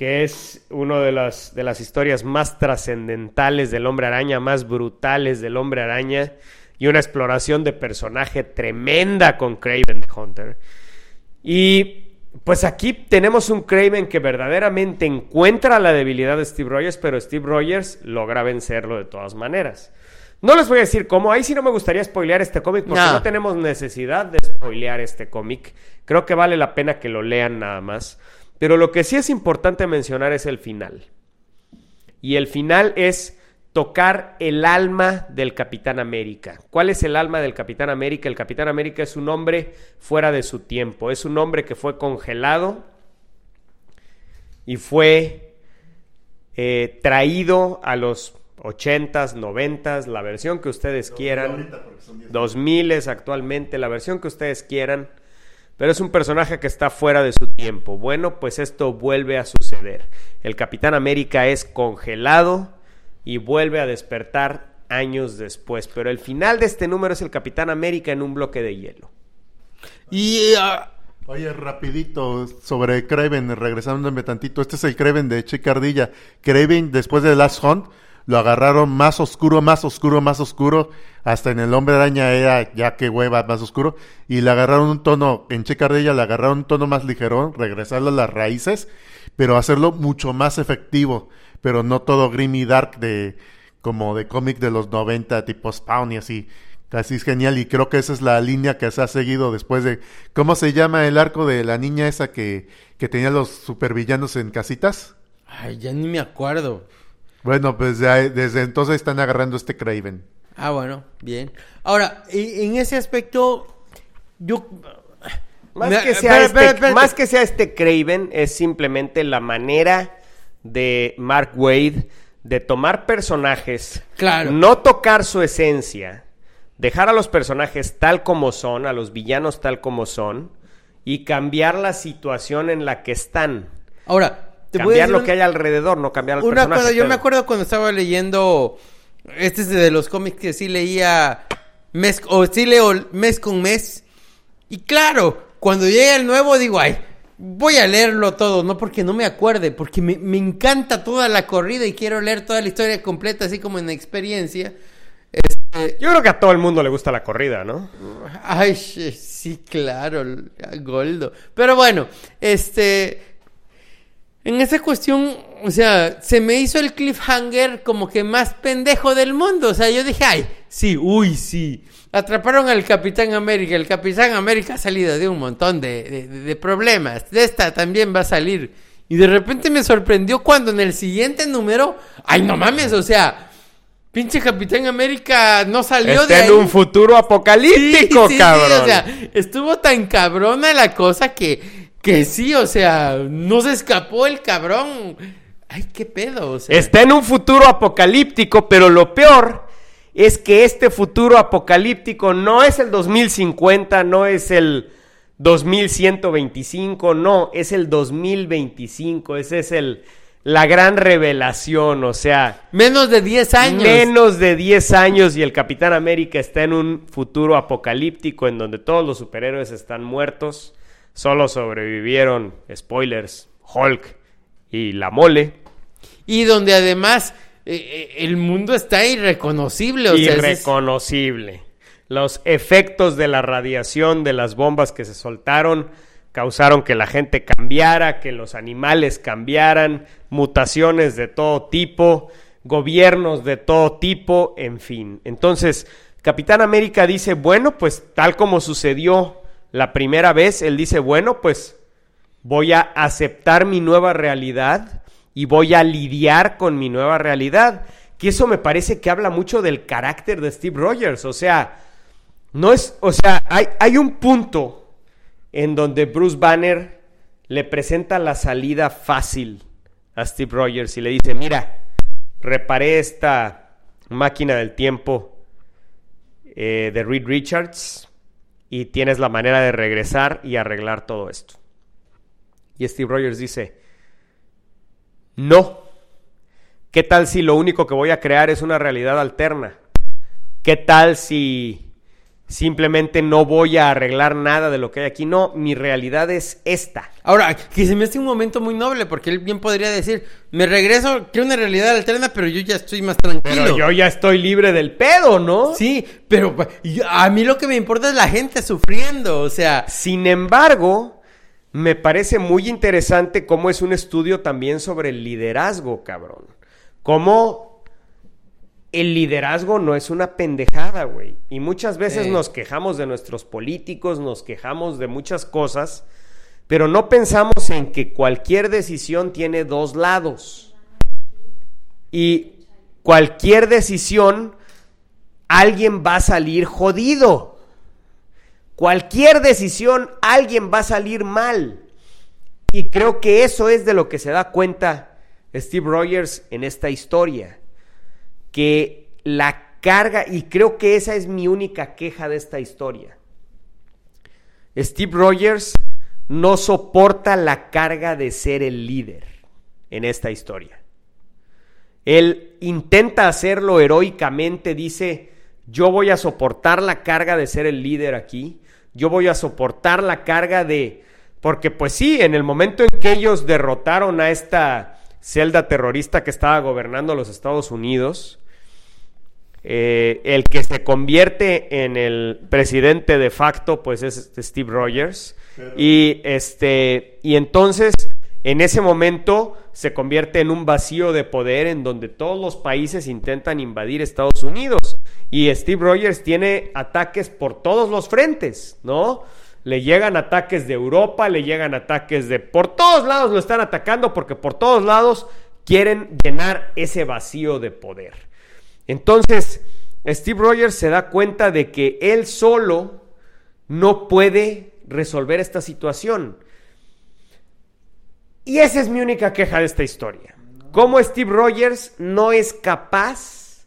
Speaker 1: que es una de las, de las historias más trascendentales del hombre araña, más brutales del hombre araña y una exploración de personaje tremenda con Craven the Hunter. Y pues aquí tenemos un Craven que verdaderamente encuentra la debilidad de Steve Rogers, pero Steve Rogers logra vencerlo de todas maneras. No les voy a decir cómo, ahí sí no me gustaría spoilear este cómic porque no. no tenemos necesidad de spoilear este cómic. Creo que vale la pena que lo lean nada más. Pero lo que sí es importante mencionar es el final. Y el final es tocar el alma del Capitán América. ¿Cuál es el alma del Capitán América? El Capitán América es un hombre fuera de su tiempo, es un hombre que fue congelado y fue eh, traído a los 80s, 90s, la versión que ustedes quieran, 2000 es actualmente, la versión que ustedes quieran, pero es un personaje que está fuera de su tiempo. Bueno, pues esto vuelve a suceder. El Capitán América es congelado, y vuelve a despertar años después. Pero el final de este número es el Capitán América en un bloque de hielo.
Speaker 2: Y ah,
Speaker 3: Oye, rapidito, sobre Craven, regresándome tantito, este es el Craven de Chicardilla. Craven, después de Last Hunt, lo agarraron más oscuro, más oscuro, más oscuro, hasta en el Hombre Araña era ya que hueva más oscuro, y le agarraron un tono, en Chicardilla le agarraron un tono más ligerón, regresarlo a las raíces, pero hacerlo mucho más efectivo, pero no todo grim y dark de, como de cómic de los 90, tipo Spawn y así. Así es genial y creo que esa es la línea que se ha seguido después de... ¿Cómo se llama el arco de la niña esa que, que tenía los supervillanos en casitas?
Speaker 2: ay, ya ni me acuerdo.
Speaker 3: Bueno, pues ya, desde entonces están agarrando este Craven.
Speaker 2: Ah, bueno, bien. Ahora, en ese aspecto, yo...
Speaker 1: Más,
Speaker 2: Me-
Speaker 1: que sea este,
Speaker 2: espera.
Speaker 1: más que sea este Craven, es simplemente la manera de Mark Wade de tomar personajes,
Speaker 2: Claro.
Speaker 1: no tocar su esencia, dejar a los personajes tal como son, a los villanos tal como son, y cambiar la situación en la que están.
Speaker 2: Ahora, te
Speaker 1: cambiar lo
Speaker 2: un-
Speaker 1: que hay alrededor, no cambiar al
Speaker 2: Una cosa, yo me acuerdo cuando estaba leyendo. Este es de los cómics que sí leía mes o sí leo mes con mes. Y claro, cuando llega el nuevo digo, ay, voy a leerlo todo, no porque no me acuerde, porque me, me encanta toda la corrida y quiero leer toda la historia completa, así como en experiencia. Este,
Speaker 1: Yo creo que a todo el mundo le gusta la corrida, ¿no?
Speaker 2: Ay, sí, claro, Goldo. Pero bueno, este. En esa cuestión, o sea, se me hizo el cliffhanger como que más pendejo del mundo. O sea, yo dije, ay, sí, uy, sí. Atraparon al Capitán América. El Capitán América ha salido de un montón de, de- de problemas. De esta también va a salir. Y de repente me sorprendió cuando en el siguiente número, ay, no mames, o sea, pinche Capitán América no salió de
Speaker 1: en
Speaker 2: ahí.
Speaker 1: un futuro apocalíptico,
Speaker 2: Sí, sí, sí,
Speaker 1: cabrón.
Speaker 2: o sea, estuvo tan cabrona la cosa que, que sí, o sea, no se escapó el cabrón. Ay, qué pedo, o sea.
Speaker 1: Está en un futuro apocalíptico, pero lo peor es que este futuro apocalíptico no es el 2050, no es el 2125, no, es el 2025, esa es el la gran revelación, o sea,
Speaker 2: Menos de 10 años.
Speaker 1: menos de 10 años y el Capitán América está en un futuro apocalíptico en donde todos los superhéroes están muertos, solo sobrevivieron, spoilers, Hulk y la mole.
Speaker 2: Y donde además eh, eh, el mundo está irreconocible, o sea, es-
Speaker 1: irreconocible. Los efectos de la radiación de las bombas que se soltaron causaron que la gente cambiara, que los animales cambiaran, mutaciones de todo tipo, gobiernos de todo tipo, en fin. Entonces, Capitán América dice, bueno, pues tal como sucedió la primera vez, él dice, bueno, pues voy a aceptar mi nueva realidad y voy a lidiar con mi nueva realidad. Que eso me parece que habla mucho del carácter de Steve Rogers. O sea, no es, o sea, hay, hay un punto en donde Bruce Banner le presenta la salida fácil a Steve Rogers y le dice, mira, reparé esta máquina del tiempo eh, de Reed Richards y tienes la manera de regresar y arreglar todo esto. Y Steve Rogers dice, no. ¿Qué tal si lo único que voy a crear es una realidad alterna? ¿Qué tal si simplemente no voy a arreglar nada de lo que hay aquí? No, mi realidad es esta.
Speaker 2: Ahora, que se me hace un momento muy noble, porque él bien podría decir, me regreso, quiero una realidad alterna, pero yo ya estoy más tranquilo.
Speaker 1: Pero yo ya estoy libre del pedo, ¿no?
Speaker 2: Sí, pero a mí lo que me importa es la gente sufriendo, o sea,
Speaker 1: Sin embargo, me parece muy interesante cómo es un estudio también sobre el liderazgo, cabrón. Cómo el liderazgo no es una pendejada, güey. Y muchas veces
Speaker 2: Sí.
Speaker 1: nos quejamos de nuestros políticos, nos quejamos de muchas cosas, pero no pensamos en que cualquier decisión tiene dos lados. Y cualquier decisión, alguien va a salir jodido. Cualquier decisión, alguien va a salir mal. Y creo que eso es de lo que se da cuenta Steve Rogers en esta historia. Que la carga, y creo que esa es mi única queja de esta historia. Steve Rogers no soporta la carga de ser el líder en esta historia. Él intenta hacerlo heroicamente, dice, yo voy a soportar la carga de ser el líder aquí, yo voy a soportar la carga de... Porque pues sí, en el momento en que ellos derrotaron a esta celda terrorista que estaba gobernando los Estados Unidos, eh, el que se convierte en el presidente de facto, pues es este Steve Rogers. Y este, y entonces, en ese momento, se convierte en un vacío de poder en donde todos los países intentan invadir Estados Unidos. Y Steve Rogers tiene ataques por todos los frentes, ¿no? Le llegan ataques de Europa, le llegan ataques de... Por todos lados lo están atacando porque por todos lados quieren llenar ese vacío de poder. Entonces, Steve Rogers se da cuenta de que él solo no puede resolver esta situación. Y esa es mi única queja de esta historia. Cómo Steve Rogers no es capaz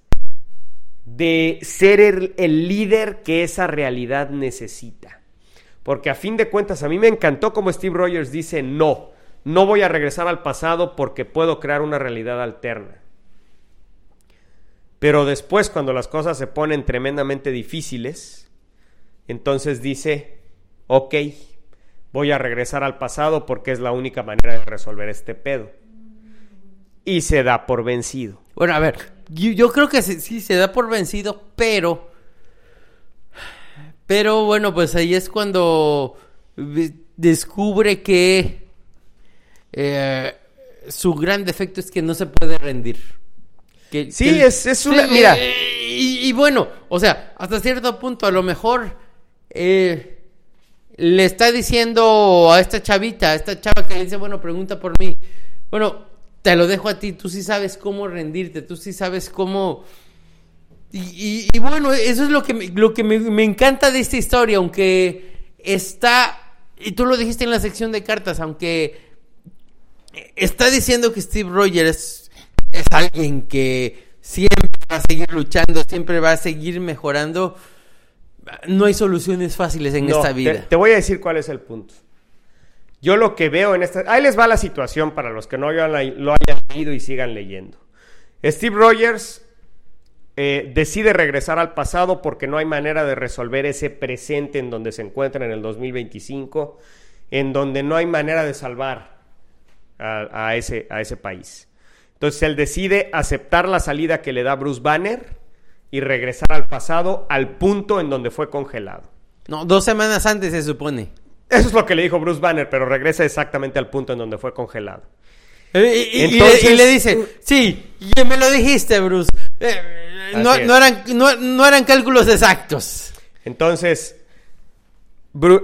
Speaker 1: de ser el, el, líder que esa realidad necesita. Porque a fin de cuentas a mí me encantó como Steve Rogers dice, no, no voy a regresar al pasado porque puedo crear una realidad alterna. Pero después, cuando las cosas se ponen tremendamente difíciles, entonces dice, ok, voy a regresar al pasado porque es la única manera de resolver este pedo. Y se da por vencido.
Speaker 2: Bueno, a ver, yo, creo que sí, sí, se da por vencido, pero... Pero bueno, pues ahí es cuando descubre que eh, su gran defecto es que no se puede rendir. Que,
Speaker 1: sí,
Speaker 2: que,
Speaker 1: es, es, una... Mira.
Speaker 2: Y, y, bueno, o sea, hasta cierto punto a lo mejor eh, le está diciendo a esta chavita, a esta chava que le dice, bueno, pregunta por mí. Bueno, te lo dejo a ti, tú sí sabes cómo rendirte, tú sí sabes cómo... Y, y, y bueno, eso es lo que, me, lo que me, me, encanta de esta historia, aunque está, y tú lo dijiste en la sección de cartas, aunque está diciendo que Steve Rogers es alguien que siempre va a seguir luchando, siempre va a seguir mejorando, no hay soluciones fáciles en
Speaker 1: no,
Speaker 2: esta vida.
Speaker 1: Te, te, voy a decir cuál es el punto. Yo lo que veo en esta... Ahí les va la situación para los que no lo hayan leído y sigan leyendo. Steve Rogers eh, decide regresar al pasado porque no hay manera de resolver ese presente en donde se encuentra en el 2025, en donde no hay manera de salvar a, a, ese, a ese país. Entonces él decide aceptar la salida que le da Bruce Banner y regresar al pasado, al punto en donde fue congelado.
Speaker 2: No, dos semanas antes se supone.
Speaker 1: Eso es lo que le dijo Bruce Banner, pero regresa exactamente al punto en donde fue congelado.
Speaker 2: Eh, y, Entonces, y, le, y, le, dice, sí, ya me lo dijiste, Bruce. Eh, no, no, eran, no, no, eran cálculos exactos.
Speaker 1: Entonces,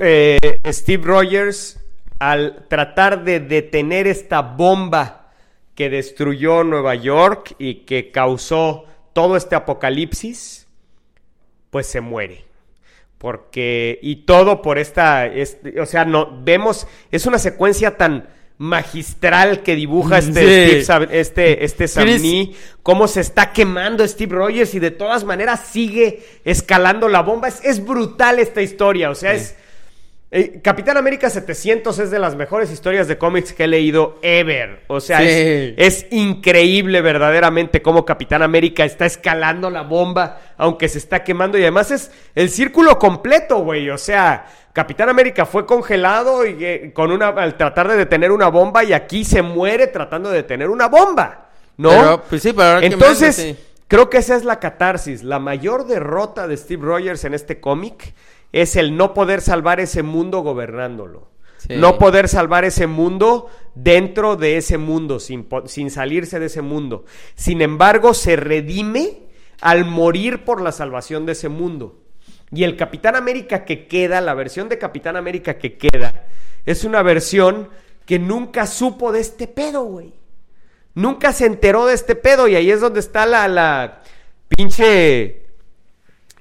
Speaker 1: eh, Steve Rogers, al tratar de detener esta bomba que destruyó Nueva York y que causó todo este apocalipsis, pues se muere. Porque, y todo por esta, este, o sea, no, vemos, es una secuencia tan magistral que dibuja este, sí. Steve, este, este Samni, cómo se está quemando Steve Rogers y de todas maneras sigue escalando la bomba. Es, es brutal esta historia, o sea, sí. es... Eh, Capitán América 700 es de las mejores historias de cómics que he leído ever. O sea, sí. es, es, increíble verdaderamente cómo Capitán América está escalando la bomba, aunque se está quemando. Y además es el círculo completo, güey. O sea, Capitán América fue congelado y, eh, con una, al tratar de detener una bomba y aquí se muere tratando de detener una bomba. ¿No?
Speaker 2: Pero, pues sí, pero
Speaker 1: Entonces, que sí. creo que esa es la catarsis. La mayor derrota de Steve Rogers en este cómic es el no poder salvar ese mundo gobernándolo. Sí. No poder salvar ese mundo dentro de ese mundo, sin, sin, salirse de ese mundo. Sin embargo, se redime al morir por la salvación de ese mundo. Y el Capitán América que queda, la versión de Capitán América que queda, es una versión que nunca supo de este pedo, güey. Nunca se enteró de este pedo y ahí es donde está la, la pinche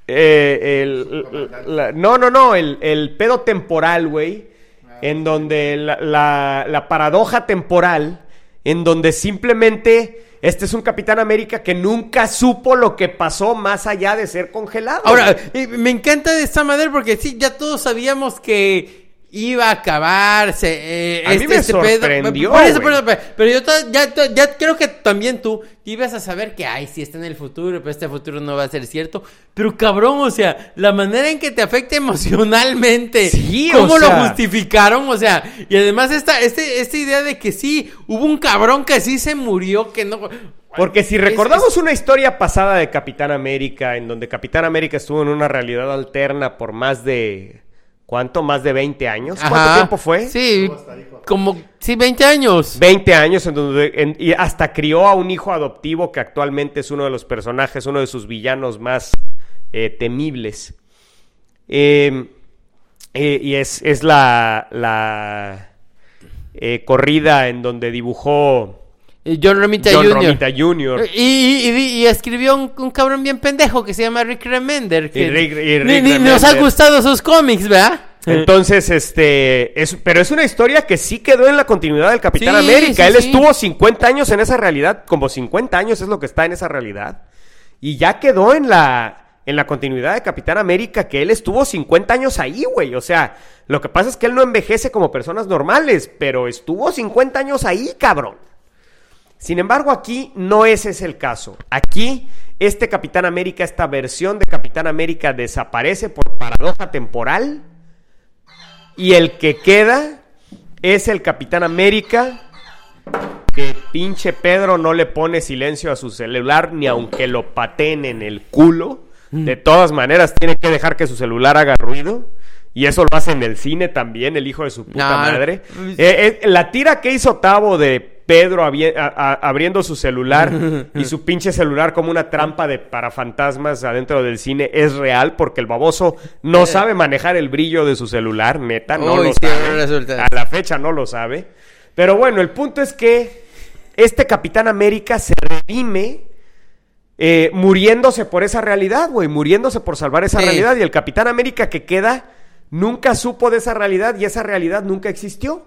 Speaker 1: eh, el, la, no, no, no, el, el pedo temporal, güey. Ah, en donde la, la, la, paradoja temporal, en donde simplemente este es un Capitán América que nunca supo lo que pasó más allá de ser congelado.
Speaker 2: Ahora, eh, me encanta de esta manera porque sí, ya todos sabíamos que iba a acabarse. Eh,
Speaker 1: A mí me sorprendió,
Speaker 2: Por eso, eso, pero yo ya, ya creo que también tú ibas a saber que, ay, sí está en el futuro, pero este futuro no va a ser cierto. Pero cabrón, o sea, la manera en que te afecta emocionalmente,
Speaker 1: Sí,
Speaker 2: cómo
Speaker 1: o
Speaker 2: lo
Speaker 1: sea.
Speaker 2: justificaron, o sea, y además esta, este, esta idea de que sí, hubo un cabrón que sí se murió, que no...
Speaker 1: Porque si recordamos una historia pasada de Capitán América, en donde Capitán América estuvo en una realidad alterna por más de... ¿Cuánto? ¿Más de 20 años? ¿Cuánto
Speaker 2: Ajá.
Speaker 1: tiempo fue?
Speaker 2: Sí, como, sí, 20 años.
Speaker 1: 20 años en donde en- y hasta crió a un hijo adoptivo que actualmente es uno de los personajes, uno de sus villanos más eh, temibles. Eh, eh, y es, es la, la eh, corrida en donde dibujó
Speaker 2: John Romita
Speaker 1: John
Speaker 2: Jr.
Speaker 1: Romita Jr.
Speaker 2: Y, y- y- y escribió un, un cabrón bien pendejo que se llama Rick Remender. Que
Speaker 1: Rick-
Speaker 2: ni- nos ha gustado sus cómics, ¿verdad?
Speaker 1: Entonces, este, es, pero es una historia que sí quedó en la continuidad del Capitán
Speaker 2: Sí,
Speaker 1: América.
Speaker 2: sí,
Speaker 1: Él
Speaker 2: sí.
Speaker 1: estuvo 50 años en esa realidad, como 50 años es lo que está en esa realidad. Y ya quedó en la, en la continuidad de Capitán América que él estuvo 50 años ahí, güey. O sea, lo que pasa es que él no envejece como personas normales, pero estuvo 50 años ahí, cabrón. Sin embargo, aquí no ese es el caso. Aquí, este Capitán América, esta versión de Capitán América desaparece por paradoja temporal. Y el que queda es el Capitán América. Que pinche Pedro no le pone silencio a su celular ni aunque lo pateen en el culo. De todas maneras, tiene que dejar que su celular haga ruido. Y eso lo hace en el cine también, el hijo de su puta
Speaker 2: No,
Speaker 1: madre.
Speaker 2: pues-
Speaker 1: Eh, eh, la tira que hizo Tavo de Pedro abie- a- a- abriendo su celular y su pinche celular como una trampa de para fantasmas adentro del cine es real porque el baboso no sabe manejar el brillo de su celular, neta, no
Speaker 2: Uy,
Speaker 1: lo sabe. A la fecha no lo sabe. Pero bueno, el punto es que este Capitán América se redime eh, muriéndose por esa realidad, güey, muriéndose por salvar esa
Speaker 2: Sí.
Speaker 1: realidad. Y el Capitán América que queda nunca supo de esa realidad y esa realidad nunca existió,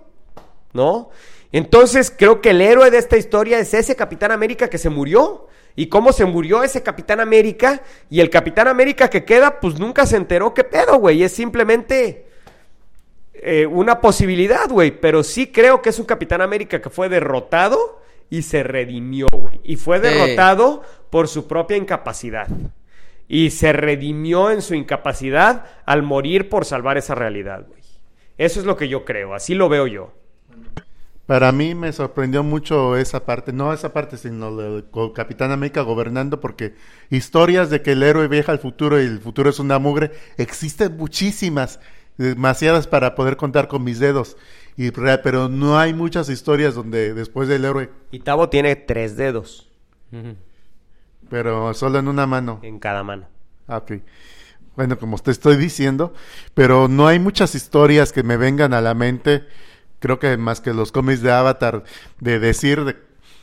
Speaker 1: ¿no? Entonces creo que el héroe de esta historia es ese Capitán América que se murió. Y cómo se murió ese Capitán América y el Capitán América que queda, pues nunca se enteró qué pedo, güey. Es simplemente eh, una posibilidad, güey. Pero sí creo que es un Capitán América que fue derrotado y se redimió, güey. Y fue derrotado por su propia incapacidad. Y se redimió en su incapacidad al morir por salvar esa realidad, güey. Eso es lo que yo creo, así lo veo yo.
Speaker 3: Para mí me sorprendió mucho esa parte, no esa parte, sino co- Capitán América gobernando, porque historias de que el héroe viaja al futuro y el futuro es una mugre, existen muchísimas, demasiadas para poder contar con mis dedos, y, pero no hay muchas historias donde después del héroe,
Speaker 1: Y Tavo tiene tres dedos
Speaker 3: pero solo en una mano.
Speaker 1: en cada mano.
Speaker 3: Ah, ok. Bueno, como te estoy diciendo, pero no hay muchas historias que me vengan a la mente, creo que más que los cómics de Avatar, de decir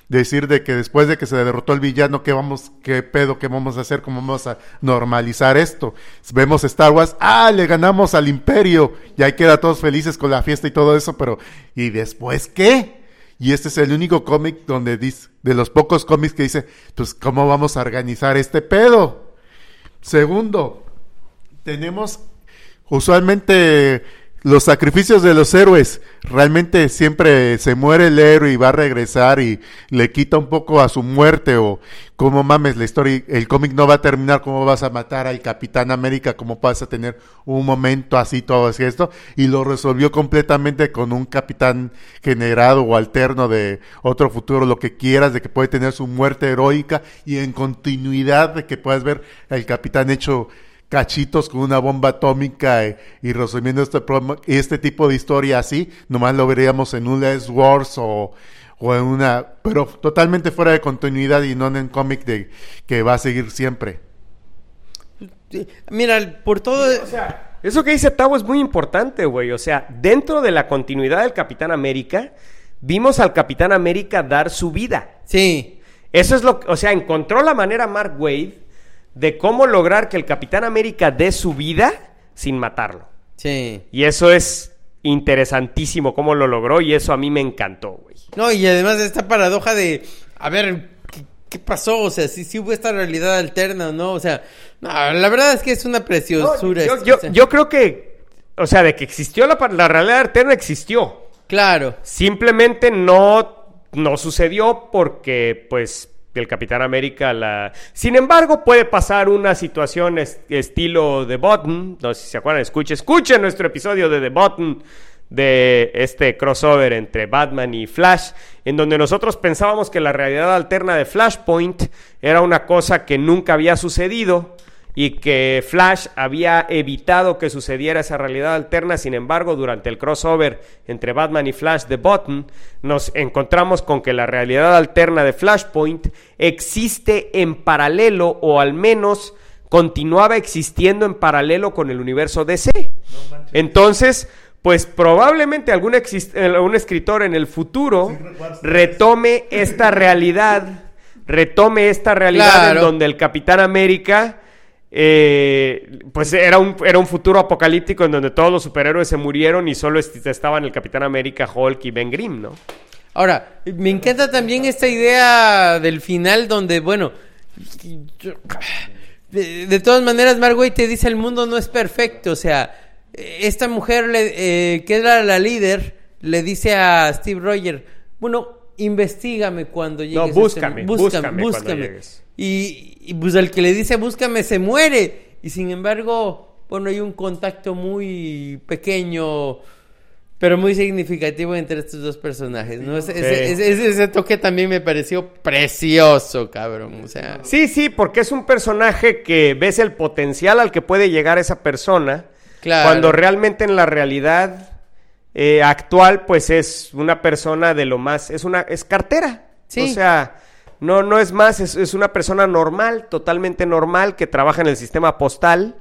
Speaker 3: de decir de que después de que se derrotó el villano, ¿qué vamos, qué pedo, qué vamos a hacer, cómo vamos a normalizar esto? Vemos Star Wars, ah, le ganamos al imperio, y ahí queda todos felices con la fiesta y todo eso, pero ¿y después qué? Y este es el único cómic donde dice, de los pocos cómics que dice, pues, ¿cómo vamos a organizar este pedo? Segundo, tenemos usualmente los sacrificios de los héroes. Realmente siempre se muere el héroe y va a regresar y le quita un poco a su muerte o como mames la historia, el cómic no va a terminar cómo vas a matar al Capitán América, cómo vas a tener un momento así todo así esto y lo resolvió completamente con un capitán generado o alterno de otro futuro, lo que quieras, de que puede tener su muerte heroica y en continuidad de que puedas ver al capitán hecho cachitos con una bomba atómica eh, y resumiendo este, este tipo de historia así, nomás lo veríamos en un Les Wars o, o en una, pero totalmente fuera de continuidad y no en un cómic de que va a seguir siempre.
Speaker 2: Mira, por todo...
Speaker 1: O sea, eso que dice Tavo es muy importante, güey. O sea, dentro de la continuidad del Capitán América, vimos al Capitán América dar su vida.
Speaker 2: Sí.
Speaker 1: Eso es lo que, o sea, encontró la manera Mark Wade de cómo lograr que el Capitán América dé su vida sin matarlo.
Speaker 2: Sí.
Speaker 1: Y eso es interesantísimo cómo lo logró y eso a mí me encantó, güey.
Speaker 2: No, y además esta paradoja de, a ver, ¿qué, qué pasó? O sea, si, si hubo esta realidad alterna o no, o sea, no, la verdad es que es una
Speaker 1: No,
Speaker 2: preciosura.
Speaker 1: yo, yo-
Speaker 2: o sea.
Speaker 1: yo creo que o sea, de que existió la, la realidad alterna, existió.
Speaker 2: Claro.
Speaker 1: Simplemente no, no sucedió porque, pues, el Capitán América la... Sin embargo, puede pasar una situación es- estilo The Button. No sé si se acuerdan, escuchen nuestro episodio de The Button de este crossover entre Batman y Flash, en donde nosotros pensábamos que la realidad alterna de Flashpoint era una cosa que nunca había sucedido y que Flash había evitado que sucediera esa realidad alterna. Sin embargo, durante el crossover entre Batman y Flash de Button, nos encontramos con que la realidad alterna de Flashpoint existe en paralelo o al menos continuaba existiendo en paralelo con el universo DC. Entonces, pues probablemente algún, eh, algún escritor en el futuro retome esta realidad, retome esta realidad
Speaker 2: Claro.
Speaker 1: en donde el Capitán América, eh, pues era un, era un futuro apocalíptico en donde todos los superhéroes se murieron y solo est- estaban el Capitán América, Hulk y Ben Grimm, ¿no?
Speaker 2: Ahora, me encanta también esta idea del final donde, bueno, yo- de, de todas maneras, Margot te dice el mundo no es perfecto, o sea, esta mujer le- eh, que era la líder le dice a Steve Rogers, bueno, investigame cuando llegues. a este
Speaker 1: búscame,
Speaker 2: mu-
Speaker 1: búscame cuando llegues.
Speaker 2: Y, y, pues el que le dice búscame se muere. Y sin embargo, bueno, hay un contacto muy pequeño, pero muy significativo entre estos dos personajes, ¿no? Ese, ese- ese- ese- ese toque también me pareció precioso, cabrón. O sea,
Speaker 1: Sí, sí, porque es un personaje que ves el potencial al que puede llegar esa persona.
Speaker 2: Claro.
Speaker 1: Cuando realmente en la realidad eh, actual, pues es una persona de lo más. Es una. Es cartera.
Speaker 2: Sí.
Speaker 1: O sea, no, no es más, es, es una persona normal, totalmente normal, que trabaja en el sistema postal.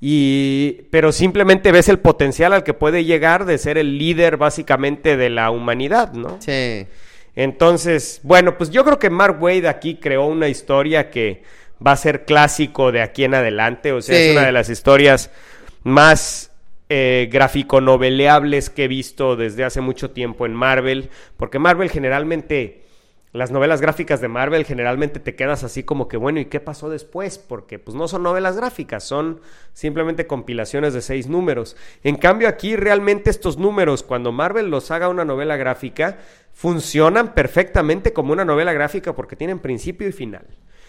Speaker 1: Y, pero simplemente ves el potencial al que puede llegar de ser el líder básicamente de la humanidad, ¿no?
Speaker 2: sí.
Speaker 1: Entonces, bueno, pues yo creo que Mark Wade aquí creó una historia que va a ser clásico de aquí en adelante. O sea,
Speaker 2: Sí.
Speaker 1: es una de las historias más eh, gráfico-noveleables que he visto desde hace mucho tiempo en Marvel. Porque Marvel generalmente, las novelas gráficas de Marvel generalmente te quedas así como que, bueno, ¿y qué pasó después? Porque pues no son novelas gráficas, son simplemente compilaciones de seis números. En cambio aquí realmente estos números, cuando Marvel los haga una novela gráfica, funcionan perfectamente como una novela gráfica porque tienen principio y final.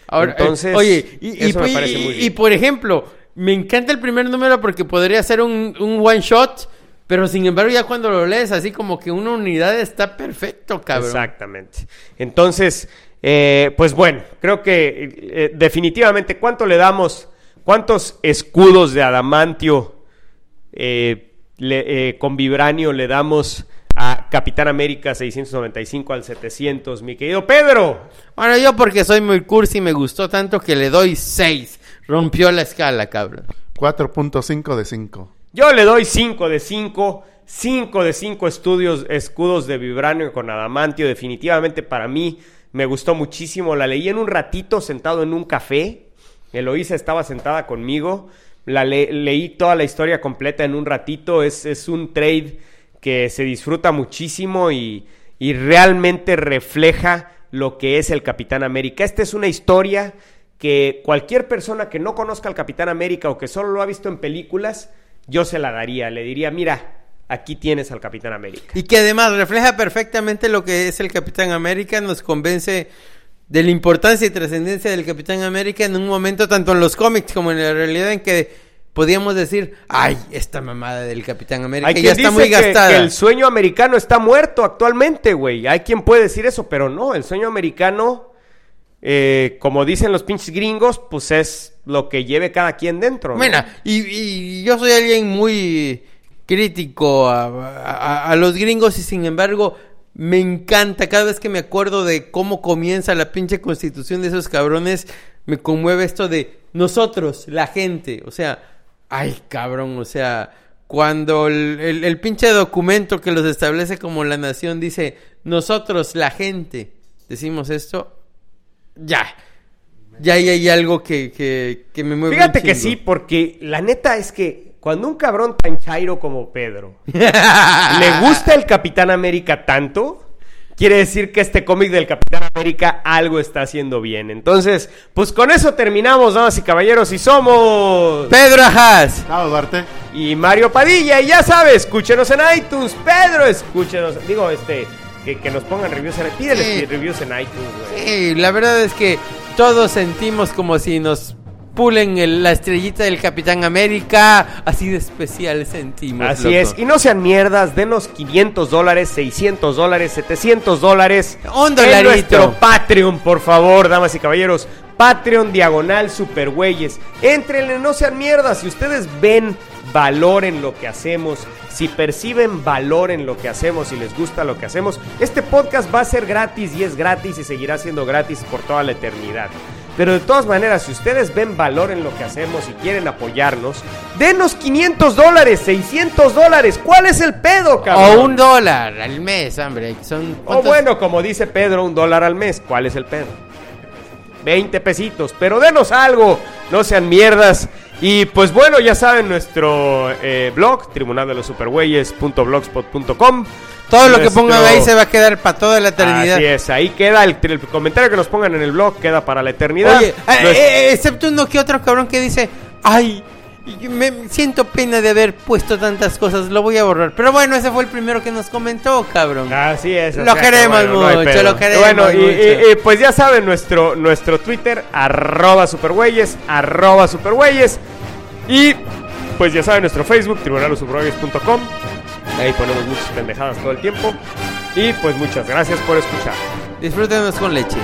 Speaker 2: Ahora, eh,
Speaker 1: Entonces,
Speaker 2: oye, y, y-
Speaker 1: eso me
Speaker 2: y-
Speaker 1: parece muy
Speaker 2: y-
Speaker 1: bien.
Speaker 2: y por ejemplo, me encanta el primer número porque podría ser un, un one shot, pero sin embargo ya cuando lo lees así como que una unidad está perfecto, cabrón.
Speaker 1: Exactamente. Entonces, eh, pues bueno, creo que eh, definitivamente, ¿cuánto le damos? ¿Cuántos escudos de adamantio eh, le- eh, con vibranio le damos a Capitán América 695 al 700, mi querido Pedro?
Speaker 2: Bueno, yo porque soy muy cursi me gustó tanto que le doy 6. Rompió la escala, cabrón.
Speaker 3: 4.5 de 5.
Speaker 1: Yo le doy 5 de 5. 5 de 5 estudios, escudos de vibranio con adamantio. Definitivamente para mí me gustó muchísimo. La leí en un ratito sentado en un café. Eloísa estaba sentada conmigo. La le- leí toda la historia completa en un ratito. Es, es un trade que se disfruta muchísimo y, y realmente refleja lo que es el Capitán América. Esta es una historia que cualquier persona que no conozca al Capitán América o que solo lo ha visto en películas, yo se la daría. Le diría, mira, aquí tienes al Capitán América.
Speaker 2: Y que además refleja perfectamente lo que es el Capitán América, nos convence de la importancia y trascendencia del Capitán América en un momento tanto en los cómics como en la realidad en que podíamos decir, ay, esta mamada del Capitán América
Speaker 1: Hay
Speaker 2: ya está
Speaker 1: dice
Speaker 2: muy
Speaker 1: que-
Speaker 2: gastada.
Speaker 1: que el sueño americano está muerto actualmente, güey. Hay quien puede decir eso, pero no, el sueño americano, eh, como dicen los pinches gringos, pues es lo que lleve cada quien dentro. ¿no?
Speaker 2: Bueno, y, yo soy alguien muy crítico a, los gringos y sin embargo me encanta cada vez que me acuerdo de cómo comienza la pinche constitución de esos cabrones, me conmueve esto de nosotros, la gente, o sea, ay cabrón, o sea, cuando el pinche documento que los establece como la nación dice nosotros, la gente, decimos esto, ya, ya ahí hay algo que, que, que me mueve. un
Speaker 1: Fíjate que sí, porque la neta es que cuando un cabrón tan chairo como Pedro le gusta el Capitán América tanto quiere decir que este cómic del Capitán América algo está haciendo bien. Entonces, pues con eso terminamos, damas y caballeros, y somos...
Speaker 2: Pedro Ajas.
Speaker 3: Chao, Duarte.
Speaker 1: y Mario Padilla. Y ya sabes, escúchenos en iTunes. Pedro, escúchenos. Digo, este, que, que nos pongan reviews en Pídeles
Speaker 2: Sí.
Speaker 1: reviews en iTunes, güey.
Speaker 2: Sí, la verdad es que todos sentimos como si nos pulen el- la estrellita del Capitán América. Así de especial sentimos.
Speaker 1: Así
Speaker 2: loco.
Speaker 1: es. Y no sean mierdas, denos 500 dólares, 600 dólares, 700 dólares.
Speaker 2: Un
Speaker 1: En nuestro Patreon, por favor, damas y caballeros. Patreon diagonal supergüeyes. Entrenle, no sean mierdas. Si ustedes ven valor en lo que hacemos, si perciben valor en lo que hacemos, si les gusta lo que hacemos, este podcast va a ser gratis y es gratis y seguirá siendo gratis por toda la eternidad. Pero de todas maneras, si ustedes ven valor en lo que hacemos y quieren apoyarnos, denos 500 dólares, 600 dólares. ¿Cuál es el pedo, cabrón?
Speaker 2: O un dólar al mes, hombre. Son,
Speaker 1: O bueno, como dice Pedro, un dólar al mes. ¿Cuál es el pedo? 20 pesitos. Pero denos algo. No sean mierdas. Y pues bueno, ya saben, nuestro eh, blog, tribunal de los supergüeyes.blogspot.com.
Speaker 2: Todo lo que pongan ahí se va a quedar para toda la eternidad.
Speaker 1: Así es, ahí queda el, el comentario que nos pongan en el blog, queda para la eternidad.
Speaker 2: Oye, eh, eh, excepto uno que otro cabrón que dice, ay, y me siento pena de haber puesto tantas cosas, lo voy a borrar. Pero bueno, ese fue el primero que nos comentó, cabrón.
Speaker 1: Así es.
Speaker 2: Lo
Speaker 1: que,
Speaker 2: queremos mucho, lo queremos
Speaker 1: Bueno, y,
Speaker 2: mucho.
Speaker 1: y- y, pues ya saben, nuestro, nuestro Twitter, arroba supergüeyes, arroba supergüeyes. Y pues ya saben, nuestro Facebook, tribunalosupergüeyes.com. Ahí ponemos muchas pendejadas todo el tiempo. Y pues muchas gracias por escuchar.
Speaker 2: Disfrútenos con leche.